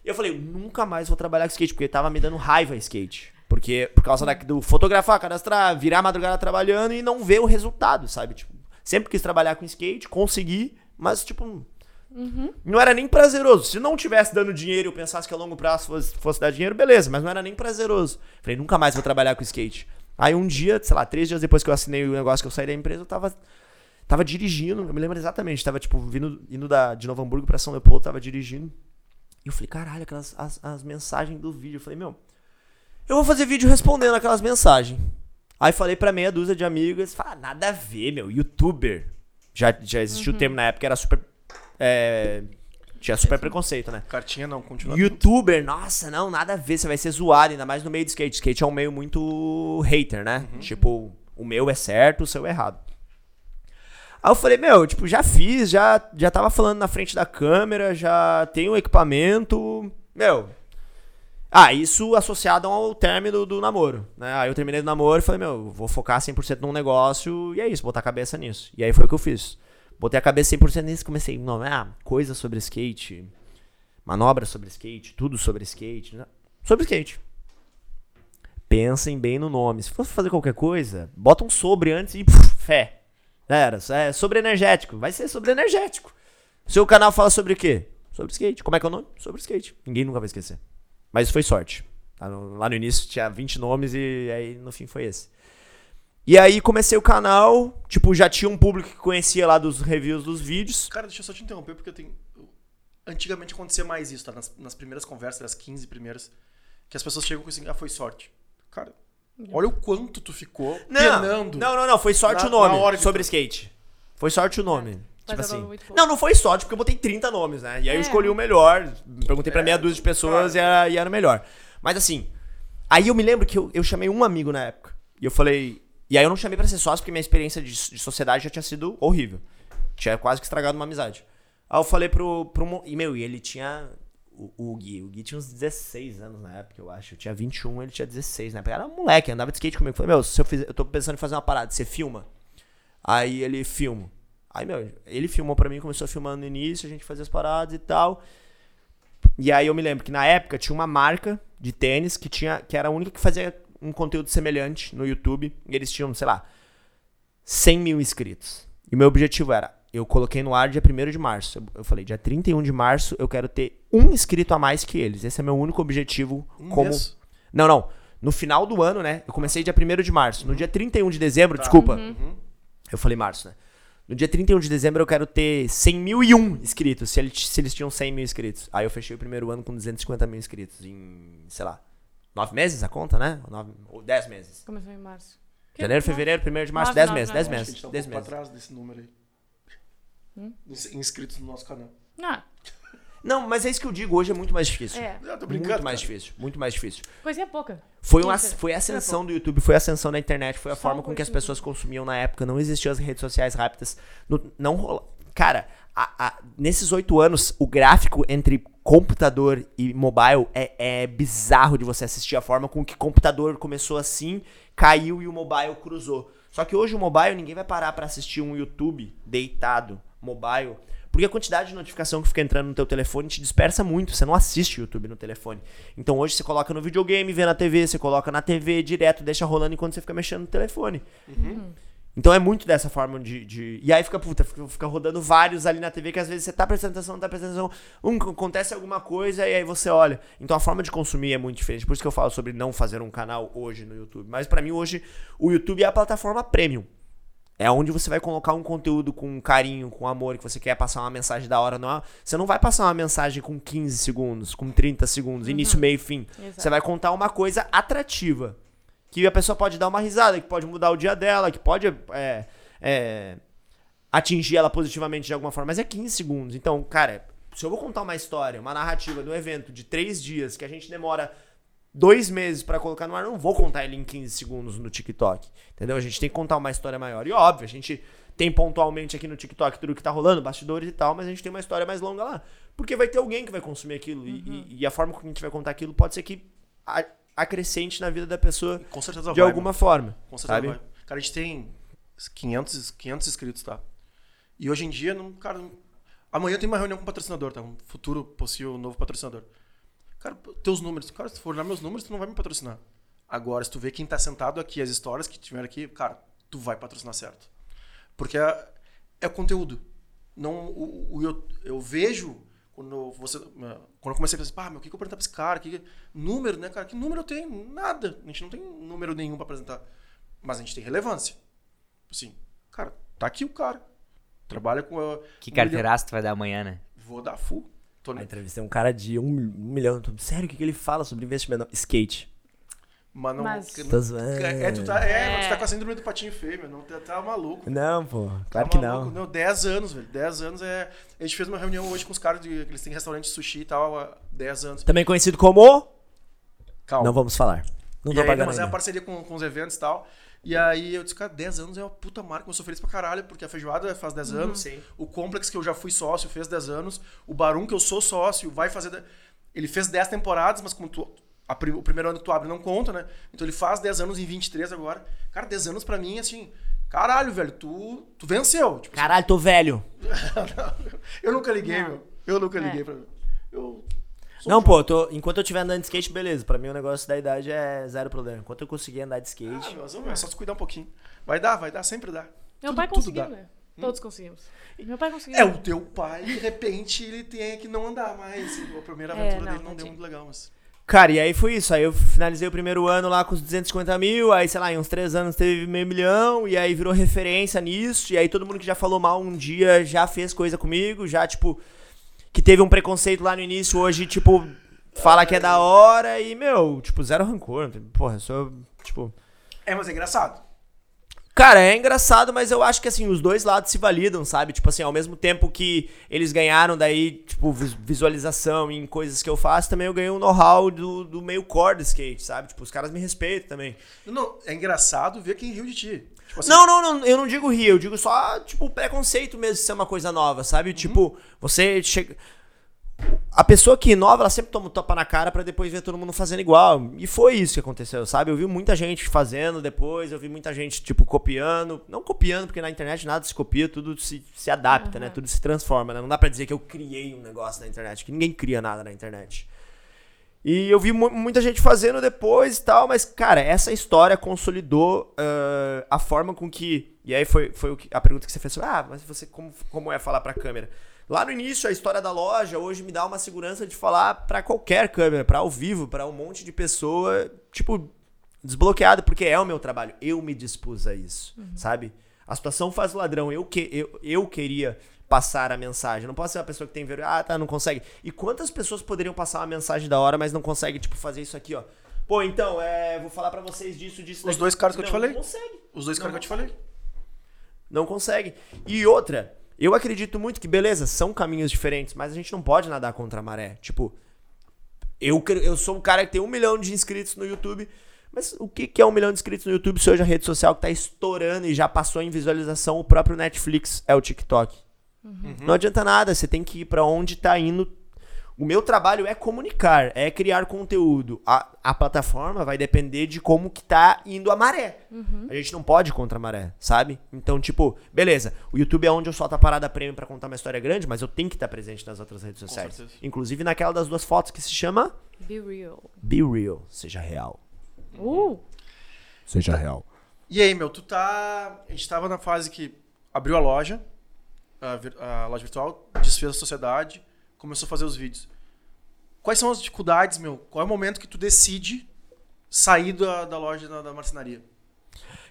B: Eu falei, nunca mais vou trabalhar com skate. Porque tava me dando raiva skate. Porque, por causa da, do fotografar, cadastrar, virar a madrugada trabalhando e não ver o resultado, sabe? Tipo, sempre quis trabalhar com skate, consegui, mas, tipo, não era nem prazeroso. Se não tivesse dando dinheiro e eu pensasse que a longo prazo fosse, fosse dar dinheiro, beleza, mas não era nem prazeroso. Falei, nunca mais vou trabalhar com skate. Aí um dia, sei lá, três dias depois que eu assinei o negócio que eu saí da empresa, eu tava, tava dirigindo, eu me lembro exatamente, tava, tipo, vindo, indo da, de Novo Hamburgo pra São Leopoldo, tava dirigindo. E eu falei, caralho, aquelas as, as mensagens do vídeo. Eu falei, meu, eu vou fazer vídeo respondendo aquelas mensagens. Aí falei pra meia dúzia de amigas, fala, nada a ver, meu, youtuber. Já, já existia o termo na época, era super. É, tinha super preconceito, né?
A: Cartinha não, continua.
B: Youtuber, nossa, não, nada a ver, você vai ser zoado, ainda mais no meio do skate. Skate é um meio muito hater, né? Tipo, o meu é certo, o seu é errado. Aí eu falei, meu, tipo, já fiz, já, já tava falando na frente da câmera, já tenho equipamento. Meu. Ah, isso associado ao término do namoro, né? Aí eu terminei do namoro e falei, meu, vou focar 100% num negócio e é isso, botar a cabeça nisso. E aí foi o que eu fiz. Botei a cabeça 100% nisso comecei, não, ah, coisa sobre skate, manobra sobre skate, tudo sobre skate, né? sobre skate. Pensem bem no nome. Se for fazer qualquer coisa, bota um sobre antes e puf, fé. Era, é sobre energético. Vai ser sobre energético. Seu canal fala sobre o quê? Sobre skate. Como é que é o nome? Sobre skate. Ninguém nunca vai esquecer. Mas foi sorte. Tá no- Lá no início tinha 20 nomes e aí no fim foi esse. E aí comecei o canal, tipo, já tinha um público que conhecia lá dos reviews dos vídeos.
A: Cara, deixa eu só te interromper, porque eu tenho. Antigamente acontecia mais isso, tá? Nas, nas primeiras conversas, das 15 primeiras, que as pessoas chegam com assim, ah, foi sorte. Cara, olha o quanto tu ficou
B: Não,
A: penando.
B: não, não, não, foi sorte
A: Na-
B: o nome sobre
A: tu-
B: skate. Foi sorte o nome.
C: Mas
B: tipo
C: é
B: assim. Não, não foi sorte, porque eu botei 30 nomes, né? E aí eu
C: É.
B: escolhi o melhor. Perguntei pra
A: É,
B: meia dúzia de pessoas
A: claro.
B: e, era, e era o melhor. Mas assim, aí eu me lembro que eu, eu chamei um amigo na época. E eu falei. E aí eu não chamei pra ser sócio, porque minha experiência de, de sociedade já tinha sido horrível. Tinha quase que estragado uma amizade. Aí eu falei pro. pro e meu, e ele tinha. O, o Gui. O Gui tinha uns 16 anos na época, eu acho. Eu tinha 21, ele tinha 16 na época. Era um moleque, andava de skate comigo. Eu falei, meu, se eu, fizer, eu tô pensando em fazer uma parada, você filma? Aí ele filma. Aí, meu, ele filmou pra mim, começou filmando no início, a gente fazia as paradas e tal. E aí eu me lembro que na época tinha uma marca de tênis que tinha que era a única que fazia um conteúdo semelhante no YouTube. E eles tinham, sei lá, 100 mil inscritos. E o meu objetivo era, eu coloquei no ar dia 1 de março. Eu, falei, dia 31 de março eu quero ter um inscrito a mais que eles. Esse é meu único objetivo
A: Um
B: como... Não, não. No final do ano, né? Eu comecei dia 1 de março. No dia 31 de dezembro, desculpa. Eu falei março, né? No dia 31 de dezembro eu quero ter 100 mil e um inscritos, se, eles- se eles tinham 100 mil inscritos. Aí eu fechei o primeiro ano com 250 mil inscritos em, sei lá, nove meses a conta, né? Ou, nove, ou dez meses.
C: Começou em março. Que-
B: Janeiro, fevereiro, primeiro de março,
C: Nove,
B: 10
C: nove,
B: meses,
C: nove.
B: 10
A: Acho que a
B: meses,
A: gente tá um
B: 10
A: pouco
B: meses.
A: trás desse número aí.
C: Hum?
A: Ins- Inscritos no nosso canal.
C: Ah,
B: Não, mas é isso que eu digo, hoje é muito mais difícil.
C: é.
A: Eu tô brincando.
B: Muito mais
A: cara.
B: difícil, muito mais difícil.
C: Coisinha pouca.
B: Foi, uma, foi a ascensão do YouTube, foi a ascensão da internet, foi a
C: Só
B: forma com que as pessoas consumiam na época. Não existiam as redes sociais rápidas. Não rola. Cara, a- a- nesses oito anos, o gráfico entre computador e mobile é, é bizarro de você assistir a forma com que computador começou assim, caiu e o mobile cruzou. Só que hoje o mobile, ninguém vai parar pra assistir um YouTube deitado, mobile. Porque a quantidade de notificação que fica entrando no teu telefone te dispersa muito. Você não assiste YouTube no telefone. Então hoje você coloca no videogame, vê na TV, você coloca na TV direto, deixa rolando enquanto você fica mexendo no telefone. Então é muito dessa forma de. de- E aí fica, puta, fica, fica rodando vários ali na TV que às vezes você tá prestando atenção, não tá prestando atenção. Um, acontece alguma coisa e aí você olha. Então a forma de consumir é muito diferente. Por isso que eu falo sobre não fazer um canal hoje no YouTube. Mas pra mim hoje o YouTube é a plataforma premium. É onde você vai colocar um conteúdo com carinho, com amor, que você quer passar uma mensagem da hora. Não é- você não vai passar uma mensagem com 15 segundos, com 30 segundos, início, meio e fim.
C: Exato.
B: Você vai contar uma coisa atrativa. Que a pessoa pode dar uma risada, que pode mudar o dia dela, que pode é, é, atingir ela positivamente de alguma forma. Mas é 15 segundos. Então, cara, se eu vou contar uma história, uma narrativa de um evento de três dias que a gente demora dois meses pra colocar no ar, eu não vou contar ele em 15 segundos no TikTok. Entendeu? A gente tem que contar uma história maior. E óbvio, a gente tem pontualmente aqui no TikTok tudo que tá rolando, bastidores e tal, mas a gente tem uma história mais longa lá. Porque vai ter alguém que vai consumir aquilo. e- E, e a forma como a gente vai contar aquilo pode ser que a, acrescente na vida da pessoa
A: Com certeza
B: de
A: vai,
B: alguma forma.
A: Com certeza
B: sabe?
A: vai. Cara, a gente tem 500, 500 inscritos, tá? E hoje em dia, não, cara, amanhã tem uma reunião com o patrocinador, tá? Um futuro possível novo patrocinador. Cara, teus números, cara, se tu for olhar meus números, tu não vai me patrocinar. Agora, se tu vê quem tá sentado aqui, as histórias que tiveram aqui, cara, tu vai patrocinar certo. Porque é, é conteúdo. Não, o, o- eu, eu vejo quando você. Quando eu comecei a pensar, pá, meu, o que, que eu perguntar pra esse cara? Que, número, né, cara? Que número eu tenho? Nada. A gente não tem número nenhum pra apresentar. Mas a gente tem relevância. Assim, cara, tá aqui o cara. Trabalha com a.
D: Que
A: um
D: carteiraço tu vai dar amanhã, né?
A: Vou dar full. Tô
B: Aí
A: ne-
B: entrevistei um cara de um, um milhão. Sério, o que, que ele fala sobre investimento? Skate.
A: Mas não.
C: Mas-
A: que-
B: Tá zoando.
A: é, tu tá, é, mas tu tá
C: É.
A: com a síndrome do patinho feio, meu. Não, tá, tá maluco.
B: Não, pô. Claro
A: Tá
B: que não.
A: Não, 10 anos, velho. 10 anos é. A gente fez uma reunião hoje com os caras de. que Eles têm restaurante de sushi e tal há 10 anos.
B: Também conhecido como.
A: Calma.
B: Não vamos falar. Não tô
A: aí,
B: pagando
A: mas é uma parceria com, com os eventos e tal. E aí eu disse, cara, 10 anos é uma puta marca, eu sou feliz pra caralho, porque a feijoada faz 10 anos,
B: Sim.
A: o Complex, que eu já fui sócio, fez 10 anos, o Barum, que eu sou sócio, vai fazer. de- Ele fez 10 temporadas, mas como tu. Prim- o primeiro ano que tu abre não conta, né? Então ele faz 10 anos em 23 agora. Cara, 10 anos pra mim, assim. Caralho, velho, tu, tu venceu. Tipo,
B: Caralho, tô velho. <laughs>
A: eu nunca liguei,
C: Não.
A: meu. Eu nunca
C: É.
A: liguei pra. Eu. sou
B: Não, pô, eu tô- enquanto eu estiver andando de skate, beleza. Pra mim o negócio da idade é zero problema. Enquanto eu conseguir andar de
A: Ah,
B: skate.
A: mas, ô, meu, é só se cuidar um pouquinho. Vai dar, vai dar, sempre dá.
C: Meu
A: Tudo-
C: pai conseguiu, né? Todos conseguimos. Meu pai conseguiu.
A: É, o teu pai, de repente, ele tem que não andar mais. A primeira
C: É,
A: aventura
C: não,
A: dele não deu
C: tadinho.
A: muito legal, mas.
B: Cara, e aí foi isso. Aí eu finalizei o primeiro ano lá com os 250 mil. Aí, sei lá, em uns três anos teve meio milhão. E aí virou referência nisso. E aí todo mundo que já falou mal um dia já fez coisa comigo. Já, tipo, que teve um preconceito lá no início, hoje, tipo, fala que é da hora. E, meu, tipo, zero rancor. Porra, eu sou, tipo.
A: É, mas é engraçado.
B: Cara, é engraçado, mas eu acho que assim, os dois lados se validam, sabe? Tipo assim, ao mesmo tempo que eles ganharam daí, tipo, vis- visualização em coisas que eu faço, também eu ganhei um know-how do, do meio core do skate, sabe? Tipo, os caras me respeitam também.
A: Não, é engraçado ver quem riu de ti. Tipo assim,
B: Não, não, não, eu não digo rir, eu digo só, tipo, preconceito mesmo de ser uma coisa nova, sabe? Tipo, você chega. A pessoa que inova, ela sempre toma um topa na cara pra depois ver todo mundo fazendo igual. E foi isso que aconteceu, sabe? Eu vi muita gente fazendo depois, eu vi muita gente, tipo, copiando. Não copiando, porque na internet nada se copia, tudo se, se adapta, né?
C: Aham.
B: Tudo se transforma, né? Não dá pra dizer que eu criei um negócio na internet, que ninguém cria nada na internet. E eu vi mu- muita gente fazendo depois e tal, mas, cara, essa história consolidou ah, a forma com que. E aí foi, foi a pergunta que você fez: ah, mas você como, como é falar pra câmera? Lá no início, a história da loja hoje me dá uma segurança de falar pra qualquer câmera, pra ao vivo, pra um monte de pessoa, tipo, desbloqueado, porque é o meu trabalho. Eu me dispus a isso, sabe? A situação faz o ladrão. Eu, que, eu, eu queria passar a mensagem. Não posso ser uma pessoa que tem vergonha. Ah, tá, não consegue. E quantas pessoas poderiam passar uma mensagem da hora, mas não consegue, tipo, fazer isso aqui, ó? Pô, então, é, vou falar pra vocês disso, disso.
A: Os
B: daqui.
A: dois caras que eu te
B: Não,
A: falei.
B: Não consegue.
A: Os dois
B: Não
A: caras que eu te falei.
B: Não consegue. E outra, eu acredito muito que, beleza, são caminhos diferentes, mas a gente não pode nadar contra a maré. Tipo, eu, eu sou um cara que tem um milhão de inscritos no YouTube, mas o que, que é um milhão de inscritos no YouTube se hoje a rede social que tá estourando e já passou em visualização o próprio Netflix é o TikTok? Não adianta nada, você tem que ir pra onde tá indo. O meu trabalho é comunicar, é criar conteúdo. A, a plataforma vai depender de como que tá indo a maré. A gente não pode ir contra a maré, sabe? Então, tipo, beleza, o YouTube é onde eu solto a parada prêmio pra contar uma história grande, mas eu tenho que estar presente nas outras redes sociais. Inclusive naquela das duas fotos que se chama
C: Be real.
B: Be Real, seja real.
C: Uh!
B: Seja real.
A: E aí, meu, tu tá. A gente tava na fase que abriu a loja, a, vir- a loja virtual, desfez a sociedade, começou a fazer os vídeos. Quais são as dificuldades, meu? Qual é o momento que tu decide sair da, da loja da, da marcenaria?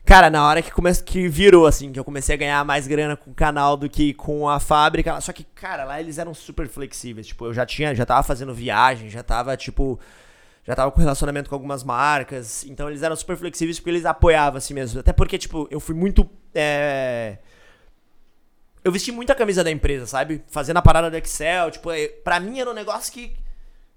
B: Cara, na hora que, come... que virou, assim, que eu comecei a ganhar mais grana com o canal do que com a fábrica. Só que, cara, lá eles eram super flexíveis. Tipo, eu já tinha, já tava fazendo viagem, já tava, tipo. Já tava com relacionamento com algumas marcas. Então eles eram super flexíveis porque eles apoiavam assim mesmo. Até porque, tipo, eu fui muito. é, Eu vesti muita camisa da empresa, sabe? Fazendo a parada do Excel. Tipo, é, pra mim era um negócio que.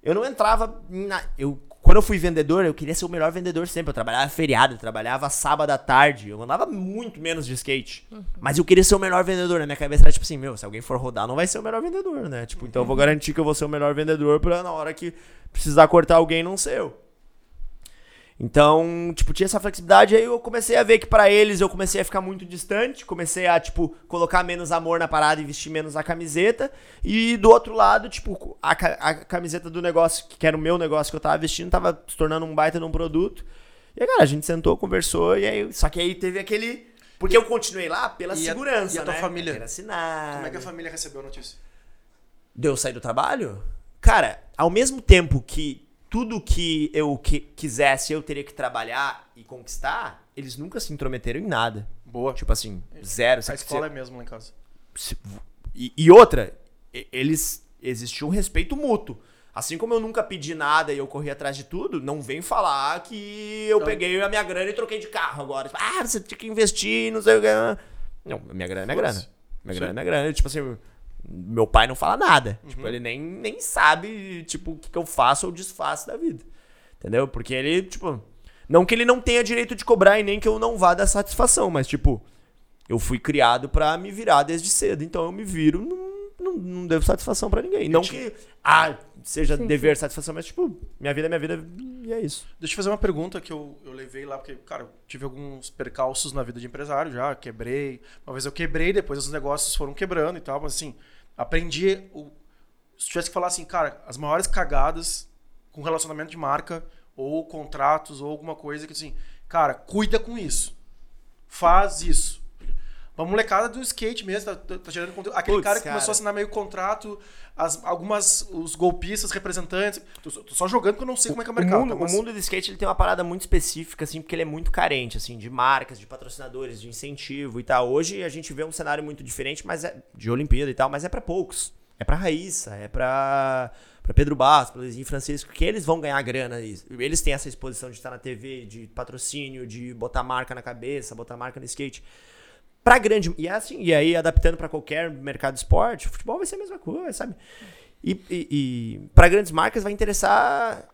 B: Eu não entrava na. Eu, quando eu fui vendedor, eu queria ser o melhor vendedor sempre. Eu trabalhava feriado, eu trabalhava sábado à tarde. Eu andava muito menos de skate. Mas eu queria ser o melhor vendedor. Na minha cabeça era tipo assim: meu, se alguém for rodar, não vai ser o melhor vendedor, né? Tipo, então eu vou garantir que eu vou ser o melhor vendedor pra na hora que precisar cortar alguém, não ser eu. Então, tipo, tinha essa flexibilidade, aí eu comecei a ver que pra eles eu comecei a ficar muito distante, comecei a, tipo, colocar menos amor na parada e vestir menos a camiseta. E do outro lado, tipo, a, a camiseta do negócio, que era o meu negócio que eu tava vestindo, tava se tornando um baita num produto. E aí, cara, a gente sentou, conversou, e aí, só que aí teve aquele. Porque eu continuei lá pela
A: E a-
B: segurança,
A: e a tua
B: né?
A: família?
B: Assinar.
A: Como é que a família recebeu a notícia?
B: Deu sair do trabalho? Cara, ao mesmo tempo que tudo que eu que- quisesse eu teria que trabalhar e conquistar, eles nunca se intrometeram em nada.
A: Boa.
B: Tipo assim, zero.
A: a escola é mesmo lá em casa.
B: e, e outra, eles existia um respeito mútuo. Assim como eu nunca pedi nada e eu corri atrás de tudo, não vem falar que eu
A: Não.
B: peguei a minha grana e troquei de carro agora. Tipo, ah, você tinha que investir, não sei o que. Não, minha grana é minha grana. Minha grana é minha grana. Tipo assim, meu pai não fala nada.
A: Uhum.
B: Tipo, ele nem, nem sabe, tipo, o que, que eu faço ou desfaço da vida. Entendeu? Porque ele, tipo. Não que ele não tenha direito de cobrar e nem que eu não vá dar satisfação, mas, tipo, eu fui criado pra me virar desde cedo, então eu me viro, não, não, devo satisfação pra ninguém. Não que, ah, seja
C: Sim,
B: dever satisfação, mas, tipo, minha vida é minha vida e é isso.
A: Deixa eu fazer uma pergunta que eu, eu levei lá, porque, cara, eu tive alguns percalços na vida de empresário já, quebrei. Uma vez eu quebrei, depois os negócios foram quebrando e tal, mas assim, aprendi. O, se tivesse que falar assim, cara, as maiores cagadas com relacionamento de marca, ou contratos, ou alguma coisa que assim, cara, cuida com isso. Faz isso. Uma molecada do skate mesmo, tá, tá- tá gerando conteúdo. Aquele
B: Putz,
A: cara que
B: cara.
A: começou a assinar meio contrato, as, algumas, os golpistas, representantes. Tô, só- tô só jogando porque eu não sei como é que é o
B: O
A: mercado.
B: mundo,
A: tá? Mas-
B: o mundo do skate ele tem uma parada muito específica, assim, porque ele é muito carente, assim, de marcas, de patrocinadores, de incentivo e tal. Hoje a gente vê um cenário muito diferente, mas é de Olimpíada e tal, mas é pra poucos. É pra Raíssa, é pra, pra Pedro Bastos, pra Luizinho Francisco, que eles vão ganhar grana. Eles têm essa exposição de estar na TV, de patrocínio, de botar marca na cabeça, botar marca no skate. Pra grande. E é assim, e aí adaptando pra qualquer mercado de esporte, futebol vai ser a mesma coisa, sabe? E, e, e para grandes marcas vai interessar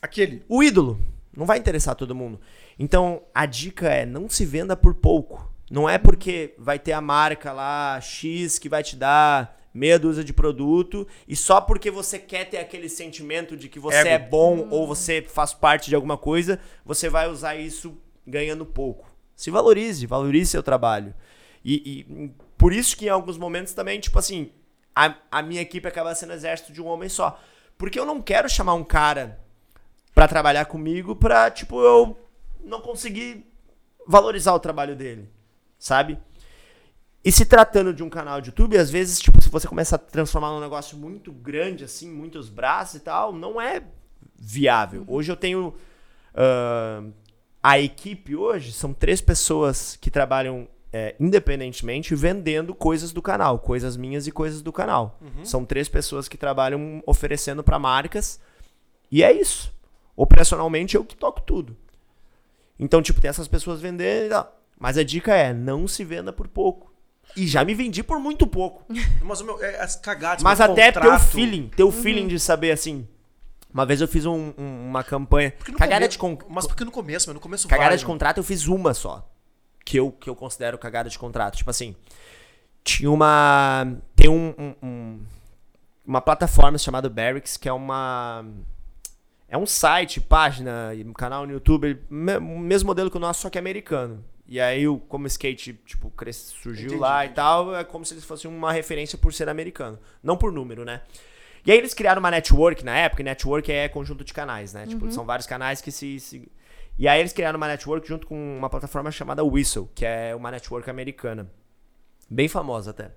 A: Aquele.
B: o ídolo. Não vai interessar todo mundo. Então, a dica é não se venda por pouco. Não é porque vai ter a marca lá X que vai te dar meia dúzia de produto e só porque você quer ter aquele sentimento de que você
A: Ego.
B: é bom ou você faz parte de alguma coisa, você vai usar isso ganhando pouco. Se valorize, valorize seu trabalho. E, e por isso que em alguns momentos também, tipo assim, a, a minha equipe acaba sendo exército de um homem só. Porque eu não quero chamar um cara pra trabalhar comigo pra, tipo, eu não conseguir valorizar o trabalho dele, sabe? E se tratando de um canal de YouTube, às vezes, tipo, se você começa a transformar num negócio muito grande, assim, muitos braços e tal, não é viável. Hoje eu tenho. ah, a equipe hoje são três pessoas que trabalham é, independentemente vendendo coisas do canal, coisas minhas e coisas do canal. São três pessoas que trabalham oferecendo pra marcas. E é isso. Operacionalmente eu que toco tudo. Então, tipo, tem essas pessoas vendendo e tal. Mas a dica é, não se venda por pouco. E já me vendi por muito pouco. <laughs>
A: Mas o meu, é, as cagadas.
B: Mas até ter o
A: contrato-
B: feeling, ter o feeling de saber assim. Uma vez eu fiz um- um- uma campanha. Cagada
A: come-
B: de con...
A: Mas porque no começo, meu, no começo
B: Cagada
A: vai,
B: de
A: né?
B: contrato eu fiz uma só. Que eu, que eu considero cagada de contrato. Tipo assim, tinha uma. Tem um, um- um- uma plataforma chamada Barracks, que é uma. É um site, página, canal no YouTube, mesmo modelo que o nosso, só que americano. E aí, como o skate, tipo, cresce, surgiu
A: Entendi,
B: lá
A: entendi.
B: e tal, é como se eles fossem uma referência por ser americano. Não por número, né? E aí eles criaram uma network na época, e network é conjunto de canais, né? Tipo, são vários canais que se, se- E aí eles criaram uma network junto com uma plataforma chamada Whistle, que é uma network americana. Bem famosa até.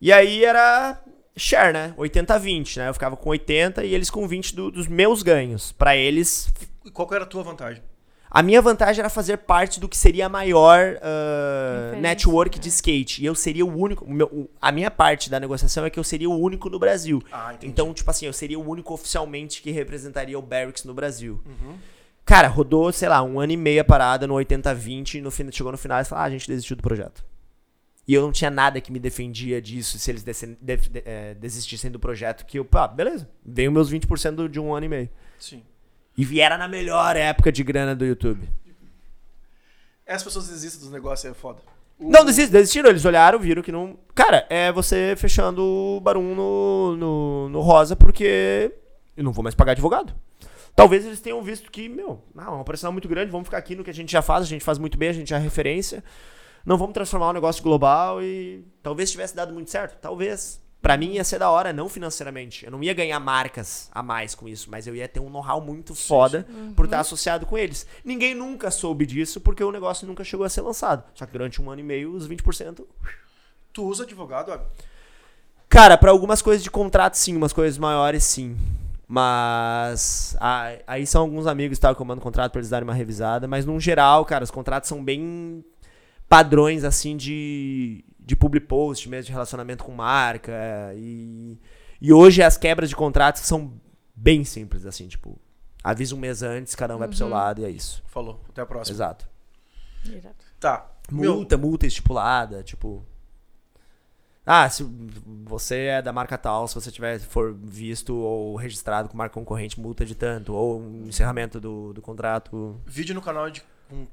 B: E aí era share, né? 80-20, né? Eu ficava com 80 e eles com 20 do- dos meus ganhos. Pra eles,
A: E qual era a tua vantagem?
B: A minha vantagem era fazer parte do que seria a maior ah,
C: Referência,
B: network
C: é.
B: de skate. E eu seria o único. o meu- o- a minha parte da negociação é que eu seria o único no Brasil.
A: Ah.
B: Então, tipo assim, eu seria o único oficialmente que representaria o Barracks no Brasil.
A: Uhum.
B: Cara, rodou, sei lá, um ano e meio a parada no 80-20 e no fim, chegou no final e falou: ah, a gente desistiu do projeto. E eu não tinha nada que me defendia disso se eles eh, desistissem do projeto. Que eu, pá, beleza, veio meus 20% de um ano e meio.
A: Sim.
B: E viera na melhor época de grana do YouTube.
A: As pessoas desistem dos negócios, é foda. O-
B: Não, desist, desistiram. Eles olharam, viram que não. Cara, é você fechando o Barum no, no, no rosa porque eu não vou mais pagar advogado. talvez eles tenham visto que, meu, não, é uma pressão muito grande, vamos ficar aqui no que a gente já faz, a gente faz muito bem, a gente é referência. Não vamos transformar o negócio global e talvez tivesse dado muito certo, talvez. Pra mim ia ser da hora, não financeiramente. Eu não ia ganhar marcas a mais com isso, mas eu ia ter um know-how muito foda por estar associado com eles. Ninguém nunca soube disso porque o negócio nunca chegou a ser lançado. Só que durante um ano e meio, os 20%.
A: Tu usa advogado, Abi?
B: Cara, pra algumas coisas de contrato, sim, umas coisas maiores, sim. Mas aí são alguns amigos tá, que eu mando contrato pra eles darem uma revisada. Mas num geral, cara, os contratos são bem padrões assim de, de public post mesmo, de relacionamento com marca. E, e hoje as quebras de contratos são bem simples, assim, tipo, avisa um mês antes, cada um vai pro seu lado e é isso.
A: Falou. Até a próxima.
B: Exato.
C: Direto.
A: Tá. Meu,
B: Multa, multa estipulada, tipo. Ah, se você é da marca tal, se você tiver for visto ou registrado com marca concorrente, multa de tanto, ou um encerramento do, do contrato.
A: vídeo no canal de com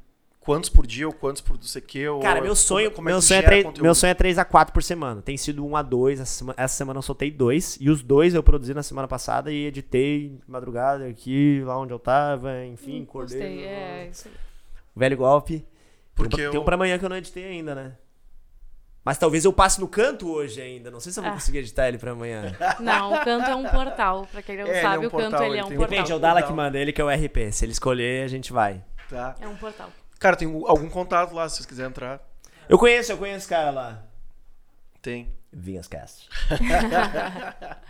A: quantos por dia ou quantos por não sei o que. Ou
B: Cara, meu sonho,
A: como é
B: meu,
A: que tu
B: sonho é
A: gera
B: 3,
A: conteúdo?
B: meu sonho é 3 a 4 por semana. Tem sido 1 a 2. Essa semana, essa semana eu soltei dois. E os dois eu produzi na semana passada e editei de madrugada aqui, lá onde eu tava, enfim, acordei.
C: Gostei, é isso. aí.
B: Velho golpe.
A: Porque
B: tem, um,
A: eu-
B: tem um pra amanhã que eu não editei ainda, né? Mas talvez eu passe no canto hoje ainda. Não sei se eu vou
C: Ah.
B: conseguir editar ele pra amanhã. <laughs>
C: Não, o canto é um portal. Pra quem não
A: É, ele é
C: sabe,
A: um
C: o canto
A: portal,
C: ele
A: ele
C: é um portal.
B: Depende, é o Dala que manda, ele que é o RP. Se ele escolher, a gente vai.
A: Tá.
C: É um portal.
A: Cara, tem algum contato lá, se vocês quiserem entrar.
B: Eu conheço, eu conheço esse cara lá.
A: Tem.
B: Vinhascast. <laughs>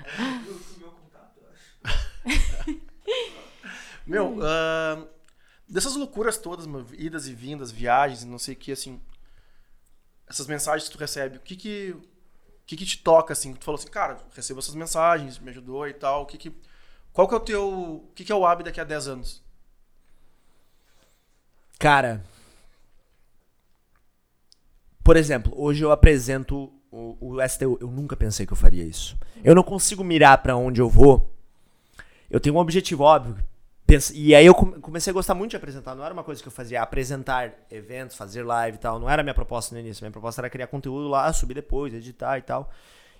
A: Meu,
B: Hum.
A: ahn, dessas loucuras todas, meu, idas e vindas, viagens e não sei o que, assim. Essas mensagens que tu recebe, o que que. O que que te toca, assim? Tu falou assim, cara, recebo essas mensagens, me ajudou e tal. O que que. Qual que é o teu. O que que é o Ab daqui a 10 anos?
B: Cara. Por exemplo, hoje eu apresento o, o STU. Eu nunca pensei que eu faria isso. Eu não consigo mirar pra onde eu vou. Eu tenho um objetivo óbvio. E aí eu come- comecei a gostar muito de apresentar. Não era uma coisa que eu fazia, apresentar eventos, fazer live e tal. Não era a minha proposta no início. Minha proposta era criar conteúdo lá, subir depois, editar e tal.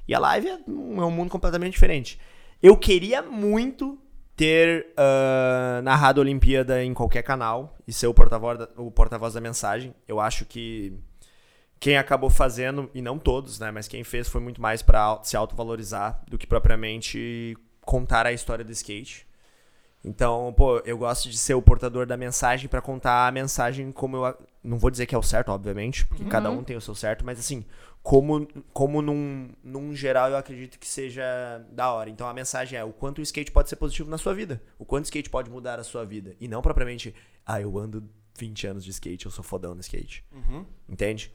B: E a live é um, é um mundo completamente diferente. Eu queria muito ter ah, narrado a Olimpíada em qualquer canal e ser o porta-voz da, o porta-voz da mensagem. Eu acho que quem acabou fazendo, e não todos, né, mas quem fez foi muito mais para se autovalorizar do que propriamente contar a história do skate. Então, pô, eu gosto de ser o portador da mensagem pra contar a mensagem como eu. Não vou dizer que é o certo, obviamente, porque cada um tem o seu certo, mas assim, como, como num, num geral eu acredito que seja da hora. Então a mensagem é o quanto o skate pode ser positivo na sua vida. O quanto o skate pode mudar a sua vida. E não propriamente, ah, eu ando 20 anos de skate, eu sou fodão no skate. Entende?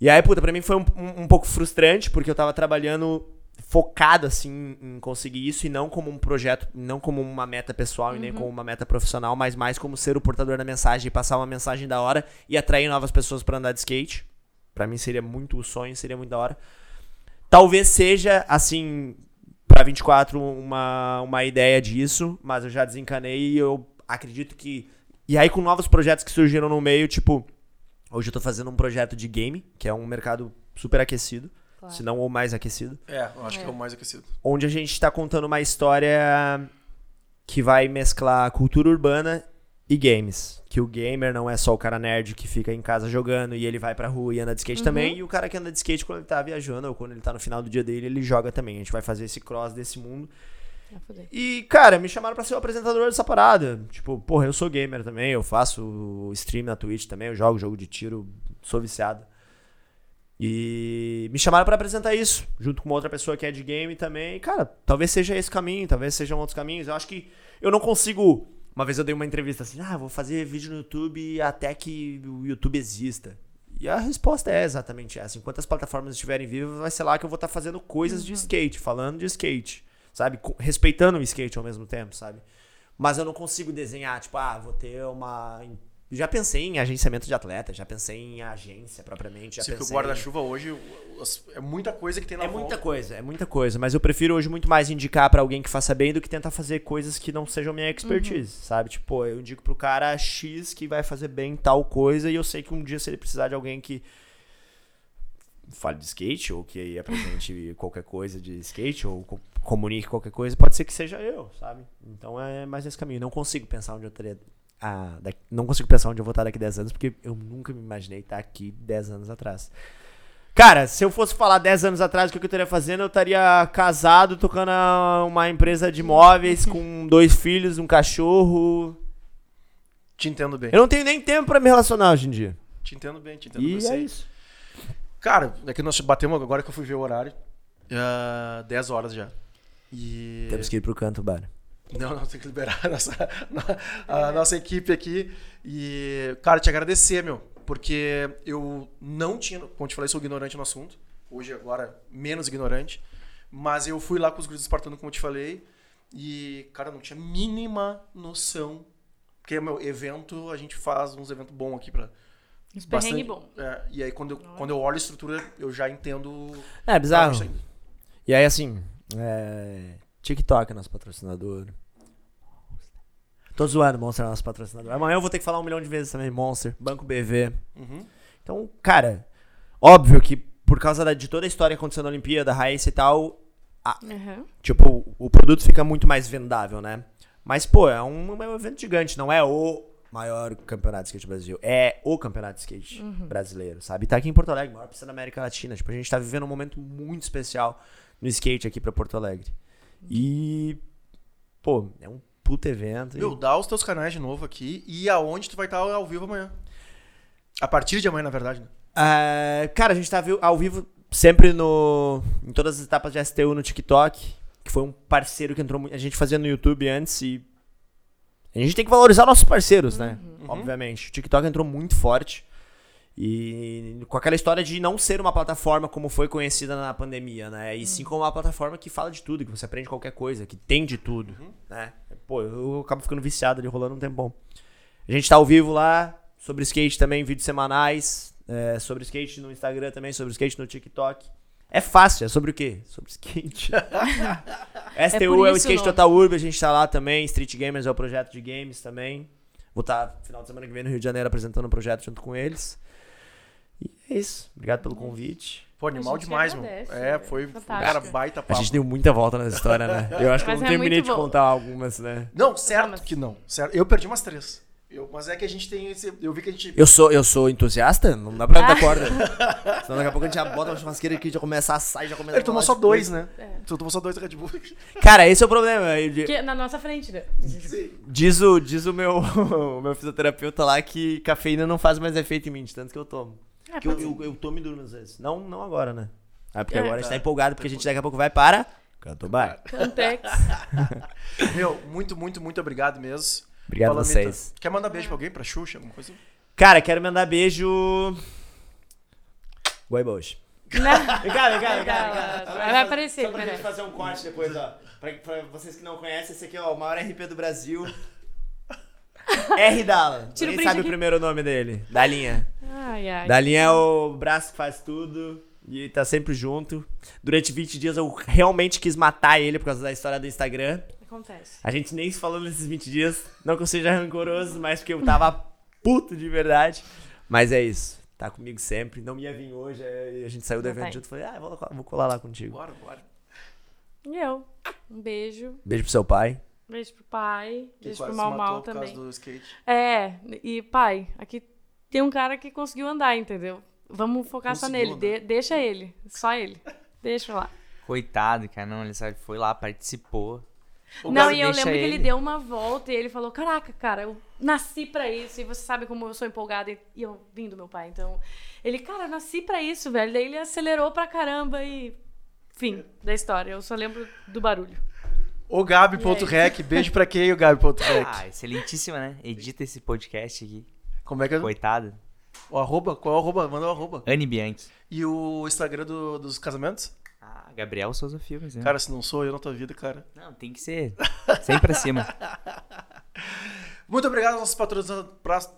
B: E aí, puta, pra mim foi um, um, um pouco frustrante, porque eu tava trabalhando focado, assim, em conseguir isso, e não como um projeto, não como uma meta pessoal e nem como uma meta profissional, mas mais como ser o portador da mensagem, e passar uma mensagem da hora e atrair novas pessoas pra andar de skate. Pra mim seria muito o sonho, seria muito da hora. Talvez seja, assim, pra 24 uma, uma ideia disso, mas eu já desencanei e eu acredito que. E aí, com novos projetos que surgiram no meio, tipo, hoje eu tô fazendo um projeto de game, que é um mercado super aquecido,
C: Claro.
B: se não o mais aquecido,
A: É, eu acho
C: É.
A: que é o mais aquecido.
B: onde a gente tá contando uma história que vai mesclar cultura urbana e games. Que o gamer não é só o cara nerd que fica em casa jogando e ele vai pra rua e anda de skate também. E o cara que anda de skate quando ele tá viajando ou quando ele tá no final do dia dele, ele joga também. A gente vai fazer esse cross desse mundo. E, cara, me chamaram pra ser o apresentador dessa parada. Tipo, porra, eu sou gamer também, eu faço stream na Twitch também, eu jogo jogo de tiro, sou viciado. E me chamaram pra apresentar isso, junto com uma outra pessoa que é de game também. E, cara, talvez seja esse caminho, talvez sejam outros caminhos. Eu acho que eu não consigo. Uma vez eu dei uma entrevista assim: ah, vou fazer vídeo no YouTube até que o YouTube exista. E a resposta é exatamente essa. Enquanto as plataformas estiverem vivas, vai ser lá que eu vou estar fazendo coisas de skate, falando de skate, sabe? Respeitando o skate ao mesmo tempo, sabe? Mas eu não consigo desenhar, tipo, ah, vou ter uma. Já pensei em agenciamento de atleta, já pensei em agência propriamente. Já
A: Se que o guarda-chuva hoje é muita coisa que tem na
B: é muita
A: volta.
B: coisa, é muita coisa, mas eu prefiro hoje muito mais indicar pra alguém que faça bem do que tentar fazer coisas que não sejam minha expertise, sabe? Tipo, eu indico pro cara X que vai fazer bem tal coisa e eu sei que um dia se ele precisar de alguém que fale de skate ou que apresente <laughs> qualquer coisa de skate ou co- comunique qualquer coisa, pode ser que seja eu, sabe? Então é mais esse caminho. Não consigo pensar onde eu estaria. Daqui- não consigo pensar onde eu vou estar daqui 10 anos, porque eu nunca me imaginei estar aqui 10 anos atrás. Cara, se eu fosse falar 10 anos atrás o que eu estaria fazendo, eu estaria casado, tocando a- uma empresa de imóveis com dois filhos, um cachorro.
A: Te entendo bem.
B: Eu não tenho nem tempo pra me relacionar hoje em dia.
A: Te entendo bem, te entendo
B: E
A: bem.
B: é
A: sei.
B: isso.
A: Cara, é que nós batemos agora que eu fui ver o horário. ah, 10 horas já. E.
B: Temos que ir pro canto, bar.
A: Não, não, tem que liberar <laughs> a nossa, a nossa equipe aqui. E, cara, te agradecer, meu. Porque eu não tinha, como eu te falei, sou ignorante no assunto. Hoje, agora, menos ignorante. Mas eu fui lá com os grupos espartanos, como eu te falei. E, cara, não tinha mínima noção. Porque, meu, evento, a gente faz uns eventos bons aqui pra.
C: Perrengue bom.
A: É, e aí, quando eu, quando eu olho a estrutura, eu já entendo.
B: É bizarro.
A: isso aí.
B: E aí, assim, é... TikTok é nosso patrocinador. Tô zoando, Monster é nosso patrocinador. Amanhã eu vou ter que falar um milhão de vezes também, Monster, Banco BV.
A: Uhum.
B: Então, cara, óbvio que por causa da- de toda a história que aconteceu na Olimpíada, Raíssa e tal,
C: Uhum.
B: tipo, o, o produto fica muito mais vendável, né? Mas, pô, é um, é um evento gigante, não é o maior campeonato de skate do Brasil. É o campeonato de skate brasileiro, sabe? E tá aqui em Porto Alegre, maior pista da América Latina. Tipo, a gente tá vivendo um momento muito especial no skate aqui pra Porto Alegre. E, pô, é um puto evento. e-
A: Meu, dá os teus canais de novo aqui e aonde tu vai estar ao vivo amanhã. A partir de amanhã, na verdade, né?
B: Ah, cara, a gente tá ao vivo sempre no em todas as etapas de STU no TikTok, que foi um parceiro que entrou muito. A gente fazia no YouTube antes e a gente tem que valorizar nossos parceiros, né? Obviamente. O TikTok entrou muito forte. E com aquela história de não ser uma plataforma como foi conhecida na pandemia, né? E sim como uma plataforma que fala de tudo, que você aprende qualquer coisa, que tem de tudo, né? Pô, eu acabo ficando viciado ali rolando um tempão. A gente tá ao vivo lá, sobre skate também, vídeos semanais, é, sobre skate no Instagram também, sobre skate no TikTok. É fácil, é sobre o quê? Sobre skate. <laughs> <laughs> STU é,
C: por
B: o Skate
C: nome.
B: Total Urban, a gente tá lá também. Street Gamers é o projeto de games também. Vou estar final de semana que vem no Rio de Janeiro apresentando o projeto junto com eles. E é isso. Obrigado pelo convite.
A: Pô, animal demais,
C: agradece,
A: mano. É,
C: é
A: foi, foi
C: fantástico.
A: cara, baita
B: A
A: papo.
B: gente deu muita volta nessa história, né? <laughs> Eu acho que eu não
C: é
B: terminei de
C: bom.
B: contar algumas, né?
A: Não, certo
C: mas-
A: que não. Certo. Eu perdi umas três. Eu, mas é que a gente tem esse. Eu vi que a gente.
B: Eu sou, eu sou entusiasta? Não dá pra dar <laughs> corda. Senão daqui a pouco a gente já bota uma churrasqueira aqui, já começa a assar e já começa
A: Ele
B: a
A: tomou só dois, né?
C: É.
A: Tu tomou só dois Red Bull. <laughs>
B: Cara, esse é o problema. Eu-
C: Que, na nossa frente, né?
B: Diz o, diz o meu, o meu fisioterapeuta lá que cafeína não faz mais efeito em mim, de tanto que eu tomo.
C: É,
B: Que eu,
C: ser.
B: eu, eu tomo e durmo às vezes. Não, não agora, né? Ah, porque
C: É.
B: agora a gente tá empolgado, porque a gente daqui a pouco vai para... Canto bar.
C: Cantex. <laughs>
A: Meu, muito, muito, muito obrigado mesmo.
B: Obrigado a vocês.
A: Quer mandar beijo pra alguém? Pra Xuxa? Alguma coisa?
B: Cara, quero mandar beijo... Goibosh.
C: Não.
B: Vem cá, vem cá, vem cá, vem cá.
C: Vai aparecer,
B: Só pra gente
C: merece.
B: fazer um corte depois, ó. Pra, pra vocês que não conhecem, esse aqui é ó, o maior RP do Brasil. <laughs> R Dala.
C: Tira o
B: Ninguém
C: print
B: sabe o
C: aqui.
B: primeiro nome dele. Dalinha.
C: Ai, ai.
B: Dalinha é o braço que faz tudo e tá sempre junto. Durante 20 dias eu realmente quis matar ele por causa da história do Instagram.
C: Acontece.
B: A gente nem se falou nesses 20 dias. Não que eu seja rancoroso, mas porque eu tava puto de verdade. Mas é isso. Tá comigo sempre. Não ia vir hoje. aí A gente saiu do
C: Não
B: evento
C: tá.
B: junto. Falei, ah, vou, vou colar lá contigo.
A: Bora, bora.
C: E eu. Um beijo.
B: Beijo pro seu pai.
C: Beijo pro pai.
A: Que
C: Beijo pro Mal Mal
A: por causa
C: também.
A: do skate.
C: É, e pai, aqui tem um cara que conseguiu andar, entendeu? Vamos focar só
A: Conseguiu
C: nele.
A: andar.
C: De- deixa ele. Só ele. Deixa lá.
D: Coitado, cara, não, ele sabe, foi lá, participou.
A: O
C: Não, e eu lembro que ele
D: ele.
C: deu uma volta e ele falou: Caraca, cara, eu nasci pra isso. E você sabe como eu sou empolgada e eu vim do meu pai. Então, ele, cara, eu nasci pra isso, velho. Daí ele acelerou pra caramba e. Fim da história. Eu só lembro do barulho.
A: O Gabi.rec, beijo pra quem, o Gabi.rec?
D: Ah, excelentíssima, né? Edita esse podcast aqui.
A: Como é que é?
D: Coitado.
A: O arroba? Qual é o arroba? Manda o arroba.
D: Anne Bianchi.
A: E o Instagram do- dos casamentos?
D: Ah, Gabriel Souza Filmes, né?
A: Cara, se não sou eu na tua vida, cara.
D: Não, tem que ser. Sempre pra cima. <laughs>
A: Muito obrigado aos nossos patrocinadores.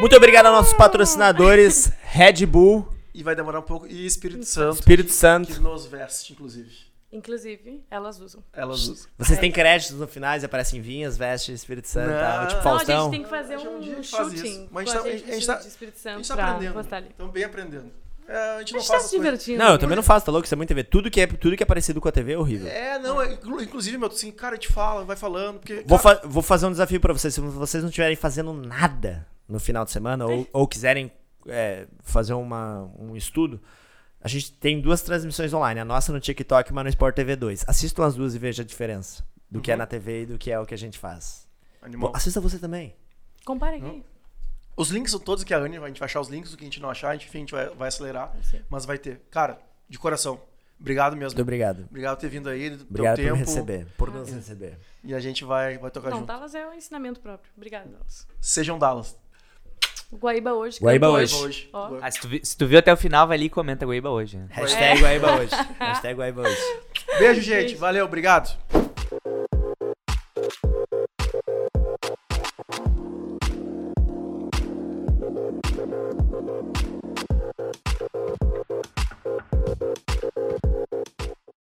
B: Muito obrigado aos nossos patrocinadores, Red Bull,
A: E vai demorar um pouco. E Espírito Santo.
B: Espírito
A: Que
B: Santo.
A: nos veste, inclusive.
C: Inclusive, elas usam.
A: Elas usam.
B: Vocês têm créditos no finais, aparecem vinhas, veste Espírito Santo,
A: Não.
B: tá? tipo
A: Não,
C: Não, a
B: Faustão.
C: gente tem que fazer
A: Um a
C: um shooting.
A: Mas a
C: a
A: gente tá- a gente tá- A gente tá aprendendo. Estamos bem aprendendo. É, a gente
C: A
A: não
C: gente tá
A: faz
C: se
A: essas coisas.
C: divertindo.
B: Não, eu também não faço, tá louco? Isso é muito TV. Tudo que é, tudo que é parecido com a TV é horrível.
A: É, não, é, inclu- inclusive, meu, assim, cara, a gente fala, vai falando, porque.
B: Vou,
A: cara,
B: fa- vou fazer um desafio pra vocês. Se vocês não estiverem fazendo nada no final de semana ou, ou quiserem é, fazer uma, um estudo, a gente tem duas transmissões online. A nossa no TikTok e uma no Sport TV 2. Assistam as duas e vejam a diferença do que é na TV e do que é o que a gente faz.
A: animal.
B: Pô, assista você também.
C: Compara aqui.
A: Os links são todos que a Anne, a gente vai achar os links, o que a gente não achar, a gente, enfim, a gente vai, vai acelerar, mas vai ter. Cara, de coração, obrigado mesmo.
B: Muito obrigado.
A: Obrigado por ter vindo aí, do
B: Obrigado por receber. Por nos receber.
A: E a gente vai, vai tocar
C: Não,
A: junto.
C: Dallas é um ensinamento próprio. Obrigada, Dallas.
A: Sejam Dallas.
C: Guaíba hoje.
B: Guaíba hoje.
A: hoje.
D: Ah, se, tu, se, tu, viu até o final, vai ali e comenta Guaíba hoje. Né?
B: Hashtag é. Guaíba hoje. <laughs> Hashtag Guaíba hoje.
A: Beijo, gente. Beijo. Valeu, obrigado.